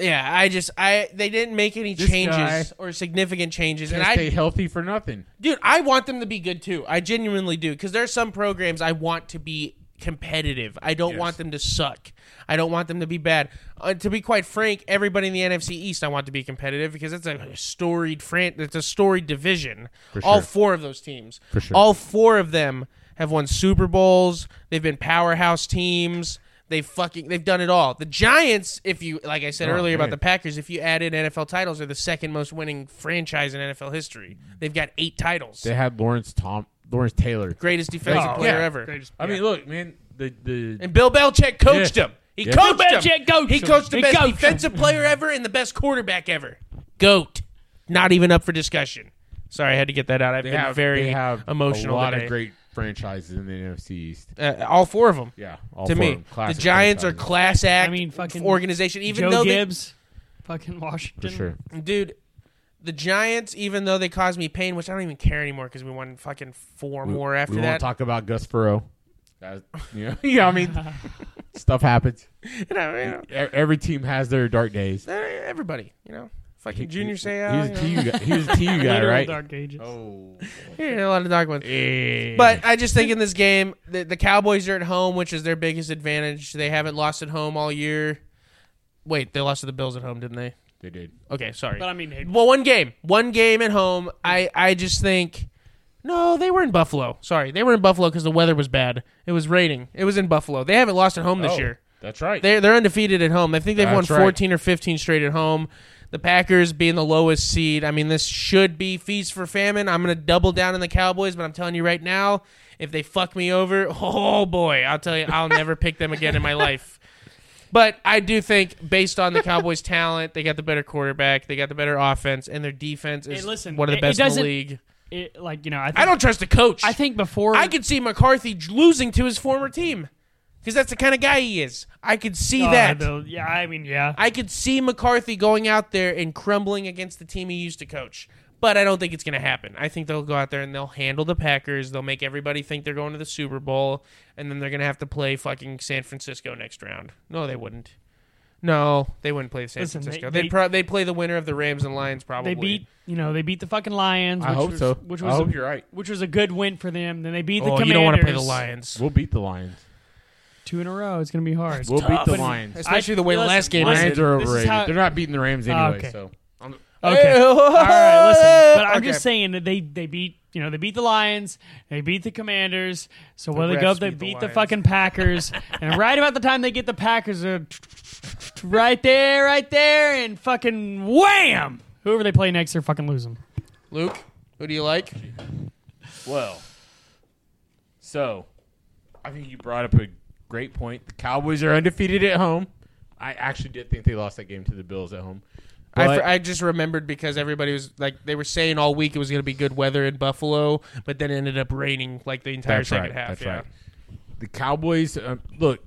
[SPEAKER 1] Yeah, I just I they didn't make any
[SPEAKER 3] This
[SPEAKER 1] changes or significant changes,
[SPEAKER 3] Can't
[SPEAKER 1] and I
[SPEAKER 3] stay healthy for nothing.
[SPEAKER 1] Dude, I want them to be good too. I genuinely do because there are some programs I want to be competitive. I don't
[SPEAKER 3] Yes.
[SPEAKER 1] want them to suck. I don't want them to be bad. Uh, to be quite frank, everybody in the NFC East I want to be competitive because it's a storied fran- It's a storied division.
[SPEAKER 3] For
[SPEAKER 1] All
[SPEAKER 3] sure.
[SPEAKER 1] four of those teams.
[SPEAKER 3] For sure.
[SPEAKER 1] All four of them have won Super Bowls. They've been powerhouse teams. They've fucking they've done it all. The Giants, if you like I said
[SPEAKER 3] Oh,
[SPEAKER 1] earlier about the Packers, if you add in NFL titles, are the second most winning franchise in NFL history. They've got eight titles.
[SPEAKER 3] They had Lawrence Tom Lawrence Taylor.
[SPEAKER 1] Greatest defensive
[SPEAKER 2] Oh,
[SPEAKER 1] player
[SPEAKER 3] yeah.
[SPEAKER 1] ever.
[SPEAKER 2] Greatest-
[SPEAKER 3] I mean, look, man, the the
[SPEAKER 1] And Bill Belichick coached
[SPEAKER 3] Yeah.
[SPEAKER 1] him. He
[SPEAKER 3] Yeah.
[SPEAKER 1] coached
[SPEAKER 2] Bill
[SPEAKER 1] him.
[SPEAKER 2] Belichick coached
[SPEAKER 1] he
[SPEAKER 2] him.
[SPEAKER 1] coached the
[SPEAKER 2] He
[SPEAKER 1] best
[SPEAKER 2] coached him.
[SPEAKER 1] defensive player ever and the best quarterback ever. Goat. Not even up for discussion. Sorry, I had to get that out. I've
[SPEAKER 3] they
[SPEAKER 1] been
[SPEAKER 3] have
[SPEAKER 1] very
[SPEAKER 3] have
[SPEAKER 1] emotional
[SPEAKER 3] A lot
[SPEAKER 1] today.
[SPEAKER 3] of great franchises in the NFC East.
[SPEAKER 1] Uh, all four of them.
[SPEAKER 3] Yeah, all
[SPEAKER 1] to
[SPEAKER 3] four
[SPEAKER 1] me,
[SPEAKER 3] of them.
[SPEAKER 1] the
[SPEAKER 3] Classic
[SPEAKER 1] Giants are
[SPEAKER 3] franchises.
[SPEAKER 1] class act.
[SPEAKER 2] I mean, fucking
[SPEAKER 1] organization. Even
[SPEAKER 2] Joe
[SPEAKER 1] though they,
[SPEAKER 2] Gibbs, fucking Washington.
[SPEAKER 3] for sure.
[SPEAKER 1] dude, the Giants, even though they caused me pain, which I don't even care anymore because we won fucking four more after
[SPEAKER 3] we
[SPEAKER 1] that.
[SPEAKER 3] won't talk about Gus Frerotte. That, you know, yeah, I mean, stuff happens.
[SPEAKER 1] You know, you know,
[SPEAKER 3] E- Every team has their dark days.
[SPEAKER 1] uh, everybody, you know, fucking
[SPEAKER 3] He-
[SPEAKER 1] Junior
[SPEAKER 3] he-
[SPEAKER 1] Seau.
[SPEAKER 3] He was a TU guy. He was a TU guy,
[SPEAKER 2] Literal
[SPEAKER 3] right?
[SPEAKER 2] Dark Ages.
[SPEAKER 3] Oh,
[SPEAKER 1] Yeah, a lot of dark ones.
[SPEAKER 3] Eh.
[SPEAKER 1] But I just think in this game, the, the Cowboys are at home, which is their biggest advantage. They haven't lost at home all year. Wait, they lost to the Bills at home, didn't they?
[SPEAKER 3] they did.
[SPEAKER 1] Okay, sorry.
[SPEAKER 2] But I mean, hey,
[SPEAKER 1] Well, one game, one game at home. I I just think. No, they were in Buffalo. Sorry, they were in Buffalo because the weather was bad. It was raining. It was in Buffalo. They haven't lost at home this
[SPEAKER 3] Oh,
[SPEAKER 1] year.
[SPEAKER 3] That's right.
[SPEAKER 1] They're they're undefeated at home. I think they've
[SPEAKER 3] That's
[SPEAKER 1] won
[SPEAKER 3] right.
[SPEAKER 1] 14 or 15 straight at home. The Packers being the lowest seed. I mean, this should be feast for famine. I'm going to double down on the Cowboys, but I'm telling you right now, if they fuck me over, oh boy, I'll tell you, I'll never pick them again in my life. But I do think, based on the Cowboys' talent, they got the better quarterback, they got the better offense, and their defense is
[SPEAKER 2] Hey, listen,
[SPEAKER 1] one of the
[SPEAKER 2] it- it
[SPEAKER 1] best in the league.
[SPEAKER 2] it, like you know, I, think,
[SPEAKER 1] I don't trust the coach.
[SPEAKER 2] I think before
[SPEAKER 1] I could see McCarthy losing to his former team because that's the kind of guy he is. I could see
[SPEAKER 2] Oh,
[SPEAKER 1] that.
[SPEAKER 2] the- yeah, I mean, yeah.
[SPEAKER 1] I could see McCarthy going out there and crumbling against the team he used to coach. But I don't think it's going to happen. I think they'll go out there and they'll handle the Packers. They'll make everybody think they're going to the Super Bowl, and then they're going to have to play fucking San Francisco next round. No, they wouldn't. No, they wouldn't play San
[SPEAKER 2] Listen, they-
[SPEAKER 1] Francisco.
[SPEAKER 2] they-
[SPEAKER 1] They, would pro- they'd play the winner of the Rams and Lions probably.
[SPEAKER 2] they beat you know they beat the fucking Lions.
[SPEAKER 3] I
[SPEAKER 2] which
[SPEAKER 3] hope
[SPEAKER 2] was,
[SPEAKER 3] so.
[SPEAKER 2] Which
[SPEAKER 3] I
[SPEAKER 2] was
[SPEAKER 3] hope
[SPEAKER 2] a,
[SPEAKER 3] you're right.
[SPEAKER 2] which was a good win for them. Then they beat the
[SPEAKER 1] Oh,
[SPEAKER 2] Commanders.
[SPEAKER 1] you don't want to play the Lions.
[SPEAKER 3] We'll beat the Lions.
[SPEAKER 2] Two in a row. It's gonna be hard.
[SPEAKER 3] We'll beat the
[SPEAKER 2] But-
[SPEAKER 3] Lions.
[SPEAKER 1] Especially the way the
[SPEAKER 2] listen,
[SPEAKER 1] last game
[SPEAKER 2] listen,
[SPEAKER 3] Lions are
[SPEAKER 2] this is
[SPEAKER 3] overrated.
[SPEAKER 2] how-
[SPEAKER 3] They're not beating the Rams anyway.
[SPEAKER 2] okay.
[SPEAKER 3] So I'm,
[SPEAKER 2] Okay. All right, listen. But I'm
[SPEAKER 1] Okay.
[SPEAKER 2] just saying that they they beat you know they beat the Lions, they beat the Commanders. So where they
[SPEAKER 1] refs
[SPEAKER 2] go, they
[SPEAKER 1] beat the
[SPEAKER 2] beat the
[SPEAKER 1] Lions.
[SPEAKER 2] fucking Packers, and right about the time they get the Packers, uh, right there, right there, and fucking wham! Whoever they play next, they're fucking losing.
[SPEAKER 1] Luke, who do you like?
[SPEAKER 3] Well, so I think you brought up a great point. The Cowboys are undefeated at home. I actually did think they lost that game to the Bills at home.
[SPEAKER 1] I, fr- I just remembered because everybody was like they were saying all week it was going to be good weather in Buffalo, but then it ended up raining like the entire
[SPEAKER 3] That's
[SPEAKER 1] second
[SPEAKER 3] right.
[SPEAKER 1] half.
[SPEAKER 3] That's
[SPEAKER 1] yeah.
[SPEAKER 3] right. The Cowboys. Um, look,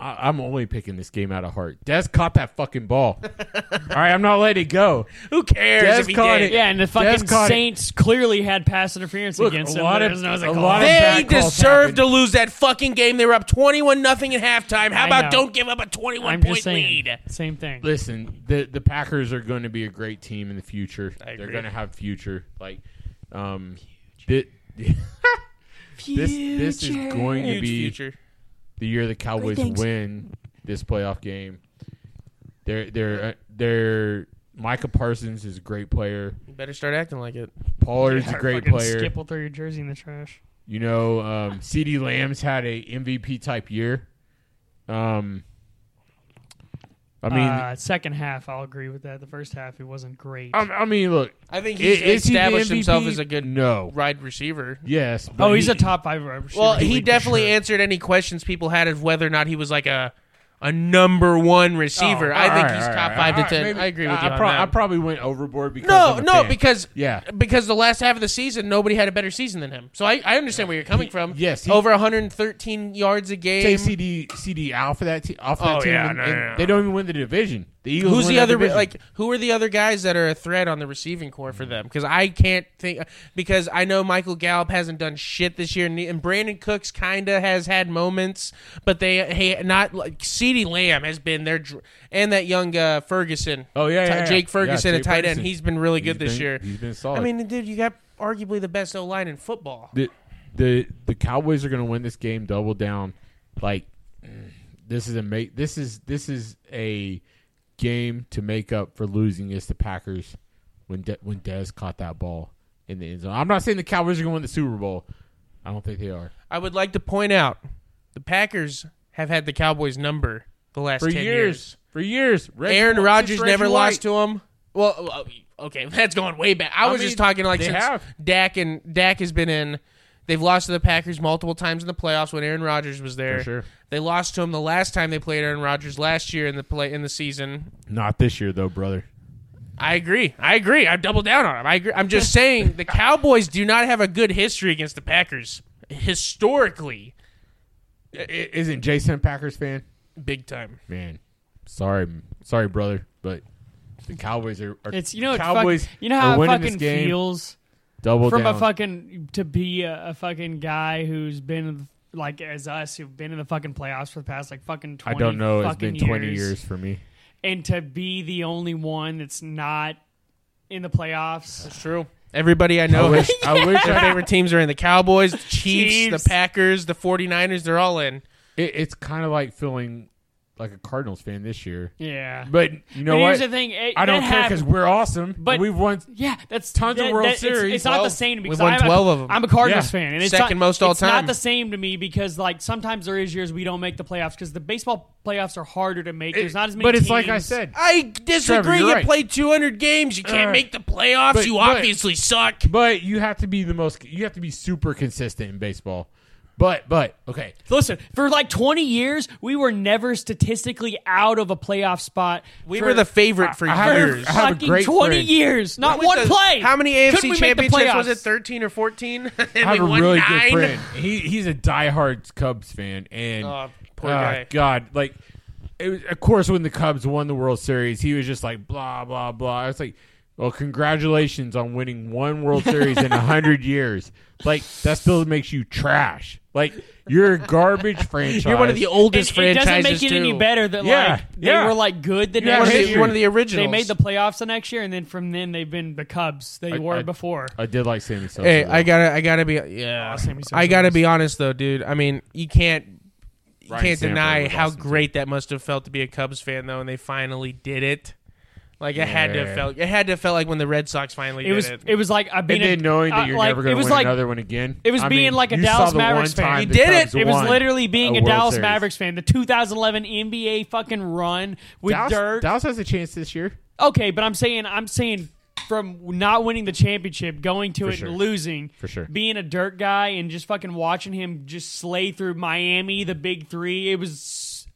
[SPEAKER 3] I, I'm only picking this game out of heart. Dez caught that fucking ball. All right, I'm not letting it go.
[SPEAKER 1] Who cares
[SPEAKER 3] Dez
[SPEAKER 1] if he
[SPEAKER 3] caught
[SPEAKER 1] did?
[SPEAKER 3] it.
[SPEAKER 2] Yeah, and the fucking
[SPEAKER 3] caught it.
[SPEAKER 2] Saints clearly had pass interference
[SPEAKER 3] Look,
[SPEAKER 2] against
[SPEAKER 3] a
[SPEAKER 2] them.
[SPEAKER 3] lot
[SPEAKER 2] but
[SPEAKER 3] of-
[SPEAKER 2] was
[SPEAKER 3] a
[SPEAKER 2] call.
[SPEAKER 3] lot of-
[SPEAKER 1] They
[SPEAKER 3] bad calls
[SPEAKER 1] deserved to lose that fucking game. They were up twenty-one nothing at halftime. How
[SPEAKER 2] I
[SPEAKER 1] about
[SPEAKER 2] know.
[SPEAKER 1] don't give up a twenty-one
[SPEAKER 2] I'm
[SPEAKER 1] point
[SPEAKER 2] just saying,
[SPEAKER 1] lead?
[SPEAKER 2] same thing.
[SPEAKER 3] Listen, the the Packers are going to be a great team in the future.
[SPEAKER 1] I
[SPEAKER 3] They're going to have future. Like, um, thi- this this is going to be
[SPEAKER 1] future.
[SPEAKER 3] The year the Cowboys win this playoff game. They're they're uh, they're Micah Parsons is a great player.
[SPEAKER 1] You better start acting like it.
[SPEAKER 3] Pollard's
[SPEAKER 2] Yeah,
[SPEAKER 3] a great player.
[SPEAKER 2] Skip will throw your jersey in the trash.
[SPEAKER 3] You know, um, CeeDee Lamb's had a MVP type year. Um, I mean,
[SPEAKER 2] uh, second half, I'll agree with that. The first half, it wasn't great.
[SPEAKER 3] I, I mean, look,
[SPEAKER 1] I think he's
[SPEAKER 3] is he the
[SPEAKER 1] established himself
[SPEAKER 3] MVP?
[SPEAKER 1] as a good
[SPEAKER 3] no,
[SPEAKER 1] wide receiver.
[SPEAKER 3] yes. but
[SPEAKER 2] oh, he's
[SPEAKER 3] he-
[SPEAKER 2] a top five wide receiver.
[SPEAKER 1] Well,
[SPEAKER 2] in the
[SPEAKER 1] he
[SPEAKER 2] league for
[SPEAKER 1] definitely
[SPEAKER 2] sure.
[SPEAKER 1] answered any questions people had of whether or not he was like a a number one receiver.
[SPEAKER 2] Oh,
[SPEAKER 1] I think
[SPEAKER 3] All
[SPEAKER 1] he's
[SPEAKER 3] right,
[SPEAKER 1] top
[SPEAKER 3] all
[SPEAKER 1] five
[SPEAKER 3] right,
[SPEAKER 1] to ten.
[SPEAKER 3] maybe-
[SPEAKER 1] I agree with
[SPEAKER 3] I,
[SPEAKER 1] you on
[SPEAKER 3] pro-. I probably went overboard because
[SPEAKER 1] no, no,
[SPEAKER 3] fan.
[SPEAKER 1] because
[SPEAKER 3] yeah,
[SPEAKER 1] because the last half of the season nobody had a better season than him. So I, I understand where you're coming from.
[SPEAKER 3] yes, he-
[SPEAKER 1] over 113 yards a game.
[SPEAKER 3] take CeeDee CeeDee out for that te- off that
[SPEAKER 1] Oh,
[SPEAKER 3] team,
[SPEAKER 1] yeah,
[SPEAKER 3] and,
[SPEAKER 1] no,
[SPEAKER 3] and
[SPEAKER 1] no, no.
[SPEAKER 3] they don't even win the division. The Eagles.
[SPEAKER 1] Who's the other like? Who are the other guys that are a threat on the receiving corps for them? Because I can't think. Because I know Michael Gallup hasn't done shit this year, and, and Brandin Cooks kind of has had moments, but they hey, not like CeeDee Lamb has been their dr- and that young uh, Ferguson.
[SPEAKER 3] Oh yeah, yeah, yeah.
[SPEAKER 1] Jake Ferguson,
[SPEAKER 3] Yeah,
[SPEAKER 1] a tight
[SPEAKER 3] Ferguson.
[SPEAKER 1] end. He's been really good
[SPEAKER 3] He's
[SPEAKER 1] this
[SPEAKER 3] been-
[SPEAKER 1] year.
[SPEAKER 3] He's been solid.
[SPEAKER 1] I mean, dude, you got arguably the best O line in football.
[SPEAKER 3] the the the Cowboys are going to win this game double down. Like this is a ma- this is this is a game to make up for losing is the Packers when De- when Dez caught that ball in the end zone. I'm not saying the Cowboys are going to win the Super Bowl. I don't think they are.
[SPEAKER 1] I would like to point out the Packers have had the Cowboys number the last
[SPEAKER 3] For
[SPEAKER 1] 10
[SPEAKER 3] years, for years, Reggie-
[SPEAKER 1] Aaron Rodgers never
[SPEAKER 3] White.
[SPEAKER 1] lost to him. Well, uh, okay, that's going way back. I,
[SPEAKER 3] I
[SPEAKER 1] was
[SPEAKER 3] mean,
[SPEAKER 1] just talking like since
[SPEAKER 3] have.
[SPEAKER 1] Dak and Dak has been in. They've lost to the Packers multiple times in the playoffs when Aaron Rodgers was there.
[SPEAKER 3] For sure.
[SPEAKER 1] They lost to him the last time they played Aaron Rodgers last year in the play in the season.
[SPEAKER 3] Not this year though, brother.
[SPEAKER 1] I agree. I agree. I double down on him. I agree. I'm just saying the Cowboys do not have a good history against the Packers historically,
[SPEAKER 3] I- I- Isn't Jason a Packers fan?
[SPEAKER 1] big time.
[SPEAKER 3] Man, sorry, sorry, brother, but the Cowboys are. are
[SPEAKER 2] It's you know what
[SPEAKER 3] Cowboys.
[SPEAKER 2] fuck, you know
[SPEAKER 3] are
[SPEAKER 2] how it
[SPEAKER 3] winning this
[SPEAKER 2] fucking
[SPEAKER 3] game
[SPEAKER 2] feels
[SPEAKER 3] double
[SPEAKER 2] from
[SPEAKER 3] down.
[SPEAKER 2] a fucking to be a, a fucking guy who's been like as us who've been in the fucking playoffs for the past like fucking
[SPEAKER 3] I
[SPEAKER 2] 20
[SPEAKER 3] don't know. It's
[SPEAKER 2] fucking
[SPEAKER 3] been twenty years for me.
[SPEAKER 2] and to be the only one that's not in the playoffs.
[SPEAKER 1] That's true. Everybody I know
[SPEAKER 3] I wish. I wish.
[SPEAKER 1] Their
[SPEAKER 3] I,
[SPEAKER 1] favorite teams are in the Cowboys, the Chiefs,
[SPEAKER 2] Chiefs.
[SPEAKER 1] the Packers, the 49ers. They're all in.
[SPEAKER 3] it, it's kind of like feeling like a Cardinals fan this year.
[SPEAKER 2] Yeah,
[SPEAKER 3] But you know
[SPEAKER 2] But
[SPEAKER 3] what?
[SPEAKER 2] here's the thing. it-
[SPEAKER 3] I don't care because we're awesome.
[SPEAKER 2] But-
[SPEAKER 3] But we've won.
[SPEAKER 2] Yeah, that's
[SPEAKER 3] Tons of World
[SPEAKER 2] that-
[SPEAKER 3] Series.
[SPEAKER 2] It's, not the same to me.
[SPEAKER 1] We've
[SPEAKER 2] 'cause
[SPEAKER 1] won
[SPEAKER 2] I'm a-
[SPEAKER 1] 12 of 'em.
[SPEAKER 2] I'm a Cardinals
[SPEAKER 3] Yeah.
[SPEAKER 2] fan, and it's
[SPEAKER 1] Second
[SPEAKER 2] not,
[SPEAKER 1] most all
[SPEAKER 2] it's
[SPEAKER 1] time.
[SPEAKER 2] not the same to me because like sometimes there is years we don't make the playoffs because the baseball playoffs are harder to make. There's not as many.
[SPEAKER 3] But it's like I said.
[SPEAKER 1] I disagree.
[SPEAKER 3] Trevor, you're right.
[SPEAKER 1] played 200 games. You can't
[SPEAKER 3] Uh,
[SPEAKER 1] make the playoffs.
[SPEAKER 3] but-
[SPEAKER 1] you
[SPEAKER 3] but-
[SPEAKER 1] obviously suck.
[SPEAKER 3] But you have to be the most. You have to be super consistent in baseball. But but okay.
[SPEAKER 2] Listen, for like 20 years, we were never statistically out of a playoff spot.
[SPEAKER 1] We
[SPEAKER 2] for,
[SPEAKER 1] were the favorite for
[SPEAKER 3] I have a-
[SPEAKER 1] years.
[SPEAKER 3] I have a
[SPEAKER 2] fucking
[SPEAKER 3] great
[SPEAKER 2] 20
[SPEAKER 3] friend.
[SPEAKER 2] years. Not
[SPEAKER 1] With
[SPEAKER 2] one
[SPEAKER 1] the-
[SPEAKER 2] play.
[SPEAKER 1] How many AFC
[SPEAKER 2] we make
[SPEAKER 1] championships was it? 13 or 14?
[SPEAKER 3] I have a really
[SPEAKER 1] nine?
[SPEAKER 3] good friend. He he's a diehard Cubs fan, and
[SPEAKER 1] Oh, poor
[SPEAKER 3] uh,
[SPEAKER 1] guy.
[SPEAKER 3] God, like, it was, of course, when the Cubs won the World Series, he was just like blah blah blah. I was like, well, congratulations on winning one World Series in a hundred years. Like that still makes you trash. Like you're a garbage franchise.
[SPEAKER 1] You're one of the oldest
[SPEAKER 2] it, it doesn't
[SPEAKER 1] franchises
[SPEAKER 2] make it
[SPEAKER 1] too.
[SPEAKER 2] any better that
[SPEAKER 3] Yeah,
[SPEAKER 2] like they
[SPEAKER 3] yeah.
[SPEAKER 2] were like good the
[SPEAKER 3] You have
[SPEAKER 1] One
[SPEAKER 2] next
[SPEAKER 1] of,
[SPEAKER 3] history.
[SPEAKER 1] the, one of the originals.
[SPEAKER 2] They made the playoffs the next year, and then from then they've been the Cubs they
[SPEAKER 3] I-
[SPEAKER 2] were
[SPEAKER 3] I-
[SPEAKER 2] before.
[SPEAKER 3] I did like Sammy Sosa.
[SPEAKER 1] Hey,
[SPEAKER 3] though.
[SPEAKER 1] I gotta, I gotta be, yeah.
[SPEAKER 2] Oh, Sammy Sosa
[SPEAKER 1] I gotta
[SPEAKER 2] was-
[SPEAKER 1] be honest though, dude. I mean, you can't, you
[SPEAKER 3] Ryne
[SPEAKER 1] can't
[SPEAKER 3] Sandberg
[SPEAKER 1] deny
[SPEAKER 3] was
[SPEAKER 1] how
[SPEAKER 3] awesome, too.
[SPEAKER 1] great that must have felt to be a Cubs fan though, and they finally did it. Like it had to have felt, it had to have felt like when the Red Sox finally
[SPEAKER 2] It
[SPEAKER 1] did
[SPEAKER 2] was
[SPEAKER 1] it.
[SPEAKER 2] it was like I've
[SPEAKER 3] and
[SPEAKER 2] been
[SPEAKER 3] then knowing that
[SPEAKER 2] uh,
[SPEAKER 3] you're
[SPEAKER 2] like,
[SPEAKER 3] never going
[SPEAKER 2] it
[SPEAKER 3] to
[SPEAKER 2] was
[SPEAKER 3] win
[SPEAKER 2] like,
[SPEAKER 3] another one again.
[SPEAKER 2] it was
[SPEAKER 3] I
[SPEAKER 2] being
[SPEAKER 3] mean,
[SPEAKER 2] like a
[SPEAKER 3] you
[SPEAKER 2] Dallas
[SPEAKER 3] saw the
[SPEAKER 2] Mavericks fan.
[SPEAKER 3] time
[SPEAKER 1] You
[SPEAKER 3] the
[SPEAKER 1] did it.
[SPEAKER 3] Cubs
[SPEAKER 2] It was
[SPEAKER 3] won
[SPEAKER 2] literally being a,
[SPEAKER 3] World
[SPEAKER 2] Dallas
[SPEAKER 3] Series.
[SPEAKER 2] Mavericks fan. The 2011 NBA fucking run with
[SPEAKER 3] Dallas,
[SPEAKER 2] Dirk.
[SPEAKER 3] Dallas has a chance this year.
[SPEAKER 2] Okay, but I'm saying I'm saying from not winning the championship, going to
[SPEAKER 3] For
[SPEAKER 2] it
[SPEAKER 3] sure.
[SPEAKER 2] and losing,
[SPEAKER 3] For sure.
[SPEAKER 2] being a Dirk guy and just fucking watching him just slay through Miami, the big three. It was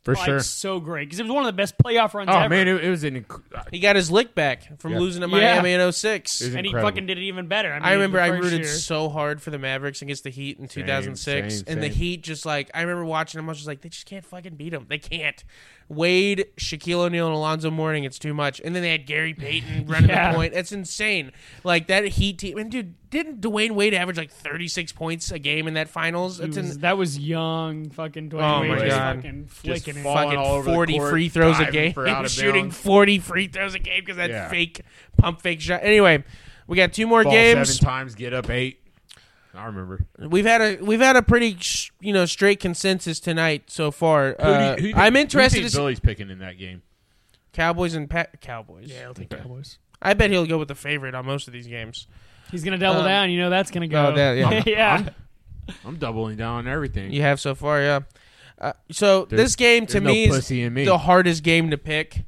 [SPEAKER 3] For
[SPEAKER 2] like,
[SPEAKER 3] sure.
[SPEAKER 2] so great because it was one of the best playoff runs
[SPEAKER 3] Oh
[SPEAKER 2] ever.
[SPEAKER 3] man, it, it was an. Inc- uh,
[SPEAKER 1] He got his lick back from
[SPEAKER 3] Yeah.
[SPEAKER 1] losing to
[SPEAKER 2] Yeah.
[SPEAKER 1] Miami in 06.
[SPEAKER 3] It was
[SPEAKER 2] and he fucking did it even better. I, mean,
[SPEAKER 1] I remember I rooted
[SPEAKER 2] year-
[SPEAKER 1] so hard for the Mavericks against the Heat in 2006,
[SPEAKER 3] same,
[SPEAKER 1] and the. Heat just like I remember watching them. I was just like, they just can't fucking beat them. They can't. Wade, Shaquille O'Neal, and Alonzo Mourning. It's too much. And then they had Gary Payton running
[SPEAKER 2] Yeah.
[SPEAKER 1] the point. It's insane. Like that Heat team. And dude, didn't Dwyane Wade average like 36 points a game in that finals? It's
[SPEAKER 2] was-
[SPEAKER 1] in,
[SPEAKER 2] that was young fucking Dwyane
[SPEAKER 1] Oh
[SPEAKER 2] Wade
[SPEAKER 1] my God.
[SPEAKER 2] fucking flicking it.
[SPEAKER 3] falling
[SPEAKER 1] fucking
[SPEAKER 3] all
[SPEAKER 1] 40
[SPEAKER 3] court,
[SPEAKER 1] free throws a game.
[SPEAKER 3] for out of
[SPEAKER 1] shooting 40 free throws a game because that
[SPEAKER 3] Yeah.
[SPEAKER 1] fake pump fake shot. Anyway, we got two more
[SPEAKER 3] Ball
[SPEAKER 1] games.
[SPEAKER 3] seven times, get up eight. I remember.
[SPEAKER 1] We've had a we've had a pretty sh- you know straight consensus tonight so far.
[SPEAKER 3] Who do you-
[SPEAKER 1] Uh,
[SPEAKER 3] who do you-
[SPEAKER 1] I'm
[SPEAKER 3] who do you
[SPEAKER 1] interested
[SPEAKER 3] think
[SPEAKER 1] to see
[SPEAKER 3] Billy's picking in that game.
[SPEAKER 1] Cowboys and pa- Cowboys.
[SPEAKER 2] Yeah, I'll take Cowboys.
[SPEAKER 1] I bet he'll go with the favorite on most of these games.
[SPEAKER 2] He's gonna double
[SPEAKER 1] Um,
[SPEAKER 2] down. You know that's gonna go.
[SPEAKER 1] oh, that- yeah.
[SPEAKER 2] yeah.
[SPEAKER 3] I'm doubling down on everything.
[SPEAKER 1] You have so far, yeah. Uh, so
[SPEAKER 3] There's-
[SPEAKER 1] this game to
[SPEAKER 3] There's no
[SPEAKER 1] me is
[SPEAKER 3] me.
[SPEAKER 1] the hardest game to pick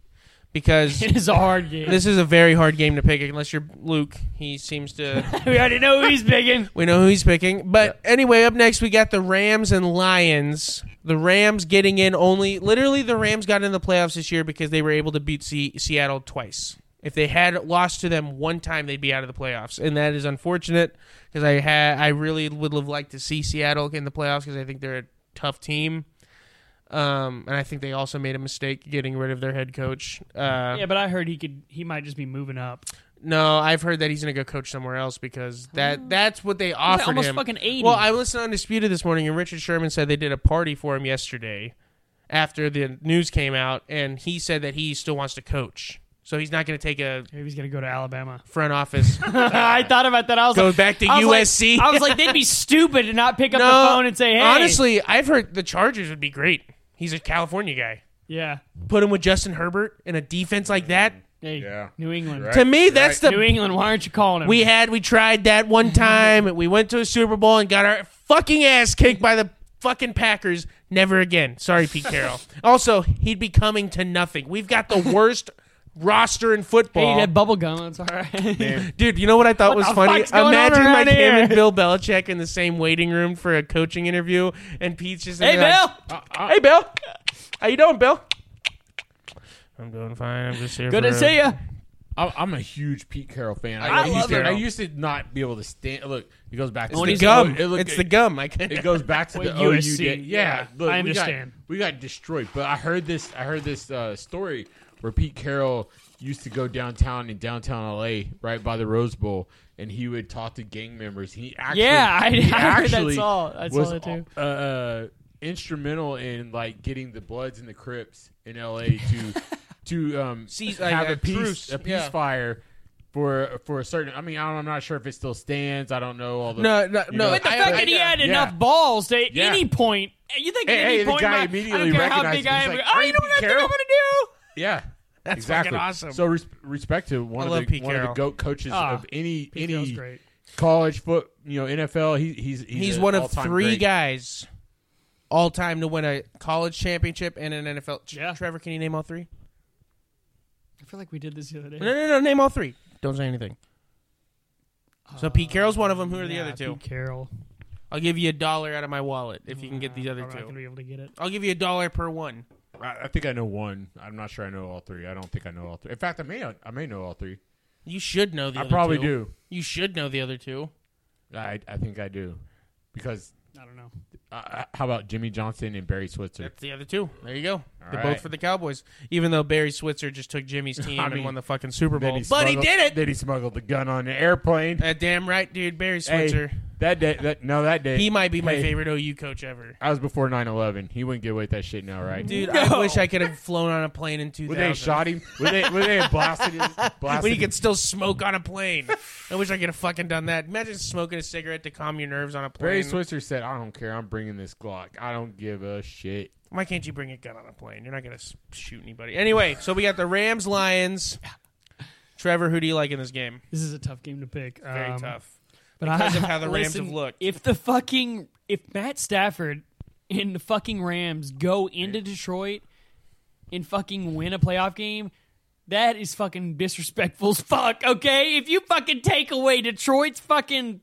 [SPEAKER 1] because
[SPEAKER 2] it is a hard game.
[SPEAKER 1] this is a very hard game to pick unless you're Luke. He seems to.
[SPEAKER 2] we already know who he's picking.
[SPEAKER 1] We know who he's picking. But anyway, up next we got the Rams and Lions. The Rams getting in only literally the Rams got in the playoffs this year because they were able to beat C- Seattle twice. If they had lost to them one time, they'd be out of the playoffs, and that is unfortunate because I had I really would have liked to see Seattle in the playoffs because I think they're a tough team. Um, and I think they also made a mistake getting rid of their head coach. Uh,
[SPEAKER 2] Yeah, but I heard he could. He might just be moving up.
[SPEAKER 1] no, I've heard that he's going to go coach somewhere else because that that's what they offered
[SPEAKER 2] almost
[SPEAKER 1] him.
[SPEAKER 2] fucking 80.
[SPEAKER 1] Well, I listened to Undisputed this morning, and Richard Sherman said they did a party for him yesterday after the news came out, and he said that he still wants to coach. So he's not going to take a
[SPEAKER 2] Maybe he's gonna go to Alabama.
[SPEAKER 1] front office.
[SPEAKER 2] I thought about that. I was
[SPEAKER 1] Go
[SPEAKER 2] like,
[SPEAKER 1] back to
[SPEAKER 2] I was like-
[SPEAKER 1] USC.
[SPEAKER 2] I was like, they'd be stupid to not pick up the phone and say, "Hey."
[SPEAKER 1] honestly, I've heard the Chargers would be great. He's a California guy.
[SPEAKER 2] yeah.
[SPEAKER 1] Put him with Justin Herbert in a defense like that.
[SPEAKER 2] Hey,
[SPEAKER 3] Yeah.
[SPEAKER 2] New England.
[SPEAKER 3] Right.
[SPEAKER 1] To me, that's
[SPEAKER 2] New
[SPEAKER 1] the New
[SPEAKER 2] England. Why aren't you calling him?
[SPEAKER 1] we had. We tried that one time. we went to a Super Bowl and got our fucking ass kicked by the fucking Packers. Never again. Sorry, Pete Carroll. also, he'd be coming to nothing. We've got the worst roster in
[SPEAKER 2] Hey,
[SPEAKER 1] football.
[SPEAKER 2] you had bubble gum. It's all right.
[SPEAKER 1] Dude, you know what I thought
[SPEAKER 2] What
[SPEAKER 1] was
[SPEAKER 2] the
[SPEAKER 1] funny?
[SPEAKER 2] fuck's going on
[SPEAKER 1] Imagine
[SPEAKER 2] around
[SPEAKER 1] like him
[SPEAKER 2] here?
[SPEAKER 1] and Bill Belichick in the same waiting room for a coaching interview, and Pete's just in
[SPEAKER 2] hey,
[SPEAKER 1] there
[SPEAKER 2] Bill.
[SPEAKER 1] like, "Hey, Bill, how you doing, Bill?" I'm doing fine. I'm just here.
[SPEAKER 2] Good
[SPEAKER 1] for
[SPEAKER 2] to
[SPEAKER 1] a-
[SPEAKER 2] see you.
[SPEAKER 3] I'm I'm a huge Pete Carroll fan.
[SPEAKER 2] I
[SPEAKER 3] used
[SPEAKER 2] love
[SPEAKER 3] to,
[SPEAKER 2] him.
[SPEAKER 3] I used to not be able to stand. Look, it goes back to
[SPEAKER 1] It's the gum.
[SPEAKER 3] It, look-
[SPEAKER 1] it's the gum. I can't.
[SPEAKER 3] It goes back to
[SPEAKER 2] Well,
[SPEAKER 3] the OU
[SPEAKER 2] USC,
[SPEAKER 3] day. Yeah,
[SPEAKER 2] yeah,
[SPEAKER 3] look,
[SPEAKER 2] I
[SPEAKER 3] we got-
[SPEAKER 2] understand.
[SPEAKER 3] We got, destroyed, but I heard this. I heard this uh, story where Pete Carroll used to go downtown in downtown LA, right by the Rose Bowl, and he would talk to gang members. He actually,
[SPEAKER 2] Yeah, I-
[SPEAKER 3] he
[SPEAKER 2] I heard that
[SPEAKER 3] actually
[SPEAKER 2] saw- I saw
[SPEAKER 3] was
[SPEAKER 2] that too.
[SPEAKER 3] uh, uh, instrumental in like getting the Bloods and the Crips in LA to to um,
[SPEAKER 1] Cease- like
[SPEAKER 3] have
[SPEAKER 1] a
[SPEAKER 3] a peace
[SPEAKER 1] truce,
[SPEAKER 3] a
[SPEAKER 1] yeah.
[SPEAKER 3] ceasefire. For, for a certain, I mean, I don't, I'm not sure if it still stands. I don't know all the.
[SPEAKER 1] No, no,
[SPEAKER 3] you
[SPEAKER 1] no.
[SPEAKER 2] But the
[SPEAKER 1] I-
[SPEAKER 2] fact
[SPEAKER 1] I-
[SPEAKER 2] that he had
[SPEAKER 3] yeah.
[SPEAKER 2] enough balls to at
[SPEAKER 3] Yeah.
[SPEAKER 2] any point, you think
[SPEAKER 3] Hey,
[SPEAKER 2] at any
[SPEAKER 3] hey, the
[SPEAKER 2] point,
[SPEAKER 3] guy
[SPEAKER 2] in my-
[SPEAKER 3] immediately
[SPEAKER 2] I don't care how
[SPEAKER 3] recognized
[SPEAKER 2] big. I am.
[SPEAKER 3] like,
[SPEAKER 2] oh,
[SPEAKER 3] "I'm
[SPEAKER 2] you know what I think I'm gonna do?
[SPEAKER 3] Yeah,
[SPEAKER 1] That's
[SPEAKER 3] exactly.
[SPEAKER 1] fucking awesome.
[SPEAKER 3] So res- respect to one
[SPEAKER 1] I
[SPEAKER 3] of the
[SPEAKER 1] Pete
[SPEAKER 3] one of the goat coaches
[SPEAKER 2] Ah,
[SPEAKER 3] of any
[SPEAKER 2] Pete Carroll's
[SPEAKER 3] any
[SPEAKER 2] great.
[SPEAKER 3] college foot, you know, NFL. He, he's he's,
[SPEAKER 1] He's
[SPEAKER 3] an
[SPEAKER 1] one of
[SPEAKER 3] all-time
[SPEAKER 1] three
[SPEAKER 3] great.
[SPEAKER 1] guys all time to win a college championship and an NFL.
[SPEAKER 2] Yeah.
[SPEAKER 1] Trevor, can you name all three?
[SPEAKER 2] I feel like we did this the other day.
[SPEAKER 1] No, no, no. Name all three. Don't say anything. So Pete Carroll's one of them. Who are the other two?
[SPEAKER 2] Pete Carroll.
[SPEAKER 1] I'll give you a dollar out of my wallet if you can get these
[SPEAKER 2] Uh,
[SPEAKER 1] other
[SPEAKER 2] I'm not gonna
[SPEAKER 1] two.
[SPEAKER 2] be able to get it.
[SPEAKER 1] I'll give you a dollar per one.
[SPEAKER 3] I, I think I know one. I'm not sure I know all three. I don't think I know all three. In fact, I may I may know all three.
[SPEAKER 1] You should know the
[SPEAKER 3] I
[SPEAKER 1] other
[SPEAKER 3] probably
[SPEAKER 1] two.
[SPEAKER 3] do.
[SPEAKER 1] You should know the other two.
[SPEAKER 3] I I think I do, because
[SPEAKER 2] I don't know.
[SPEAKER 3] uh, how about Jimmy Johnson and Barry Switzer?
[SPEAKER 1] That's the other two. There you go. They're
[SPEAKER 3] right.
[SPEAKER 1] both for the Cowboys. Even though Barry Switzer just took Jimmy's team
[SPEAKER 3] I
[SPEAKER 1] and
[SPEAKER 3] mean,
[SPEAKER 1] won the fucking Super
[SPEAKER 3] Then
[SPEAKER 1] Bowl. But he did it.
[SPEAKER 3] Did he smuggled the gun on an airplane.
[SPEAKER 1] Uh, damn right, dude. Barry
[SPEAKER 3] Hey,
[SPEAKER 1] Switzer.
[SPEAKER 3] That day, that no, that day
[SPEAKER 1] he might be my
[SPEAKER 3] hey,
[SPEAKER 1] favorite OU coach ever.
[SPEAKER 3] I was before 9/11. He wouldn't get away with that shit now, right?
[SPEAKER 1] Dude,
[SPEAKER 2] No.
[SPEAKER 1] I wish I could have flown on a plane in 2000.
[SPEAKER 3] Would they shot him? Would they? Would they have blasted his? Blasted
[SPEAKER 1] when you could still smoke on a plane. I wish I could have fucking done that. Imagine smoking a cigarette to calm your nerves on a plane.
[SPEAKER 3] Barry Switzer said, "I don't care. I'm bringing this Glock. I don't give a shit."
[SPEAKER 1] Why can't you bring a gun on a plane? You're not going to shoot anybody. Anyway, so we got the Rams, Lions. Trevor, who do you like in this game?
[SPEAKER 2] This is a tough game to pick.
[SPEAKER 1] Very
[SPEAKER 2] Um,
[SPEAKER 1] tough.
[SPEAKER 2] But
[SPEAKER 1] Because
[SPEAKER 2] I,
[SPEAKER 1] of how the Rams
[SPEAKER 2] listen,
[SPEAKER 1] have looked.
[SPEAKER 2] If the fucking if Matt Stafford and the fucking Rams go into Detroit and fucking win a playoff game, That is fucking disrespectful as fuck. Okay, if you fucking take away Detroit's fucking,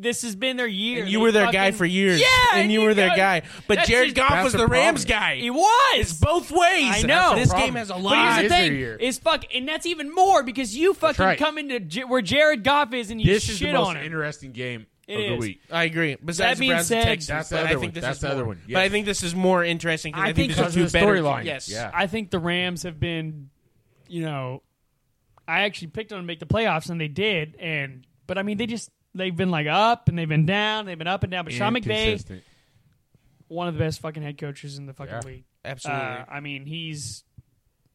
[SPEAKER 2] this has been their year.
[SPEAKER 1] And you
[SPEAKER 2] They
[SPEAKER 1] were their
[SPEAKER 2] fucking-
[SPEAKER 1] guy for years.
[SPEAKER 2] Yeah,
[SPEAKER 1] and you were their guy. But Jared Goff was
[SPEAKER 3] the
[SPEAKER 1] the Rams
[SPEAKER 3] problem.
[SPEAKER 1] guy.
[SPEAKER 2] He was.
[SPEAKER 1] It's both ways.
[SPEAKER 2] I know.
[SPEAKER 1] This
[SPEAKER 3] Problem.
[SPEAKER 1] game has a
[SPEAKER 2] But
[SPEAKER 1] lot.
[SPEAKER 2] here's the
[SPEAKER 3] It is their
[SPEAKER 2] thing:
[SPEAKER 3] year.
[SPEAKER 2] is fuck, and that's even more because you fucking
[SPEAKER 3] right.
[SPEAKER 2] come into J- where Jared Goff is and you
[SPEAKER 3] This is
[SPEAKER 2] shit
[SPEAKER 3] the most
[SPEAKER 2] on him.
[SPEAKER 3] interesting game
[SPEAKER 2] It
[SPEAKER 3] of the
[SPEAKER 2] is.
[SPEAKER 3] week.
[SPEAKER 1] I agree. Besides
[SPEAKER 2] That being
[SPEAKER 1] Browns
[SPEAKER 2] said-
[SPEAKER 1] Texans,
[SPEAKER 3] That's the other
[SPEAKER 1] I think
[SPEAKER 3] one.
[SPEAKER 1] this
[SPEAKER 3] That's
[SPEAKER 1] is
[SPEAKER 3] the other
[SPEAKER 1] more-
[SPEAKER 3] one.
[SPEAKER 1] But I think this is more interesting
[SPEAKER 2] I
[SPEAKER 1] I,
[SPEAKER 2] think
[SPEAKER 1] think
[SPEAKER 3] because
[SPEAKER 1] this
[SPEAKER 3] of the
[SPEAKER 1] two better.
[SPEAKER 3] storyline.
[SPEAKER 1] Yes.
[SPEAKER 3] Yeah.
[SPEAKER 2] I think the Rams have been, you know, I actually picked them to make the playoffs and they did, and but I mean they just they've been like up and they've been down, they've been up and down. But Sean McVay,
[SPEAKER 3] Inconsistent.
[SPEAKER 2] one of the best fucking head coaches in the fucking
[SPEAKER 3] Yeah.
[SPEAKER 2] league.
[SPEAKER 1] Absolutely.
[SPEAKER 2] Uh, I mean, he's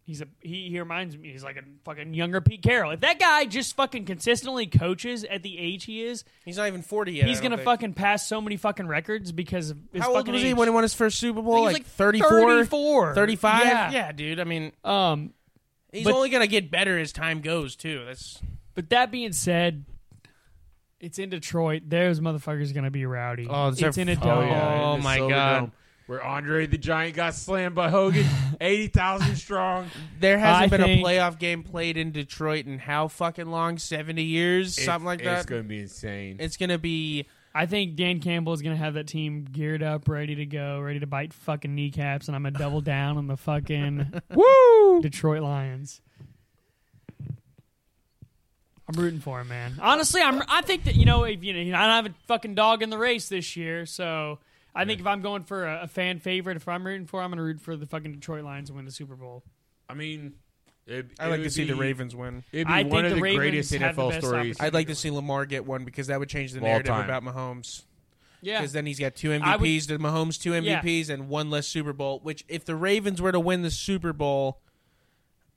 [SPEAKER 2] he's a he, he reminds me he's like a fucking younger Pete Carroll. If that guy just fucking consistently coaches at the age he is,
[SPEAKER 1] He's not even 40 yet.
[SPEAKER 2] he's
[SPEAKER 1] don't
[SPEAKER 2] gonna
[SPEAKER 1] think.
[SPEAKER 2] fucking pass so many fucking records because of his
[SPEAKER 1] How old
[SPEAKER 2] fucking
[SPEAKER 1] was he
[SPEAKER 2] age.
[SPEAKER 1] when he won his first Super Bowl? Like,
[SPEAKER 2] like
[SPEAKER 1] 34?
[SPEAKER 2] 34.
[SPEAKER 1] 35?
[SPEAKER 2] Yeah.
[SPEAKER 1] dude. I mean,
[SPEAKER 2] Um,
[SPEAKER 1] he's
[SPEAKER 2] But-
[SPEAKER 1] only going to get better as time goes, too. That's
[SPEAKER 2] But that being said, it's in Detroit. Those motherfuckers are gonna be rowdy.
[SPEAKER 1] Oh,
[SPEAKER 2] it's
[SPEAKER 1] they're-
[SPEAKER 2] in a
[SPEAKER 1] oh,
[SPEAKER 2] dome.
[SPEAKER 1] yeah.
[SPEAKER 3] in oh the
[SPEAKER 1] my God.
[SPEAKER 3] Dome, where Andre the Giant got slammed by Hogan, eighty thousand strong.
[SPEAKER 1] There hasn't
[SPEAKER 2] I
[SPEAKER 1] been a playoff game played in Detroit in how fucking long? 70 years? Something like that.
[SPEAKER 3] It's going to be insane.
[SPEAKER 1] It's going to be.
[SPEAKER 2] I think Dan Campbell is gonna have that team geared up, ready to go, ready to bite fucking kneecaps, and I'm gonna double down on the fucking
[SPEAKER 1] Woo!
[SPEAKER 2] Detroit Lions. I'm rooting for him, man. Honestly, I'm. I think that you know, if you know, I don't have a fucking dog in the race this year, so I think if I'm going for a, a fan favorite, if I'm rooting for, I'm gonna root for the fucking Detroit Lions to win the Super Bowl.
[SPEAKER 3] I mean, it,
[SPEAKER 1] I
[SPEAKER 3] it
[SPEAKER 1] like
[SPEAKER 3] would
[SPEAKER 1] to see the
[SPEAKER 3] be-
[SPEAKER 1] Ravens win.
[SPEAKER 3] It'd be
[SPEAKER 2] I
[SPEAKER 3] one
[SPEAKER 2] think
[SPEAKER 3] of
[SPEAKER 2] the
[SPEAKER 3] the,
[SPEAKER 2] Ravens
[SPEAKER 3] greatest
[SPEAKER 2] have the
[SPEAKER 3] NFL
[SPEAKER 2] best
[SPEAKER 3] stories.
[SPEAKER 2] opportunity.
[SPEAKER 1] I'd like to see Lamar get one because that would change the
[SPEAKER 3] Of all
[SPEAKER 1] narrative
[SPEAKER 3] time.
[SPEAKER 1] about Mahomes.
[SPEAKER 2] Yeah,
[SPEAKER 1] Because then he's got two
[SPEAKER 2] I would-
[SPEAKER 1] MVPs, the Mahomes two
[SPEAKER 2] Yeah.
[SPEAKER 1] MVPs, and one less Super Bowl. Which, if the Ravens were to win the Super Bowl,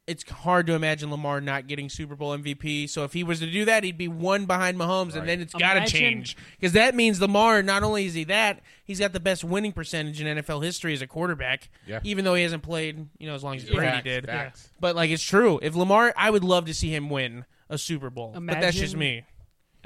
[SPEAKER 1] it's hard to imagine Lamar not getting Super Bowl MVP. So if he was to do that, he'd be one behind Mahomes, and then it's got to change because that means Lamar. Not only is he that, he's got the best winning percentage in NFL history as a quarterback.
[SPEAKER 3] Yeah.
[SPEAKER 1] Even though he hasn't played, you know, as long as
[SPEAKER 3] Yeah.
[SPEAKER 1] Brady
[SPEAKER 3] Facts,
[SPEAKER 1] did.
[SPEAKER 3] facts.
[SPEAKER 1] But like, it's true. If Lamar, I would love to see him win a Super Bowl. but that's just me.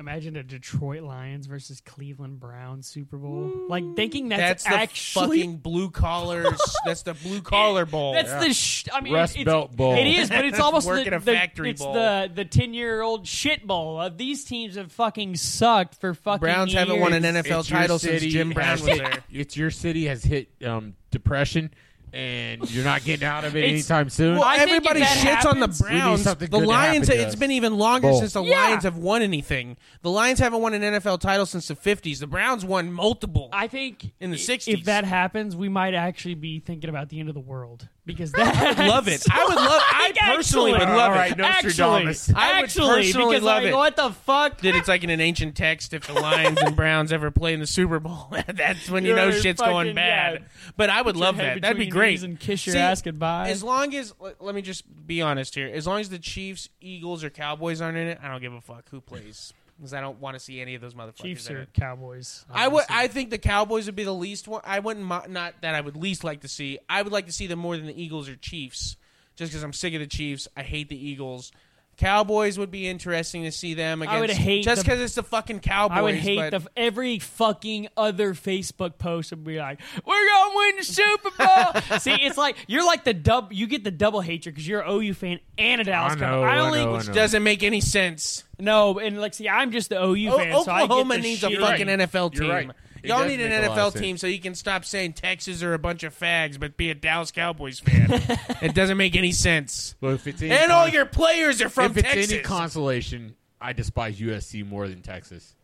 [SPEAKER 2] Imagine a Detroit Lions versus Cleveland Browns Super Bowl. Like thinking that's,
[SPEAKER 1] That's, the
[SPEAKER 2] actually
[SPEAKER 1] fucking blue collars. that's the blue collar bowl.
[SPEAKER 2] That's the sh- I mean,
[SPEAKER 3] Rust
[SPEAKER 2] it's,
[SPEAKER 3] Belt Bowl.
[SPEAKER 2] It is, but it's almost
[SPEAKER 1] Working
[SPEAKER 2] the,
[SPEAKER 1] a
[SPEAKER 2] the-
[SPEAKER 1] factory
[SPEAKER 2] it's
[SPEAKER 1] bowl.
[SPEAKER 2] the the ten year old shit bowl. Uh, these teams have fucking sucked for fucking.
[SPEAKER 1] Browns
[SPEAKER 2] years.
[SPEAKER 1] haven't won an NFL
[SPEAKER 3] It's
[SPEAKER 1] title since Jim Brown
[SPEAKER 3] has
[SPEAKER 1] was there.
[SPEAKER 3] It's your city has hit um, depression, and you're not getting out of it
[SPEAKER 2] It's-
[SPEAKER 3] anytime soon.
[SPEAKER 2] Well, I think
[SPEAKER 1] Everybody
[SPEAKER 2] if that
[SPEAKER 1] shits on the
[SPEAKER 2] happens-
[SPEAKER 3] We need
[SPEAKER 1] Browns.
[SPEAKER 3] something
[SPEAKER 1] The
[SPEAKER 3] good to
[SPEAKER 1] Lions.
[SPEAKER 3] happen to
[SPEAKER 1] It's
[SPEAKER 3] us.
[SPEAKER 1] been even longer
[SPEAKER 3] Bowl.
[SPEAKER 1] since the
[SPEAKER 2] Yeah.
[SPEAKER 1] Lions have won anything. The Lions haven't won an NFL title since the '50s. The Browns won multiple.
[SPEAKER 2] I think
[SPEAKER 1] In the
[SPEAKER 2] i-
[SPEAKER 1] 60s.
[SPEAKER 2] if that happens, we might actually be thinking about the end of the world because that
[SPEAKER 1] love it. I would love. I personally would love
[SPEAKER 3] All right,
[SPEAKER 1] it.
[SPEAKER 3] Nostradamus.
[SPEAKER 2] Actually,
[SPEAKER 1] I would
[SPEAKER 2] actually,
[SPEAKER 1] personally
[SPEAKER 2] because
[SPEAKER 1] love
[SPEAKER 2] like,
[SPEAKER 1] it.
[SPEAKER 2] what the fuck?
[SPEAKER 1] That it's like in an ancient text. If the Lions and Browns ever play in the Super Bowl, that's when you know
[SPEAKER 2] You're
[SPEAKER 1] shit's
[SPEAKER 2] fucking-
[SPEAKER 1] going bad.
[SPEAKER 2] yeah.
[SPEAKER 1] But I would love that. That'd be great.
[SPEAKER 2] And kiss your
[SPEAKER 1] See,
[SPEAKER 2] ass goodbye.
[SPEAKER 1] As long as let me just be honest here. As long as the Chiefs, Eagles, or Cowboys aren't in it, I don't give a fuck who plays because I don't want to see any of those motherfuckers.
[SPEAKER 2] Chiefs
[SPEAKER 1] in
[SPEAKER 2] or
[SPEAKER 1] it.
[SPEAKER 2] Cowboys.
[SPEAKER 1] I would. I think the Cowboys would be the least one. I wouldn't. mo- Not that I would least like to see. I would like to see them more than the Eagles or Chiefs, just because I'm sick of the Chiefs. I hate the Eagles. Cowboys would be interesting to see them against.
[SPEAKER 2] I would hate
[SPEAKER 1] just because it's the fucking Cowboys.
[SPEAKER 2] I would hate
[SPEAKER 1] but
[SPEAKER 2] the every fucking other Facebook post would be like, "We're gonna win the Super Bowl." See, it's like you're like the dub. You get the double hatred because you're an OU fan and a Dallas.
[SPEAKER 3] I
[SPEAKER 2] fan.
[SPEAKER 3] know,
[SPEAKER 2] I
[SPEAKER 3] I
[SPEAKER 2] only
[SPEAKER 3] know, I know.
[SPEAKER 1] doesn't make any sense.
[SPEAKER 2] no, and like, see, I'm just the OU
[SPEAKER 1] O-
[SPEAKER 2] fan. so I get
[SPEAKER 1] Oklahoma
[SPEAKER 2] the
[SPEAKER 1] needs a fucking
[SPEAKER 3] right.
[SPEAKER 1] NFL
[SPEAKER 3] You're
[SPEAKER 1] team.
[SPEAKER 3] right. It
[SPEAKER 1] Y'all need an
[SPEAKER 3] make a lot
[SPEAKER 1] NFL team so you can stop saying Texas are a bunch of fags, but be a Dallas Cowboys fan. it doesn't make any sense.
[SPEAKER 3] Well, if it's any
[SPEAKER 1] And all
[SPEAKER 3] con-
[SPEAKER 1] your players are from
[SPEAKER 3] if it's
[SPEAKER 1] Texas.
[SPEAKER 3] any consolation, I despise USC more than Texas.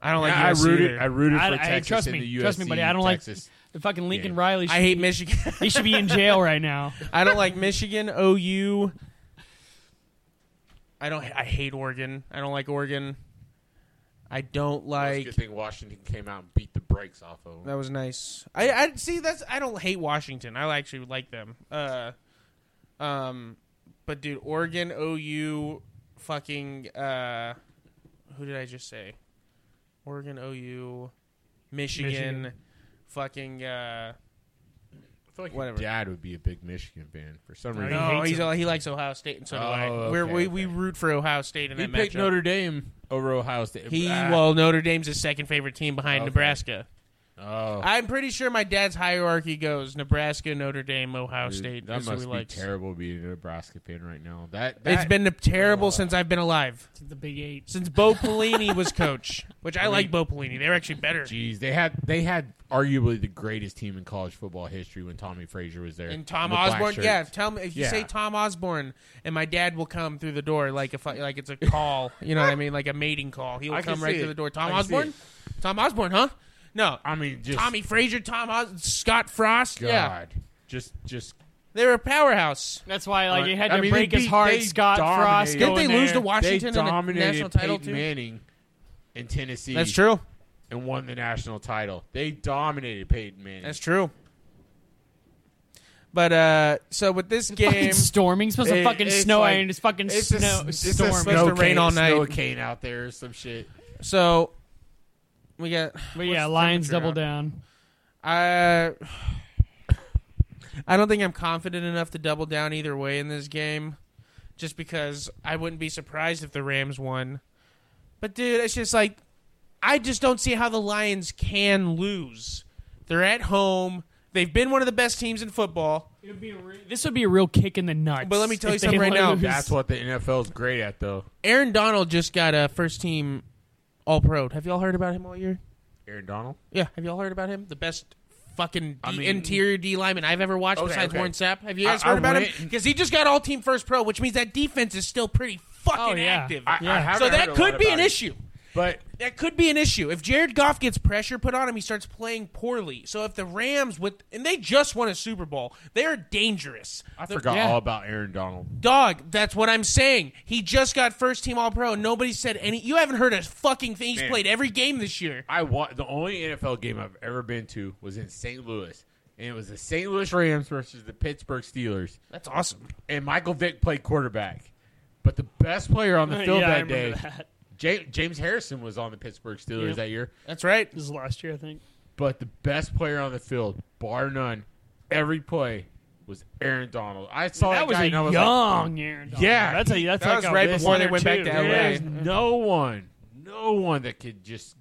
[SPEAKER 1] I don't like
[SPEAKER 3] I, I
[SPEAKER 1] USC
[SPEAKER 3] rooted.
[SPEAKER 1] either.
[SPEAKER 3] I rooted for
[SPEAKER 2] I-
[SPEAKER 3] Texas
[SPEAKER 2] trust
[SPEAKER 3] in
[SPEAKER 2] me,
[SPEAKER 3] the USC.
[SPEAKER 2] trust me, buddy. I don't
[SPEAKER 3] Texas.
[SPEAKER 2] like the fucking Lincoln
[SPEAKER 3] Yeah.
[SPEAKER 2] Riley.
[SPEAKER 1] I hate
[SPEAKER 2] be-
[SPEAKER 1] Michigan.
[SPEAKER 2] He should be in jail right now.
[SPEAKER 1] I don't like Michigan, OU. I don't. I hate Oregon. I don't like Oregon. I don't
[SPEAKER 3] Well, it's a
[SPEAKER 1] like.
[SPEAKER 3] good thing Washington came out and beat the brakes off of them.
[SPEAKER 1] That was nice. I, I see. That's. I don't hate Washington. I actually like them. Uh, um, but dude, Oregon, OU, fucking. Uh, who did I just say? Oregon, OU, Michigan,
[SPEAKER 2] Michigan.
[SPEAKER 1] fucking. Uh,
[SPEAKER 3] I feel like
[SPEAKER 1] Whatever.
[SPEAKER 3] your dad would be a big Michigan fan for some reason.
[SPEAKER 2] he
[SPEAKER 1] no,
[SPEAKER 2] hates
[SPEAKER 1] he's
[SPEAKER 2] them.
[SPEAKER 1] he likes Ohio State, and so do I.
[SPEAKER 3] Oh,
[SPEAKER 1] We're,
[SPEAKER 3] okay,
[SPEAKER 1] we we
[SPEAKER 3] okay.
[SPEAKER 1] root for Ohio State in
[SPEAKER 3] He
[SPEAKER 1] that
[SPEAKER 3] picked
[SPEAKER 1] matchup.
[SPEAKER 3] Notre Dame over Ohio State.
[SPEAKER 1] He
[SPEAKER 3] Ah,
[SPEAKER 1] well, Notre Dame's his second favorite team behind
[SPEAKER 3] Okay.
[SPEAKER 1] Nebraska.
[SPEAKER 3] Oh,
[SPEAKER 1] I'm pretty sure my dad's hierarchy goes Nebraska, Notre Dame, Ohio
[SPEAKER 3] dude,
[SPEAKER 1] State.
[SPEAKER 3] that
[SPEAKER 1] That's what
[SPEAKER 3] must be
[SPEAKER 1] likes.
[SPEAKER 3] terrible being a Nebraska fan right now. That,
[SPEAKER 1] It's
[SPEAKER 3] that-
[SPEAKER 1] been terrible since I've been alive.
[SPEAKER 2] The Big Eight.
[SPEAKER 1] Since Bo Pelini was coach, which I,
[SPEAKER 3] I
[SPEAKER 1] like Bo Pelini. They were actually better.
[SPEAKER 3] Jeez, they had they had arguably the greatest team in college football history when Tommie Frazier was there.
[SPEAKER 1] And Tom
[SPEAKER 3] The
[SPEAKER 1] Osborne, yeah. Tell me if you
[SPEAKER 3] Yeah.
[SPEAKER 1] say Tom Osborne, and my dad will come through the door like if I, like it's a call. You know what I mean? Like a mating call. He will
[SPEAKER 3] I
[SPEAKER 1] come right
[SPEAKER 3] see
[SPEAKER 1] through
[SPEAKER 3] it.
[SPEAKER 1] the door. Tom
[SPEAKER 3] can
[SPEAKER 1] Osborne. Tom Osborne, huh? No,
[SPEAKER 3] I mean, just
[SPEAKER 1] Tommie Frazier, Tom Os- Scott Frost.
[SPEAKER 3] God,
[SPEAKER 1] Yeah,
[SPEAKER 3] just just
[SPEAKER 1] they were a powerhouse.
[SPEAKER 2] That's why like he had
[SPEAKER 3] I
[SPEAKER 2] to
[SPEAKER 3] mean, they
[SPEAKER 2] break his
[SPEAKER 3] beat-
[SPEAKER 2] heart.
[SPEAKER 3] they
[SPEAKER 2] Scott
[SPEAKER 3] dominated.
[SPEAKER 2] Frost.
[SPEAKER 3] Didn't
[SPEAKER 1] Didn't
[SPEAKER 2] going
[SPEAKER 1] they lose
[SPEAKER 2] there.
[SPEAKER 1] to Washington
[SPEAKER 3] they
[SPEAKER 1] in a
[SPEAKER 3] dominated
[SPEAKER 1] national title
[SPEAKER 3] Peyton
[SPEAKER 1] too?
[SPEAKER 3] Manning in Tennessee.
[SPEAKER 1] That's true.
[SPEAKER 3] and won the national title. They dominated Peyton Manning.
[SPEAKER 1] That's true. But uh, so with this
[SPEAKER 2] Fucking
[SPEAKER 1] game,
[SPEAKER 2] storming. Supposed to
[SPEAKER 3] It-
[SPEAKER 2] fucking
[SPEAKER 3] it's
[SPEAKER 2] snow
[SPEAKER 3] like-
[SPEAKER 2] and it's fucking
[SPEAKER 3] It's a,
[SPEAKER 2] snow
[SPEAKER 3] it's a
[SPEAKER 2] storm.
[SPEAKER 1] supposed
[SPEAKER 3] snow
[SPEAKER 1] to rain
[SPEAKER 3] cane,
[SPEAKER 1] all
[SPEAKER 3] Snow
[SPEAKER 1] night.
[SPEAKER 3] cane out there or some shit.
[SPEAKER 1] so we got.
[SPEAKER 2] But yeah, Lions double
[SPEAKER 1] out?
[SPEAKER 2] down.
[SPEAKER 1] I I don't think I'm confident enough to double down either way in this game, just because I wouldn't be surprised if the Rams won. But dude, it's just like I just don't see how the Lions can lose. They're at home. They've been one of the best teams in football.
[SPEAKER 2] This would be a real kick in the nuts.
[SPEAKER 1] But let me tell you something right now.
[SPEAKER 3] That's what the NFL is great at, though.
[SPEAKER 1] Aaron Donald just got a first team All Pro. Have y'all heard about him all year?
[SPEAKER 3] Aaron Donald.
[SPEAKER 1] Yeah, have y'all heard about him? The best fucking
[SPEAKER 3] I
[SPEAKER 1] D-
[SPEAKER 3] mean-
[SPEAKER 1] interior D lineman I've ever watched
[SPEAKER 3] Okay,
[SPEAKER 1] besides
[SPEAKER 3] okay.
[SPEAKER 1] Warren Sapp. Have you
[SPEAKER 3] I-
[SPEAKER 1] guys
[SPEAKER 3] I
[SPEAKER 1] heard about
[SPEAKER 3] went-
[SPEAKER 1] him? Because he just got all team first pro, which means that defense is still pretty fucking
[SPEAKER 2] Oh, yeah.
[SPEAKER 1] active.
[SPEAKER 3] I,
[SPEAKER 2] Yeah.
[SPEAKER 3] I haven't
[SPEAKER 1] so
[SPEAKER 3] heard
[SPEAKER 1] that
[SPEAKER 3] a
[SPEAKER 1] could be
[SPEAKER 3] about
[SPEAKER 1] an
[SPEAKER 3] it.
[SPEAKER 1] issue.
[SPEAKER 3] But
[SPEAKER 1] That could be an issue. If Jared Goff gets pressure put on him, he starts playing poorly. So if the Rams with and they just won a Super Bowl, they are dangerous.
[SPEAKER 3] I
[SPEAKER 1] The-
[SPEAKER 3] forgot
[SPEAKER 2] yeah.
[SPEAKER 3] all about Aaron Donald.
[SPEAKER 1] Dog, that's what I'm saying. He just got first team All Pro. Nobody said any. You haven't heard a fucking thing. He's
[SPEAKER 3] Man.
[SPEAKER 1] played every game this year.
[SPEAKER 3] I wa- the only NFL game I've ever been to was in St. Louis, and it was the St. Louis Rams versus the Pittsburgh Steelers.
[SPEAKER 1] That's awesome.
[SPEAKER 3] And Michael Vick played quarterback, but the best player on the field
[SPEAKER 2] yeah, I
[SPEAKER 3] that day,
[SPEAKER 2] that.
[SPEAKER 3] Ja- James Harrison, was on the Pittsburgh Steelers
[SPEAKER 2] Yep.
[SPEAKER 3] that year.
[SPEAKER 1] That's right.
[SPEAKER 2] This is last year, I think.
[SPEAKER 3] But the best player on the field, bar none, every play was Aaron Donald. I saw that,
[SPEAKER 2] that was
[SPEAKER 3] guy
[SPEAKER 2] a
[SPEAKER 3] and I was
[SPEAKER 2] young
[SPEAKER 3] like,
[SPEAKER 2] Aaron. Donald.
[SPEAKER 3] Yeah,
[SPEAKER 2] that's a that's
[SPEAKER 1] that
[SPEAKER 2] like
[SPEAKER 1] was right before they
[SPEAKER 2] or
[SPEAKER 1] went back to LA.
[SPEAKER 3] There's no one, no one that could just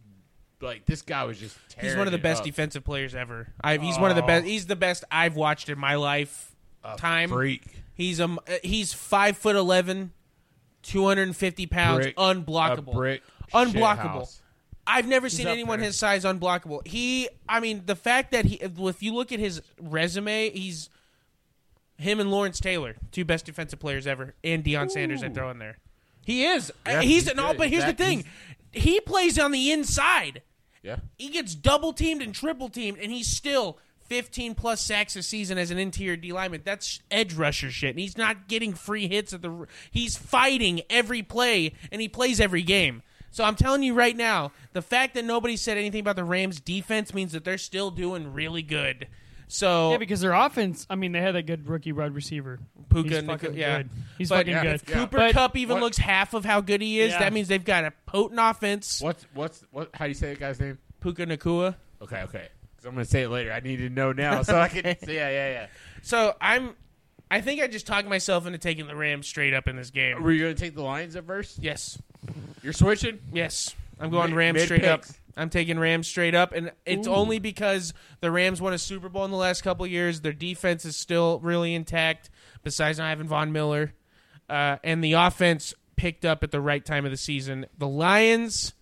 [SPEAKER 3] like this guy was just.
[SPEAKER 1] He's one of the best
[SPEAKER 3] up.
[SPEAKER 1] defensive players ever. I've, he's one of the
[SPEAKER 3] Oh.
[SPEAKER 1] best. He's the best I've watched in my life.
[SPEAKER 3] A
[SPEAKER 1] time.
[SPEAKER 3] freak.
[SPEAKER 1] He's a he's five foot eleven, two hundred and fifty pounds,
[SPEAKER 3] Brick,
[SPEAKER 1] unblockable.
[SPEAKER 3] A brick
[SPEAKER 1] Unblockable.
[SPEAKER 3] shithouse.
[SPEAKER 1] I've never seen anyone
[SPEAKER 2] there.
[SPEAKER 1] his size unblockable. He, I mean, the fact that he, if you look at his resume, he's him and Lawrence Taylor, two best defensive players ever, and Deion Sanders. I throw in there. He is.
[SPEAKER 3] Uh, yeah,
[SPEAKER 1] he's
[SPEAKER 3] he's
[SPEAKER 1] no,
[SPEAKER 3] good.
[SPEAKER 1] but here's
[SPEAKER 3] That-
[SPEAKER 1] the thing: he plays on the inside.
[SPEAKER 3] Yeah.
[SPEAKER 1] He gets double teamed and triple teamed, and he's still 15 plus sacks a season as an interior D lineman. That's edge rusher shit. And he's not getting free hits at the. He's fighting every play, and he plays every game. So I'm telling you right now, the fact that nobody said anything about the Rams' defense means that they're still doing really good. So
[SPEAKER 2] Yeah, because their offense. I mean, they had a good rookie wide receiver.
[SPEAKER 1] Puka,
[SPEAKER 2] He's
[SPEAKER 1] Naku-
[SPEAKER 2] fucking
[SPEAKER 1] yeah.
[SPEAKER 2] good. He's
[SPEAKER 1] But-
[SPEAKER 2] fucking
[SPEAKER 3] Yeah,
[SPEAKER 2] good.
[SPEAKER 3] yeah.
[SPEAKER 1] Cooper
[SPEAKER 2] But-
[SPEAKER 1] Kupp even
[SPEAKER 3] what-
[SPEAKER 1] looks half of how good he is.
[SPEAKER 2] Yeah.
[SPEAKER 1] That means they've got a potent offense.
[SPEAKER 3] What's what's what? How do you say that guy's name?
[SPEAKER 1] Puka Nacua.
[SPEAKER 3] Okay, okay. Because I'm gonna say it later. I need to know now so I can. yeah, yeah, yeah.
[SPEAKER 1] So I'm. I think I just talked myself into taking the Rams straight up in this game.
[SPEAKER 3] Were you gonna take the Lions at first?
[SPEAKER 1] Yes.
[SPEAKER 3] You're switching.
[SPEAKER 1] Yes, I'm going
[SPEAKER 3] Mid-
[SPEAKER 1] Rams
[SPEAKER 3] mid
[SPEAKER 1] straight up.
[SPEAKER 3] picks.
[SPEAKER 1] I'm taking Rams straight up, and it's only because the Rams won a Super Bowl in the last couple of years. Their defense is still really intact, besides not having Von Miller, uh, and the offense picked up at the right time of the season. The Lions.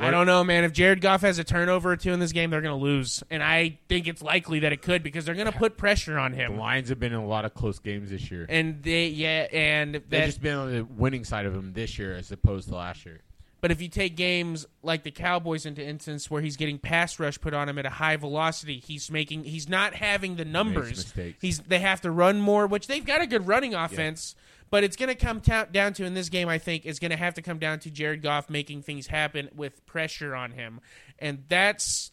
[SPEAKER 1] I don't know, man. If Jared Goff has a turnover or two in this game, they're going to lose, and I think it's likely that it could because they're going to put pressure on
[SPEAKER 3] The
[SPEAKER 1] him.
[SPEAKER 3] Lions have been in a lot of close games this year.
[SPEAKER 1] And they, yeah, and
[SPEAKER 3] They've
[SPEAKER 1] that,
[SPEAKER 3] just been on the winning side of them this year as opposed to last year.
[SPEAKER 1] But if you take games like the Cowboys into instance where he's getting pass rush put on him at a high velocity, he's making he's not having the numbers.
[SPEAKER 3] mistakes.
[SPEAKER 1] He's they have to run more, which they've got a good running offense. But it's going to come down to in this game. I think is going to have to come down to Jared Goff making things happen with pressure on him, and that's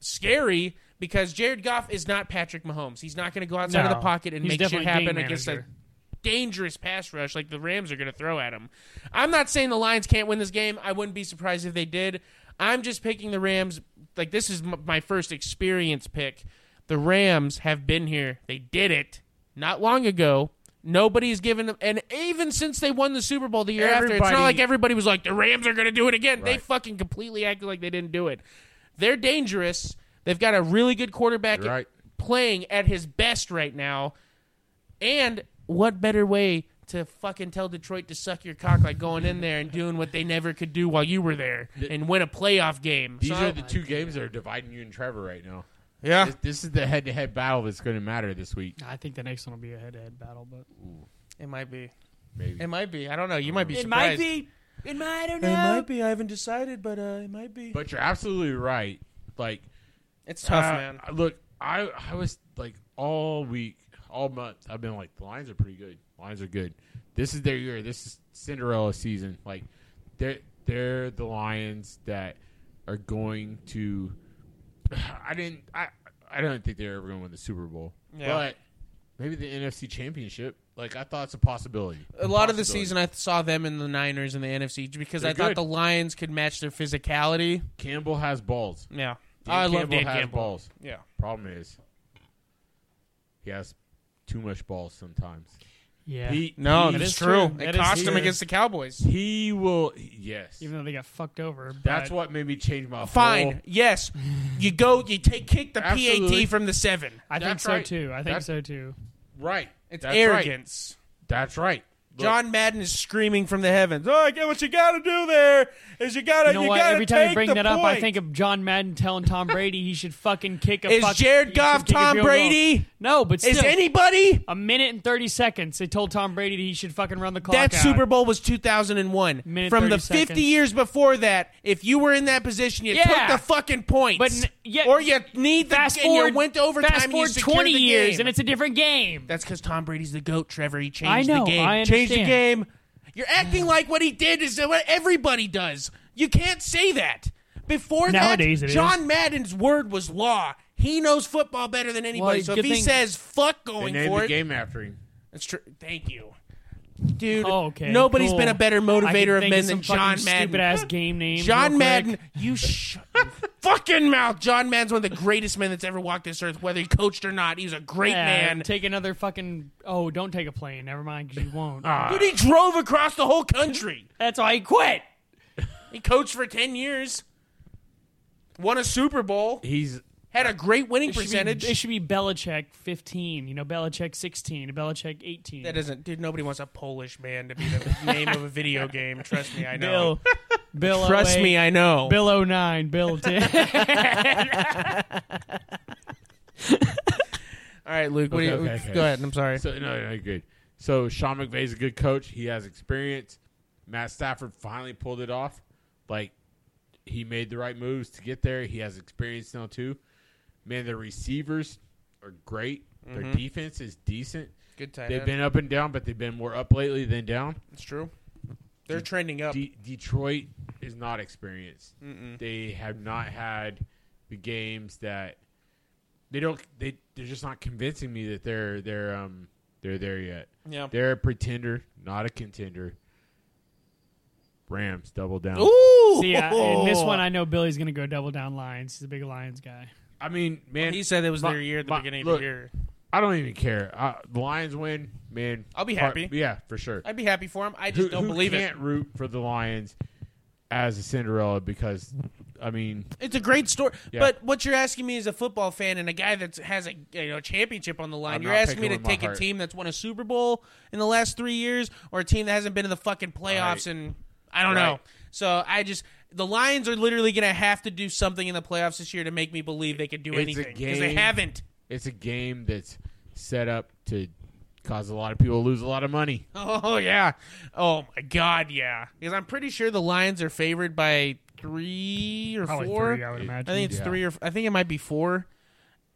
[SPEAKER 1] scary because Jared Goff is not Patrick Mahomes. He's not going to go outside of the pocket and make shit happen against a dangerous pass rush like the Rams are going to throw at him. I'm not saying the Lions can't win this game. I wouldn't be surprised if they did. I'm just picking the Rams. Like this is m- my first experience pick. The Rams have been here. They did it not long ago. Nobody's given them, and even since they won the Super Bowl the year after, it's not like everybody was like the Rams are going to do it again. They fucking completely acted like they didn't do it. They're dangerous. They've got a really good quarterback
[SPEAKER 3] right.
[SPEAKER 1] playing at his best right now. And what better way to fucking tell Detroit to suck your cock like going in there and doing what they never could do while you were there and win a playoff game?
[SPEAKER 3] These
[SPEAKER 1] So-
[SPEAKER 3] are the two games that are dividing you and Trevor right now.
[SPEAKER 1] Yeah.
[SPEAKER 3] This, this is the head-to-head battle that's going to matter this week.
[SPEAKER 2] I think the next one will be a head-to-head battle, but
[SPEAKER 1] It might be.
[SPEAKER 3] Maybe.
[SPEAKER 1] It might be. I don't know. You might be
[SPEAKER 2] it
[SPEAKER 1] surprised.
[SPEAKER 2] might be. It might. I don't know.
[SPEAKER 1] It
[SPEAKER 2] know.
[SPEAKER 1] might be. I haven't decided, but uh, it might be.
[SPEAKER 3] But you're absolutely right. Like,
[SPEAKER 1] It's tough,
[SPEAKER 3] uh,
[SPEAKER 1] man.
[SPEAKER 3] Look, I I was like all week, all month. I've been like the Lions are pretty good. Lions are good. This is their year. This is Cinderella season. Like, they're they're the Lions that are going to. I didn't. I I don't think they're ever going to win the Super Bowl.
[SPEAKER 1] Yeah.
[SPEAKER 3] But maybe the NFC Championship. Like I thought it's a possibility.
[SPEAKER 1] A lot of the season, I saw them in the Niners and the NFC because
[SPEAKER 3] They're
[SPEAKER 1] I thought
[SPEAKER 3] good.
[SPEAKER 1] the Lions could match their physicality.
[SPEAKER 3] Campbell has balls.
[SPEAKER 1] Yeah,
[SPEAKER 3] Dan
[SPEAKER 1] I love
[SPEAKER 3] Campbell
[SPEAKER 1] Dan
[SPEAKER 3] has
[SPEAKER 1] Campbell.
[SPEAKER 3] balls.
[SPEAKER 1] Yeah,
[SPEAKER 3] Problem is, he has too much balls sometimes.
[SPEAKER 2] Yeah.
[SPEAKER 3] He
[SPEAKER 1] no,
[SPEAKER 2] That
[SPEAKER 1] that's true.
[SPEAKER 2] true.
[SPEAKER 1] It
[SPEAKER 2] That is
[SPEAKER 1] cost him
[SPEAKER 2] true.
[SPEAKER 1] against the Cowboys.
[SPEAKER 3] he will. Yes,
[SPEAKER 2] Even though they got fucked over.
[SPEAKER 3] that's what made me change my
[SPEAKER 1] Fine.
[SPEAKER 3] whole-
[SPEAKER 1] Yes, you go. You take kick the
[SPEAKER 3] Absolutely.
[SPEAKER 1] PAT from the seven.
[SPEAKER 2] I think so
[SPEAKER 3] right.
[SPEAKER 2] too. I think
[SPEAKER 3] That's-
[SPEAKER 2] so too.
[SPEAKER 3] Right.
[SPEAKER 1] It's
[SPEAKER 3] That's
[SPEAKER 1] arrogance.
[SPEAKER 3] Right. That's right.
[SPEAKER 1] John Madden is screaming from the heavens. Oh, I get what you got to do there. Is you got to
[SPEAKER 2] You know what?
[SPEAKER 1] gotta
[SPEAKER 2] Every time you bring that up, I think of John Madden telling Tom Brady he should fucking kick a.
[SPEAKER 1] Is
[SPEAKER 2] fuck-
[SPEAKER 1] Jared Goff
[SPEAKER 2] should kick a
[SPEAKER 1] Tom
[SPEAKER 2] field goal.
[SPEAKER 1] Brady?
[SPEAKER 2] No, but
[SPEAKER 1] Is anybody?
[SPEAKER 2] a minute and thirty seconds. They told Tom Brady he should fucking run the clock
[SPEAKER 1] That
[SPEAKER 2] out.
[SPEAKER 1] Super Bowl was 2001.
[SPEAKER 2] Minute,
[SPEAKER 1] From the
[SPEAKER 2] 30
[SPEAKER 1] 50 years before that, if you were in that position, you
[SPEAKER 2] Yeah.
[SPEAKER 1] took the fucking points.
[SPEAKER 2] But n- yeah,
[SPEAKER 1] or you need the
[SPEAKER 2] fast
[SPEAKER 1] and
[SPEAKER 2] forward.
[SPEAKER 1] you went to overtime
[SPEAKER 2] fast
[SPEAKER 1] and you
[SPEAKER 2] forward twenty years,
[SPEAKER 1] game.
[SPEAKER 2] and it's a different game.
[SPEAKER 1] That's because Tom Brady's the GOAT, Trevor. He changed
[SPEAKER 2] I know,
[SPEAKER 1] the game.
[SPEAKER 2] I
[SPEAKER 1] changed the game. You're acting like what he did is what everybody does. You can't say that. Before
[SPEAKER 2] Nowadays
[SPEAKER 1] that,
[SPEAKER 2] it
[SPEAKER 1] John
[SPEAKER 2] is.
[SPEAKER 1] Madden's word was law. He knows football better than anybody.
[SPEAKER 2] Well,
[SPEAKER 1] so if he
[SPEAKER 2] thing-
[SPEAKER 1] says fuck
[SPEAKER 3] They
[SPEAKER 1] going
[SPEAKER 3] named
[SPEAKER 1] for
[SPEAKER 3] the
[SPEAKER 1] it,
[SPEAKER 3] game after him.
[SPEAKER 1] that's true. Thank you. Dude,
[SPEAKER 2] Oh, okay,
[SPEAKER 1] nobody's
[SPEAKER 2] cool.
[SPEAKER 1] been a better motivator of men than John
[SPEAKER 2] fucking
[SPEAKER 1] Madden.
[SPEAKER 2] Stupid ass game name.
[SPEAKER 1] John Madden, you shut your fucking mouth. John Madden's one of the greatest men that's ever walked this earth, whether he coached or not. He's a great man.
[SPEAKER 2] Take another fucking. Oh, don't take a plane. Never mind, because you won't.
[SPEAKER 3] Ah.
[SPEAKER 1] Dude, he drove across the whole country.
[SPEAKER 2] That's why he quit.
[SPEAKER 1] He coached for 10 years, won a Super Bowl,
[SPEAKER 3] He's
[SPEAKER 1] had a great winning
[SPEAKER 2] It should, be,
[SPEAKER 1] percentage.
[SPEAKER 2] it should be Belichick 15. You know, Belichick 16. Belichick 18.
[SPEAKER 1] that doesn't, dude, nobody wants a Polish man to be the name of a video game. Trust me, I know.
[SPEAKER 2] Bill. Bill.
[SPEAKER 1] Trust
[SPEAKER 2] 08,
[SPEAKER 1] me, I know.
[SPEAKER 2] Bill 09. Bill 10.
[SPEAKER 1] All right, Luke, what do you,
[SPEAKER 3] Okay, okay, okay.
[SPEAKER 1] go ahead. I'm sorry.
[SPEAKER 3] so no, no, good. So Sean McVay's a good coach. He has experience. Matt Stafford finally pulled it off. Like he made the right moves to get there. He has experience now too. Man, their receivers are great. Their defense is decent.
[SPEAKER 1] Good time.
[SPEAKER 3] They've been up and down, but they've been more up lately than down.
[SPEAKER 1] It's true. They're trending up.
[SPEAKER 3] De- Detroit is not experienced. They have not had the games that they don't. They they're just not convincing me that they're they're um they're there yet.
[SPEAKER 1] yeah.
[SPEAKER 3] They're a pretender, not a contender. Rams double down.
[SPEAKER 1] Ooh.
[SPEAKER 2] See, uh, in this one, I know Billy's going to go double down Lions. He's a big Lions guy.
[SPEAKER 3] I mean, man,
[SPEAKER 1] he said it was
[SPEAKER 3] my-
[SPEAKER 1] their year at the
[SPEAKER 3] my-
[SPEAKER 1] beginning of the year.
[SPEAKER 3] I don't even care. Uh, the Lions win, man.
[SPEAKER 1] I'll be happy.
[SPEAKER 3] yeah, for sure.
[SPEAKER 1] I'd be happy for him. I just
[SPEAKER 3] who,
[SPEAKER 1] don't
[SPEAKER 3] who
[SPEAKER 1] believe it.
[SPEAKER 3] can't root for the Lions as a Cinderella because, I mean,
[SPEAKER 1] It's a great story,
[SPEAKER 3] Yeah.
[SPEAKER 1] but what you're asking me as a football fan and a guy that has a you know championship on the line,
[SPEAKER 3] I'm
[SPEAKER 1] you're asking me to
[SPEAKER 3] picking with my
[SPEAKER 1] take a team that's won a Super Bowl in the last three years, or a team that hasn't been in the fucking playoffs,
[SPEAKER 3] Right.
[SPEAKER 1] and I don't know. So I just the Lions are literally going to have to do something in the playoffs this year to make me believe they could do
[SPEAKER 3] It's
[SPEAKER 1] anything because they haven't.
[SPEAKER 3] it's a game that's set up to cause a lot of people to lose a lot of money.
[SPEAKER 1] Oh yeah. Oh my god, yeah. Because I'm pretty sure the Lions are favored by three or
[SPEAKER 2] Probably
[SPEAKER 1] four.
[SPEAKER 2] three, I would imagine.
[SPEAKER 1] I think it's
[SPEAKER 3] Yeah.
[SPEAKER 1] three or I think it might be four.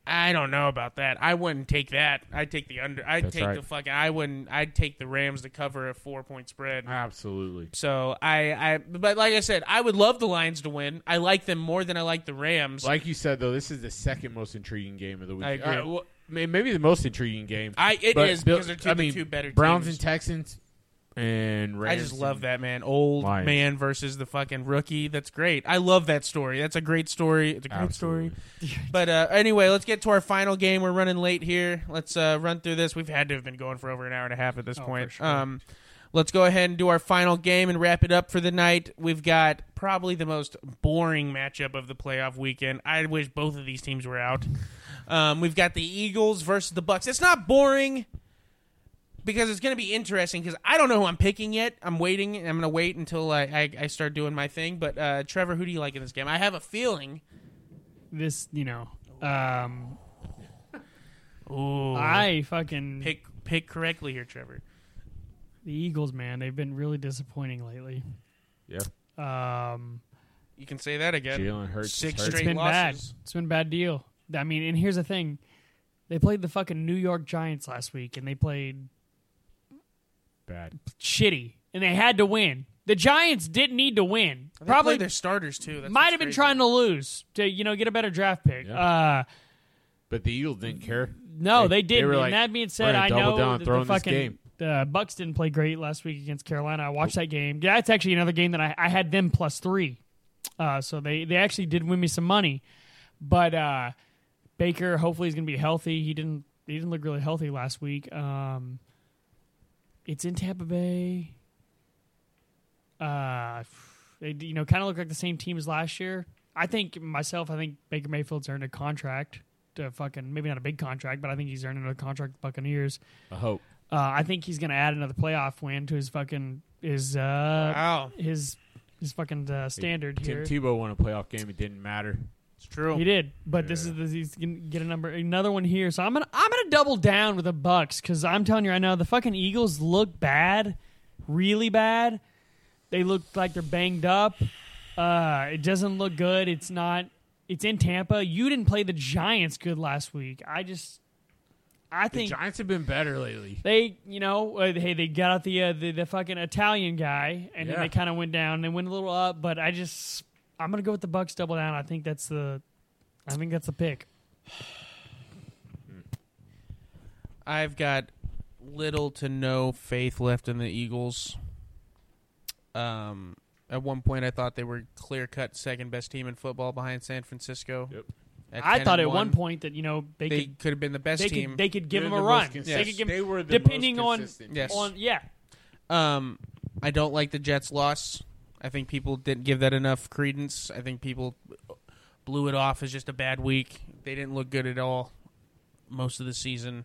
[SPEAKER 1] I don't know about that. I wouldn't take that. I'd take the under. I'd
[SPEAKER 3] That's
[SPEAKER 1] take
[SPEAKER 3] right.
[SPEAKER 1] the fucking. I wouldn't. I'd take the Rams to cover a four point spread.
[SPEAKER 3] Absolutely.
[SPEAKER 1] So I, I, but like I said, I would love the Lions to win. I like them more than I like the Rams.
[SPEAKER 3] Like you said, though, this is the second most intriguing game of the week.
[SPEAKER 1] I agree.
[SPEAKER 3] Uh, well, maybe the most intriguing game.
[SPEAKER 1] I it is because they're two,
[SPEAKER 3] I
[SPEAKER 1] the
[SPEAKER 3] mean,
[SPEAKER 1] two better teams.
[SPEAKER 3] Browns
[SPEAKER 1] teams.
[SPEAKER 3] and Texans and
[SPEAKER 1] I just love that man, old
[SPEAKER 3] Lions.
[SPEAKER 1] man versus the fucking rookie. That's great. I love that story. That's a great story. It's a great
[SPEAKER 3] Absolutely.
[SPEAKER 1] story. But uh, anyway, let's get to our final game. We're running late here. Let's uh, run through this. We've had to have been going for over an hour and a half at this
[SPEAKER 2] Oh,
[SPEAKER 1] point.
[SPEAKER 2] for sure.
[SPEAKER 1] Um, Let's go ahead and do our final game and wrap it up for the night. We've got probably the most boring matchup of the playoff weekend. I wish both of these teams were out. Um, we've got the Eagles versus the Bucks. It's not boring because it's going to be interesting because I don't know who I'm picking yet. I'm waiting. I'm going to wait until I, I, I start doing my thing. But uh, Trevor, who do you like in this game? I have a feeling.
[SPEAKER 2] This, you know, um,
[SPEAKER 1] Ooh,
[SPEAKER 2] I fucking
[SPEAKER 1] pick pick correctly here, Trevor.
[SPEAKER 2] the Eagles, man. They've been really disappointing lately.
[SPEAKER 3] Yeah.
[SPEAKER 2] Um,
[SPEAKER 1] You can say that again.
[SPEAKER 3] Jalen Hurts.
[SPEAKER 1] Six
[SPEAKER 3] is hurt.
[SPEAKER 2] it's
[SPEAKER 1] Straight
[SPEAKER 2] been bad.
[SPEAKER 1] losses.
[SPEAKER 2] It's been a bad deal. I mean, and here's the thing: they played the fucking New York Giants last week, and they played
[SPEAKER 3] Bad.
[SPEAKER 2] shitty, and they had to win. The Giants didn't need to win.
[SPEAKER 1] They
[SPEAKER 2] Probably
[SPEAKER 1] play their starters too. That's
[SPEAKER 2] might have been
[SPEAKER 1] crazy.
[SPEAKER 2] trying to lose to you know get a better draft pick.
[SPEAKER 3] Yeah.
[SPEAKER 2] Uh,
[SPEAKER 3] But the Eagles didn't care.
[SPEAKER 2] no,
[SPEAKER 3] They-
[SPEAKER 2] they,
[SPEAKER 3] they
[SPEAKER 2] didn't.
[SPEAKER 3] were like,
[SPEAKER 2] and that being said, I know
[SPEAKER 3] down,
[SPEAKER 2] that
[SPEAKER 3] throw
[SPEAKER 2] the fucking
[SPEAKER 3] game."
[SPEAKER 2] the Bucks didn't play great last week against Carolina. I watched that game. Yeah, it's actually another game that I, I had them plus three. Uh, so they they actually did win me some money, but uh, Baker hopefully he's going to be healthy. He didn't he didn't look really healthy last week. Um, it's in Tampa Bay. Uh, they you know kind of look like the same team as last year. I think myself. I think Baker Mayfield's earned a contract to fucking maybe not a big contract, but I think he's earned another contract with the Buccaneers.
[SPEAKER 3] I hope.
[SPEAKER 2] Uh, I think he's going to add another playoff win to his fucking his uh
[SPEAKER 1] Wow,
[SPEAKER 2] his his fucking uh, standard
[SPEAKER 3] Tim
[SPEAKER 2] here.
[SPEAKER 3] Tebow won a playoff game. It didn't matter.
[SPEAKER 1] It's true.
[SPEAKER 2] He did, but this is the, he's gonna get a number another one here. So I'm gonna I'm gonna double down with the Bucks because I'm telling you right now the fucking Eagles look bad, really bad. They look like they're banged up. Uh, it doesn't look good. It's not. It's in Tampa. You didn't play the Giants good last week. I just, I
[SPEAKER 3] The
[SPEAKER 2] think
[SPEAKER 3] Giants have been better lately.
[SPEAKER 2] they, you know, uh, hey, they got out the uh, the, the fucking Italian guy, and then
[SPEAKER 3] Yeah.
[SPEAKER 2] they kind of went down. They went a little up, but I just, I'm gonna go with the Bucks double down. I think that's the, I think that's the pick.
[SPEAKER 1] I've got little to no faith left in the Eagles. Um, at one point, I thought they were clear cut second best team in football behind San Francisco.
[SPEAKER 3] Yep.
[SPEAKER 2] I thought at one
[SPEAKER 1] one
[SPEAKER 2] point that you know they,
[SPEAKER 1] they
[SPEAKER 2] could
[SPEAKER 1] could have been the best
[SPEAKER 2] they
[SPEAKER 1] team.
[SPEAKER 2] could they could give
[SPEAKER 3] They're
[SPEAKER 2] him
[SPEAKER 3] the
[SPEAKER 2] a
[SPEAKER 3] most
[SPEAKER 2] run.
[SPEAKER 3] consistent.
[SPEAKER 2] They could give
[SPEAKER 3] They were the
[SPEAKER 2] depending
[SPEAKER 3] most
[SPEAKER 2] on-
[SPEAKER 3] consistent
[SPEAKER 1] Yes.
[SPEAKER 2] on yeah.
[SPEAKER 1] Um, I don't like the Jets' loss. I think people didn't give that enough credence. I think people blew it off as just a bad week. They didn't look good at all most of the season.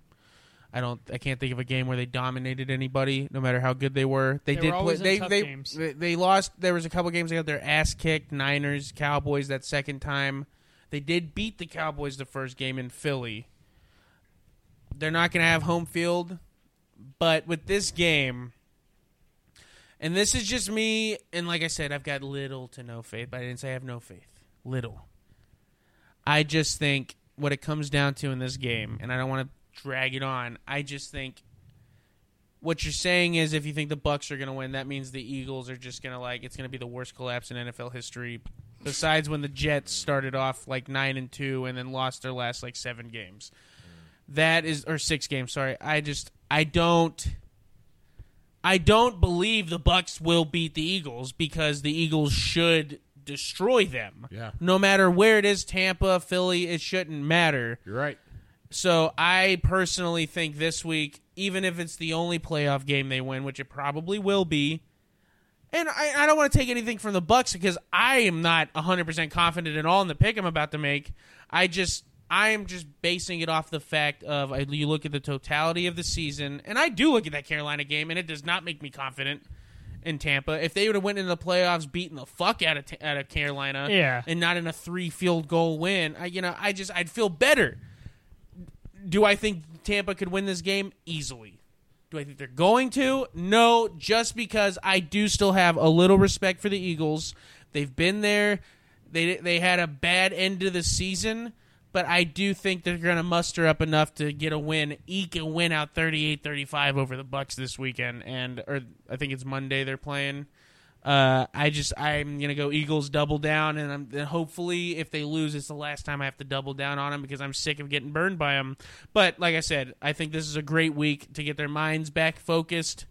[SPEAKER 1] I don't. I can't think of a game where they dominated anybody, no matter how good they were. They,
[SPEAKER 2] They
[SPEAKER 1] did
[SPEAKER 2] were
[SPEAKER 1] play. They they,
[SPEAKER 2] games.
[SPEAKER 1] they they lost. There was a couple games they got their ass kicked. Niners, Cowboys. That second time, they did beat the Cowboys the first game in Philly. They're not going to have home field, but with this game, and this is just me. And like I said, I've got little to no faith, but I didn't say I have no faith. Little. I just think what it comes down to in this game, and I don't want to drag it on. I just think what you're saying is if you think the Bucks are going to win, that means the Eagles are just going to like it's going to be the worst collapse in NFL history. Besides when the Jets started off like nine and two and then lost their last like seven games, that is or six games. Sorry, I just I don't. I don't believe the Bucks will beat the Eagles because the Eagles should destroy them.
[SPEAKER 3] Yeah.
[SPEAKER 1] No matter where it is, Tampa, Philly, it shouldn't matter.
[SPEAKER 3] You're right.
[SPEAKER 1] So I personally think this week, even if it's the only playoff game they win, which it probably will be, and I, I don't want to take anything from the Bucks because I am not 100% confident at all in the pick I'm about to make. I just I am just basing it off the fact of I- you look at the totality of the season, and I do look at that Carolina game, and it does not make me confident in Tampa. If they would have went into the playoffs, beating the fuck out of out of Carolina,
[SPEAKER 2] Yeah.
[SPEAKER 1] and not in a three field goal win, I you know I just I'd feel better. Do I think Tampa could win this game easily? Do I think they're going to? No, just because I do still have a little respect for the Eagles. They've been there. They they had a bad end to the season, but I do think they're going to muster up enough to get a win, eke a win out 38-35 over the Bucks this weekend and or I think it's Monday they're playing. Uh, I just I'm gonna go Eagles double down, and I'm and hopefully if they lose, it's the last time I have to double down on them because I'm sick of getting burned by them. But like I said, I think this is a great week to get their minds back focused,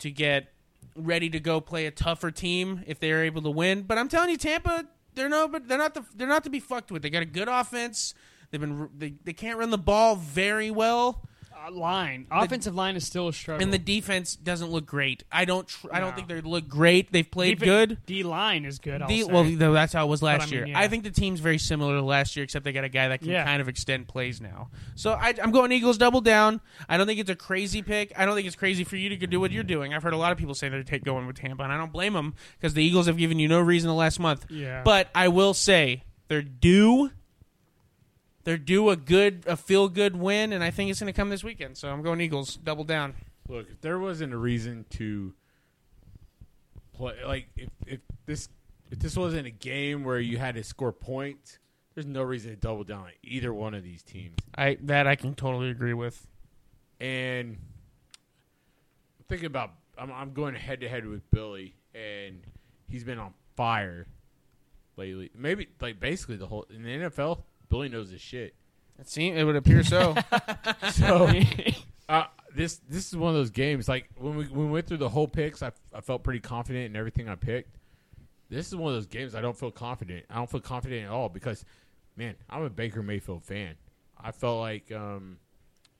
[SPEAKER 1] to get ready to go play a tougher team if they're able to win. But I'm telling you, Tampa, they're no, but they're not the, they're not to be fucked with. They got a good offense. They've been they, they can't run the ball very well.
[SPEAKER 2] Uh, line, offensive line is still a struggle.
[SPEAKER 1] and the defense doesn't look great. I don't. Tr- I don't
[SPEAKER 2] No.
[SPEAKER 1] think they look great. They've played
[SPEAKER 2] Defen-
[SPEAKER 1] good.
[SPEAKER 2] D line is good. I'll
[SPEAKER 1] The,
[SPEAKER 2] say.
[SPEAKER 1] well, no, that's how it was last
[SPEAKER 2] I mean,
[SPEAKER 1] year.
[SPEAKER 2] yeah.
[SPEAKER 1] I think the team's very similar to last year, except they got a guy that can
[SPEAKER 2] Yeah.
[SPEAKER 1] kind of extend plays now. So I, I'm going Eagles double down. I don't think it's a crazy pick. I don't think it's crazy for you to do what you're doing. I've heard a lot of people say they're take going with Tampa, and I don't blame them because the Eagles have given you no reason the last month.
[SPEAKER 2] Yeah.
[SPEAKER 1] But I will say they're due. They're due a good, a feel good win, and I think it's going to come this weekend. So I'm going Eagles double down.
[SPEAKER 3] Look, if there wasn't a reason to play, like if, if this if this wasn't a game where you had to score points, there's no reason to double down on either one of these teams.
[SPEAKER 1] I that I can totally agree with.
[SPEAKER 3] And I'm thinking about I'm, I'm going head to head with Billy, and he's been on fire lately. Maybe like basically the whole in the NFL, Billy knows his shit.
[SPEAKER 1] It seem it would appear so.
[SPEAKER 3] So uh, this this is one of those games. Like when we when we went through the whole picks, I, I felt pretty confident in everything I picked. This is one of those games I don't feel confident. I don't feel confident at all because, man, I'm a Baker Mayfield fan. I felt like um,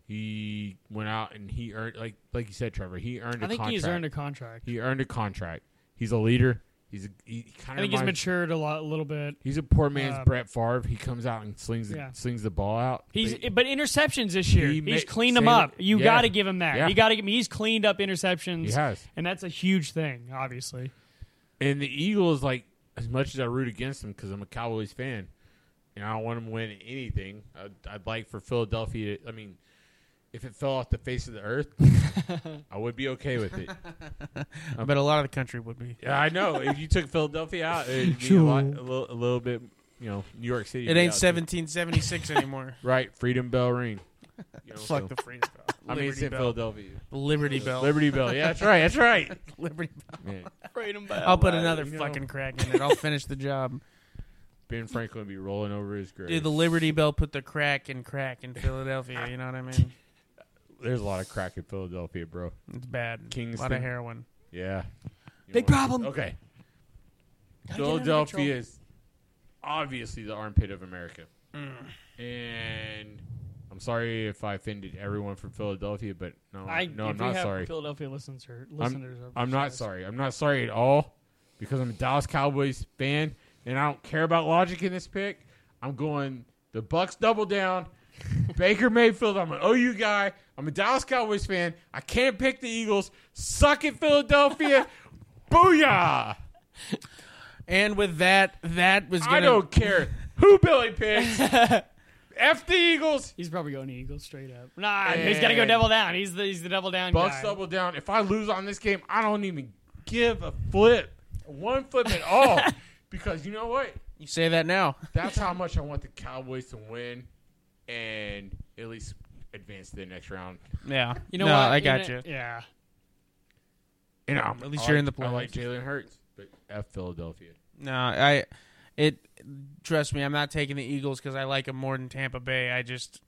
[SPEAKER 3] he went out and he earned like like you said, Trevor. He earned.
[SPEAKER 2] I
[SPEAKER 3] a
[SPEAKER 2] think
[SPEAKER 3] contract.
[SPEAKER 2] he's earned a contract.
[SPEAKER 3] He earned a contract. He's a leader. He's a, he kind of.
[SPEAKER 2] I think he's matured a lot, a little bit.
[SPEAKER 3] He's a poor man's
[SPEAKER 2] Um,
[SPEAKER 3] Brett Favre. He comes out and slings the,
[SPEAKER 2] Yeah.
[SPEAKER 3] slings the ball out.
[SPEAKER 2] He's
[SPEAKER 3] They-
[SPEAKER 2] but interceptions this year.
[SPEAKER 3] He
[SPEAKER 2] he's
[SPEAKER 3] ma-
[SPEAKER 2] cleaned them up. You
[SPEAKER 3] yeah.
[SPEAKER 2] got to give him that.
[SPEAKER 3] Yeah.
[SPEAKER 2] You got to give him. He's cleaned up interceptions.
[SPEAKER 3] he has.
[SPEAKER 2] and that's a huge thing. Obviously,
[SPEAKER 3] And the Eagles, like as much as I root against them because I'm a Cowboys fan, and I don't want them to win anything. I'd, I'd like for Philadelphia. To, I mean, if it fell off the face of the earth, I would be okay with it.
[SPEAKER 1] I bet a lot of the country would be.
[SPEAKER 3] Yeah, I know. If you took Philadelphia out, it'd be a, lot, a, little, a little bit, you know, New York City.
[SPEAKER 1] It ain't 1776 anymore.
[SPEAKER 3] Right, Freedom Bell ring. You know,
[SPEAKER 1] Fuck
[SPEAKER 3] so-
[SPEAKER 1] the freedom bell.
[SPEAKER 3] I mean, it's
[SPEAKER 1] Liberty
[SPEAKER 3] in
[SPEAKER 1] bell.
[SPEAKER 3] Philadelphia.
[SPEAKER 1] Liberty bell.
[SPEAKER 3] Liberty Bell. Yeah, that's right. That's right.
[SPEAKER 1] Liberty. Bell.
[SPEAKER 3] Man, Freedom Bell.
[SPEAKER 1] I'll put another
[SPEAKER 3] you know.
[SPEAKER 1] fucking crack in it. I'll finish the job.
[SPEAKER 3] Ben Franklin would be rolling over his grave.
[SPEAKER 1] Dude, the Liberty Bell put the crack in crack in Philadelphia. You know what I mean?
[SPEAKER 3] There's a lot of crack in Philadelphia, bro.
[SPEAKER 1] It's bad. Kings. A lot
[SPEAKER 3] Kingston.
[SPEAKER 1] of heroin.
[SPEAKER 3] Yeah. You
[SPEAKER 2] Big
[SPEAKER 3] know what?
[SPEAKER 2] problem.
[SPEAKER 3] Okay.
[SPEAKER 2] Gotta
[SPEAKER 3] Philadelphia is obviously the armpit of America.
[SPEAKER 1] Mm.
[SPEAKER 3] And I'm sorry if I offended everyone from Philadelphia, but no,
[SPEAKER 2] I
[SPEAKER 3] no,
[SPEAKER 2] if
[SPEAKER 3] I'm not
[SPEAKER 2] have
[SPEAKER 3] sorry.
[SPEAKER 2] Philadelphia listeners, or listeners of
[SPEAKER 3] I'm not sorry. I'm not sorry at all because I'm a Dallas Cowboys fan and I don't care about logic in this pick. I'm going the Bucks double down. Baker Mayfield, I'm an OU guy. I'm a Dallas Cowboys fan. I can't pick the Eagles. Suck it, Philadelphia. Booyah!
[SPEAKER 1] And with that, that was
[SPEAKER 3] I
[SPEAKER 1] gonna.
[SPEAKER 3] don't care who Billy picks. F the Eagles.
[SPEAKER 2] He's probably going Eagles straight up. Nah, he's got to go double down. He's the he's the double down guy.
[SPEAKER 3] Bucks
[SPEAKER 2] guy.
[SPEAKER 3] double down. If I lose on this game, I don't even give a flip. One flip at all. because you know what?
[SPEAKER 1] You say that now.
[SPEAKER 3] That's how much I want the Cowboys to win and at least advance to the next round.
[SPEAKER 1] Yeah.
[SPEAKER 2] You know
[SPEAKER 1] no,
[SPEAKER 2] what?
[SPEAKER 1] I got
[SPEAKER 2] know-
[SPEAKER 1] you.
[SPEAKER 2] Yeah.
[SPEAKER 3] And um,
[SPEAKER 1] At least
[SPEAKER 3] I
[SPEAKER 1] you're
[SPEAKER 3] like-
[SPEAKER 1] in the
[SPEAKER 3] I like
[SPEAKER 1] playoffs.
[SPEAKER 3] Jalen Hurts, but F Philadelphia.
[SPEAKER 1] No, I. It. Trust me, I'm not taking the Eagles because I like them more than Tampa Bay. I just.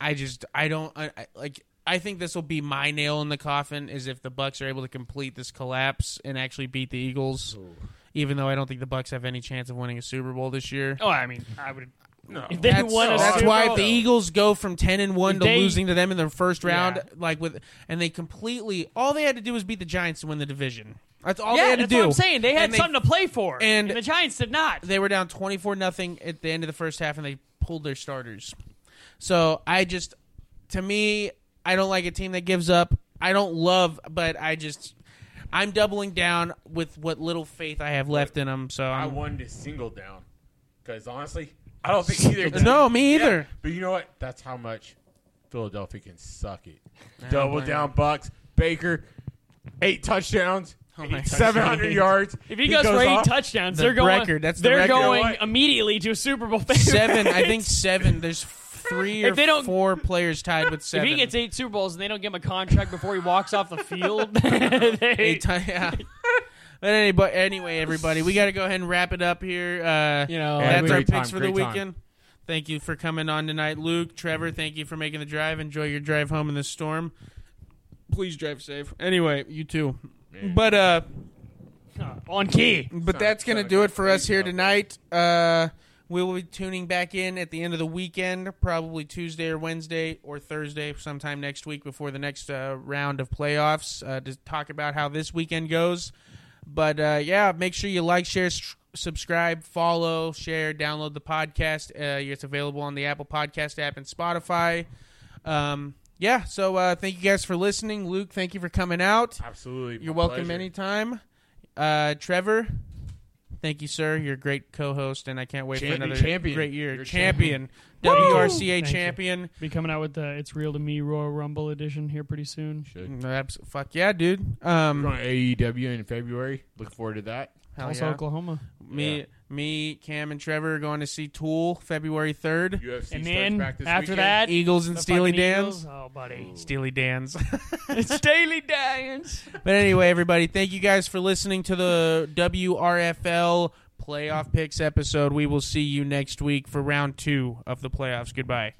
[SPEAKER 1] I just. I don't. I, I like. I think this will be my nail in the coffin is if the Bucks are able to complete this collapse and actually beat the Eagles. Even though I don't think the Bucks have any chance of winning a Super Bowl this year.
[SPEAKER 2] Oh, I mean, I would.
[SPEAKER 3] No.
[SPEAKER 2] If they
[SPEAKER 1] that's,
[SPEAKER 2] won a
[SPEAKER 1] that's
[SPEAKER 2] Super
[SPEAKER 1] why
[SPEAKER 2] Bowl,
[SPEAKER 1] if the Eagles go from ten and one
[SPEAKER 2] If
[SPEAKER 1] to
[SPEAKER 2] they-
[SPEAKER 1] losing to them in their first round,
[SPEAKER 2] Yeah.
[SPEAKER 1] like with, and they completely, all they had to do was beat the Giants to win the division. That's all
[SPEAKER 2] yeah,
[SPEAKER 1] they had to
[SPEAKER 2] that's
[SPEAKER 1] do.
[SPEAKER 2] what I'm saying. They had
[SPEAKER 1] And
[SPEAKER 2] something to play for,
[SPEAKER 1] and-
[SPEAKER 2] and, the Giants did not.
[SPEAKER 1] They were down twenty four nothing at the end of the first half, and they pulled their starters. So I just, to me, I don't like a team that gives up. I don't love, but I just, I'm doubling down with what little faith I have left in them. So
[SPEAKER 3] I
[SPEAKER 1] I'm,
[SPEAKER 3] wanted to single down because honestly, I don't think either. team-
[SPEAKER 1] no, me either.
[SPEAKER 3] Yeah, but you know what? That's how much Philadelphia can suck it.
[SPEAKER 1] don't
[SPEAKER 3] Double
[SPEAKER 1] blame
[SPEAKER 3] down Bucks. Baker, eight touchdowns,
[SPEAKER 1] Oh my
[SPEAKER 3] seven hundred yards.
[SPEAKER 2] If he, goes, for eight
[SPEAKER 3] off.
[SPEAKER 2] touchdowns,
[SPEAKER 1] The
[SPEAKER 2] they're going.
[SPEAKER 1] record, that's the
[SPEAKER 2] they're
[SPEAKER 1] record.
[SPEAKER 2] going
[SPEAKER 3] What?
[SPEAKER 2] immediately to a Super Bowl.
[SPEAKER 1] seven. I think seven. There's three or
[SPEAKER 2] If they don't-
[SPEAKER 1] four players tied with
[SPEAKER 2] If
[SPEAKER 1] seven.
[SPEAKER 2] he gets eight Super Bowls and they don't give him a contract before he walks off the field, they,
[SPEAKER 1] Eight ti- yeah. But anyway, anyway, everybody, we got to go ahead and wrap it up here. Uh,
[SPEAKER 2] you know,
[SPEAKER 1] that's our
[SPEAKER 3] great
[SPEAKER 1] picks
[SPEAKER 3] time,
[SPEAKER 1] for the
[SPEAKER 3] great time.
[SPEAKER 1] weekend. Thank you for coming on tonight, Luke, Trevor. Thank you for making the drive. Enjoy your drive home in the storm. Please drive safe. Anyway, you too.
[SPEAKER 3] Man.
[SPEAKER 1] But uh,
[SPEAKER 2] on key.
[SPEAKER 1] but
[SPEAKER 3] Sound-
[SPEAKER 1] that's gonna
[SPEAKER 3] sound
[SPEAKER 1] do it for us here tonight. Uh, we will be tuning back in at the end of the weekend, probably Tuesday or Wednesday or Thursday, sometime next week before the next uh, round of playoffs uh, to talk about how this weekend goes. But uh, yeah, make sure you like, share, s- subscribe, follow, share, download the podcast. Uh, it's available on the Apple Podcast app and Spotify. Um, yeah, so uh, thank you guys for listening. Luke, thank you for coming out.
[SPEAKER 3] Absolutely.
[SPEAKER 1] You're
[SPEAKER 3] my
[SPEAKER 1] welcome
[SPEAKER 3] pleasure.
[SPEAKER 1] anytime. Uh, Trevor, thank you, sir. You're a great co-host, and I can't wait
[SPEAKER 3] Champion-
[SPEAKER 1] for another
[SPEAKER 3] champion.
[SPEAKER 1] great year.
[SPEAKER 3] You're a
[SPEAKER 1] champion! WRCA
[SPEAKER 2] Thank you.
[SPEAKER 1] champion.
[SPEAKER 2] Be coming out with the "It's Real to Me" Royal Rumble edition here pretty soon.
[SPEAKER 3] Should.
[SPEAKER 1] Abs- Fuck yeah, dude.
[SPEAKER 3] We're
[SPEAKER 1] Um,
[SPEAKER 3] going to AEW in February. Looking forward to that.
[SPEAKER 1] hell
[SPEAKER 2] also,
[SPEAKER 1] yeah.
[SPEAKER 2] Oklahoma.
[SPEAKER 1] Me,
[SPEAKER 3] Yeah.
[SPEAKER 1] me, Cam, and Trevor are going to see Tool February third.
[SPEAKER 3] UFC
[SPEAKER 2] And
[SPEAKER 3] starts
[SPEAKER 2] then
[SPEAKER 3] back this
[SPEAKER 2] after
[SPEAKER 3] weekend.
[SPEAKER 2] that,
[SPEAKER 1] Eagles and
[SPEAKER 2] the
[SPEAKER 1] Steely
[SPEAKER 2] fucking
[SPEAKER 1] Dan's.
[SPEAKER 2] Eagles. Oh, buddy,
[SPEAKER 1] Steely Dan's.
[SPEAKER 2] it's Daily Dance.
[SPEAKER 1] But anyway, everybody, thank you guys for listening to the WRFL playoff picks episode. We will see you next week for round two of the playoffs. Goodbye.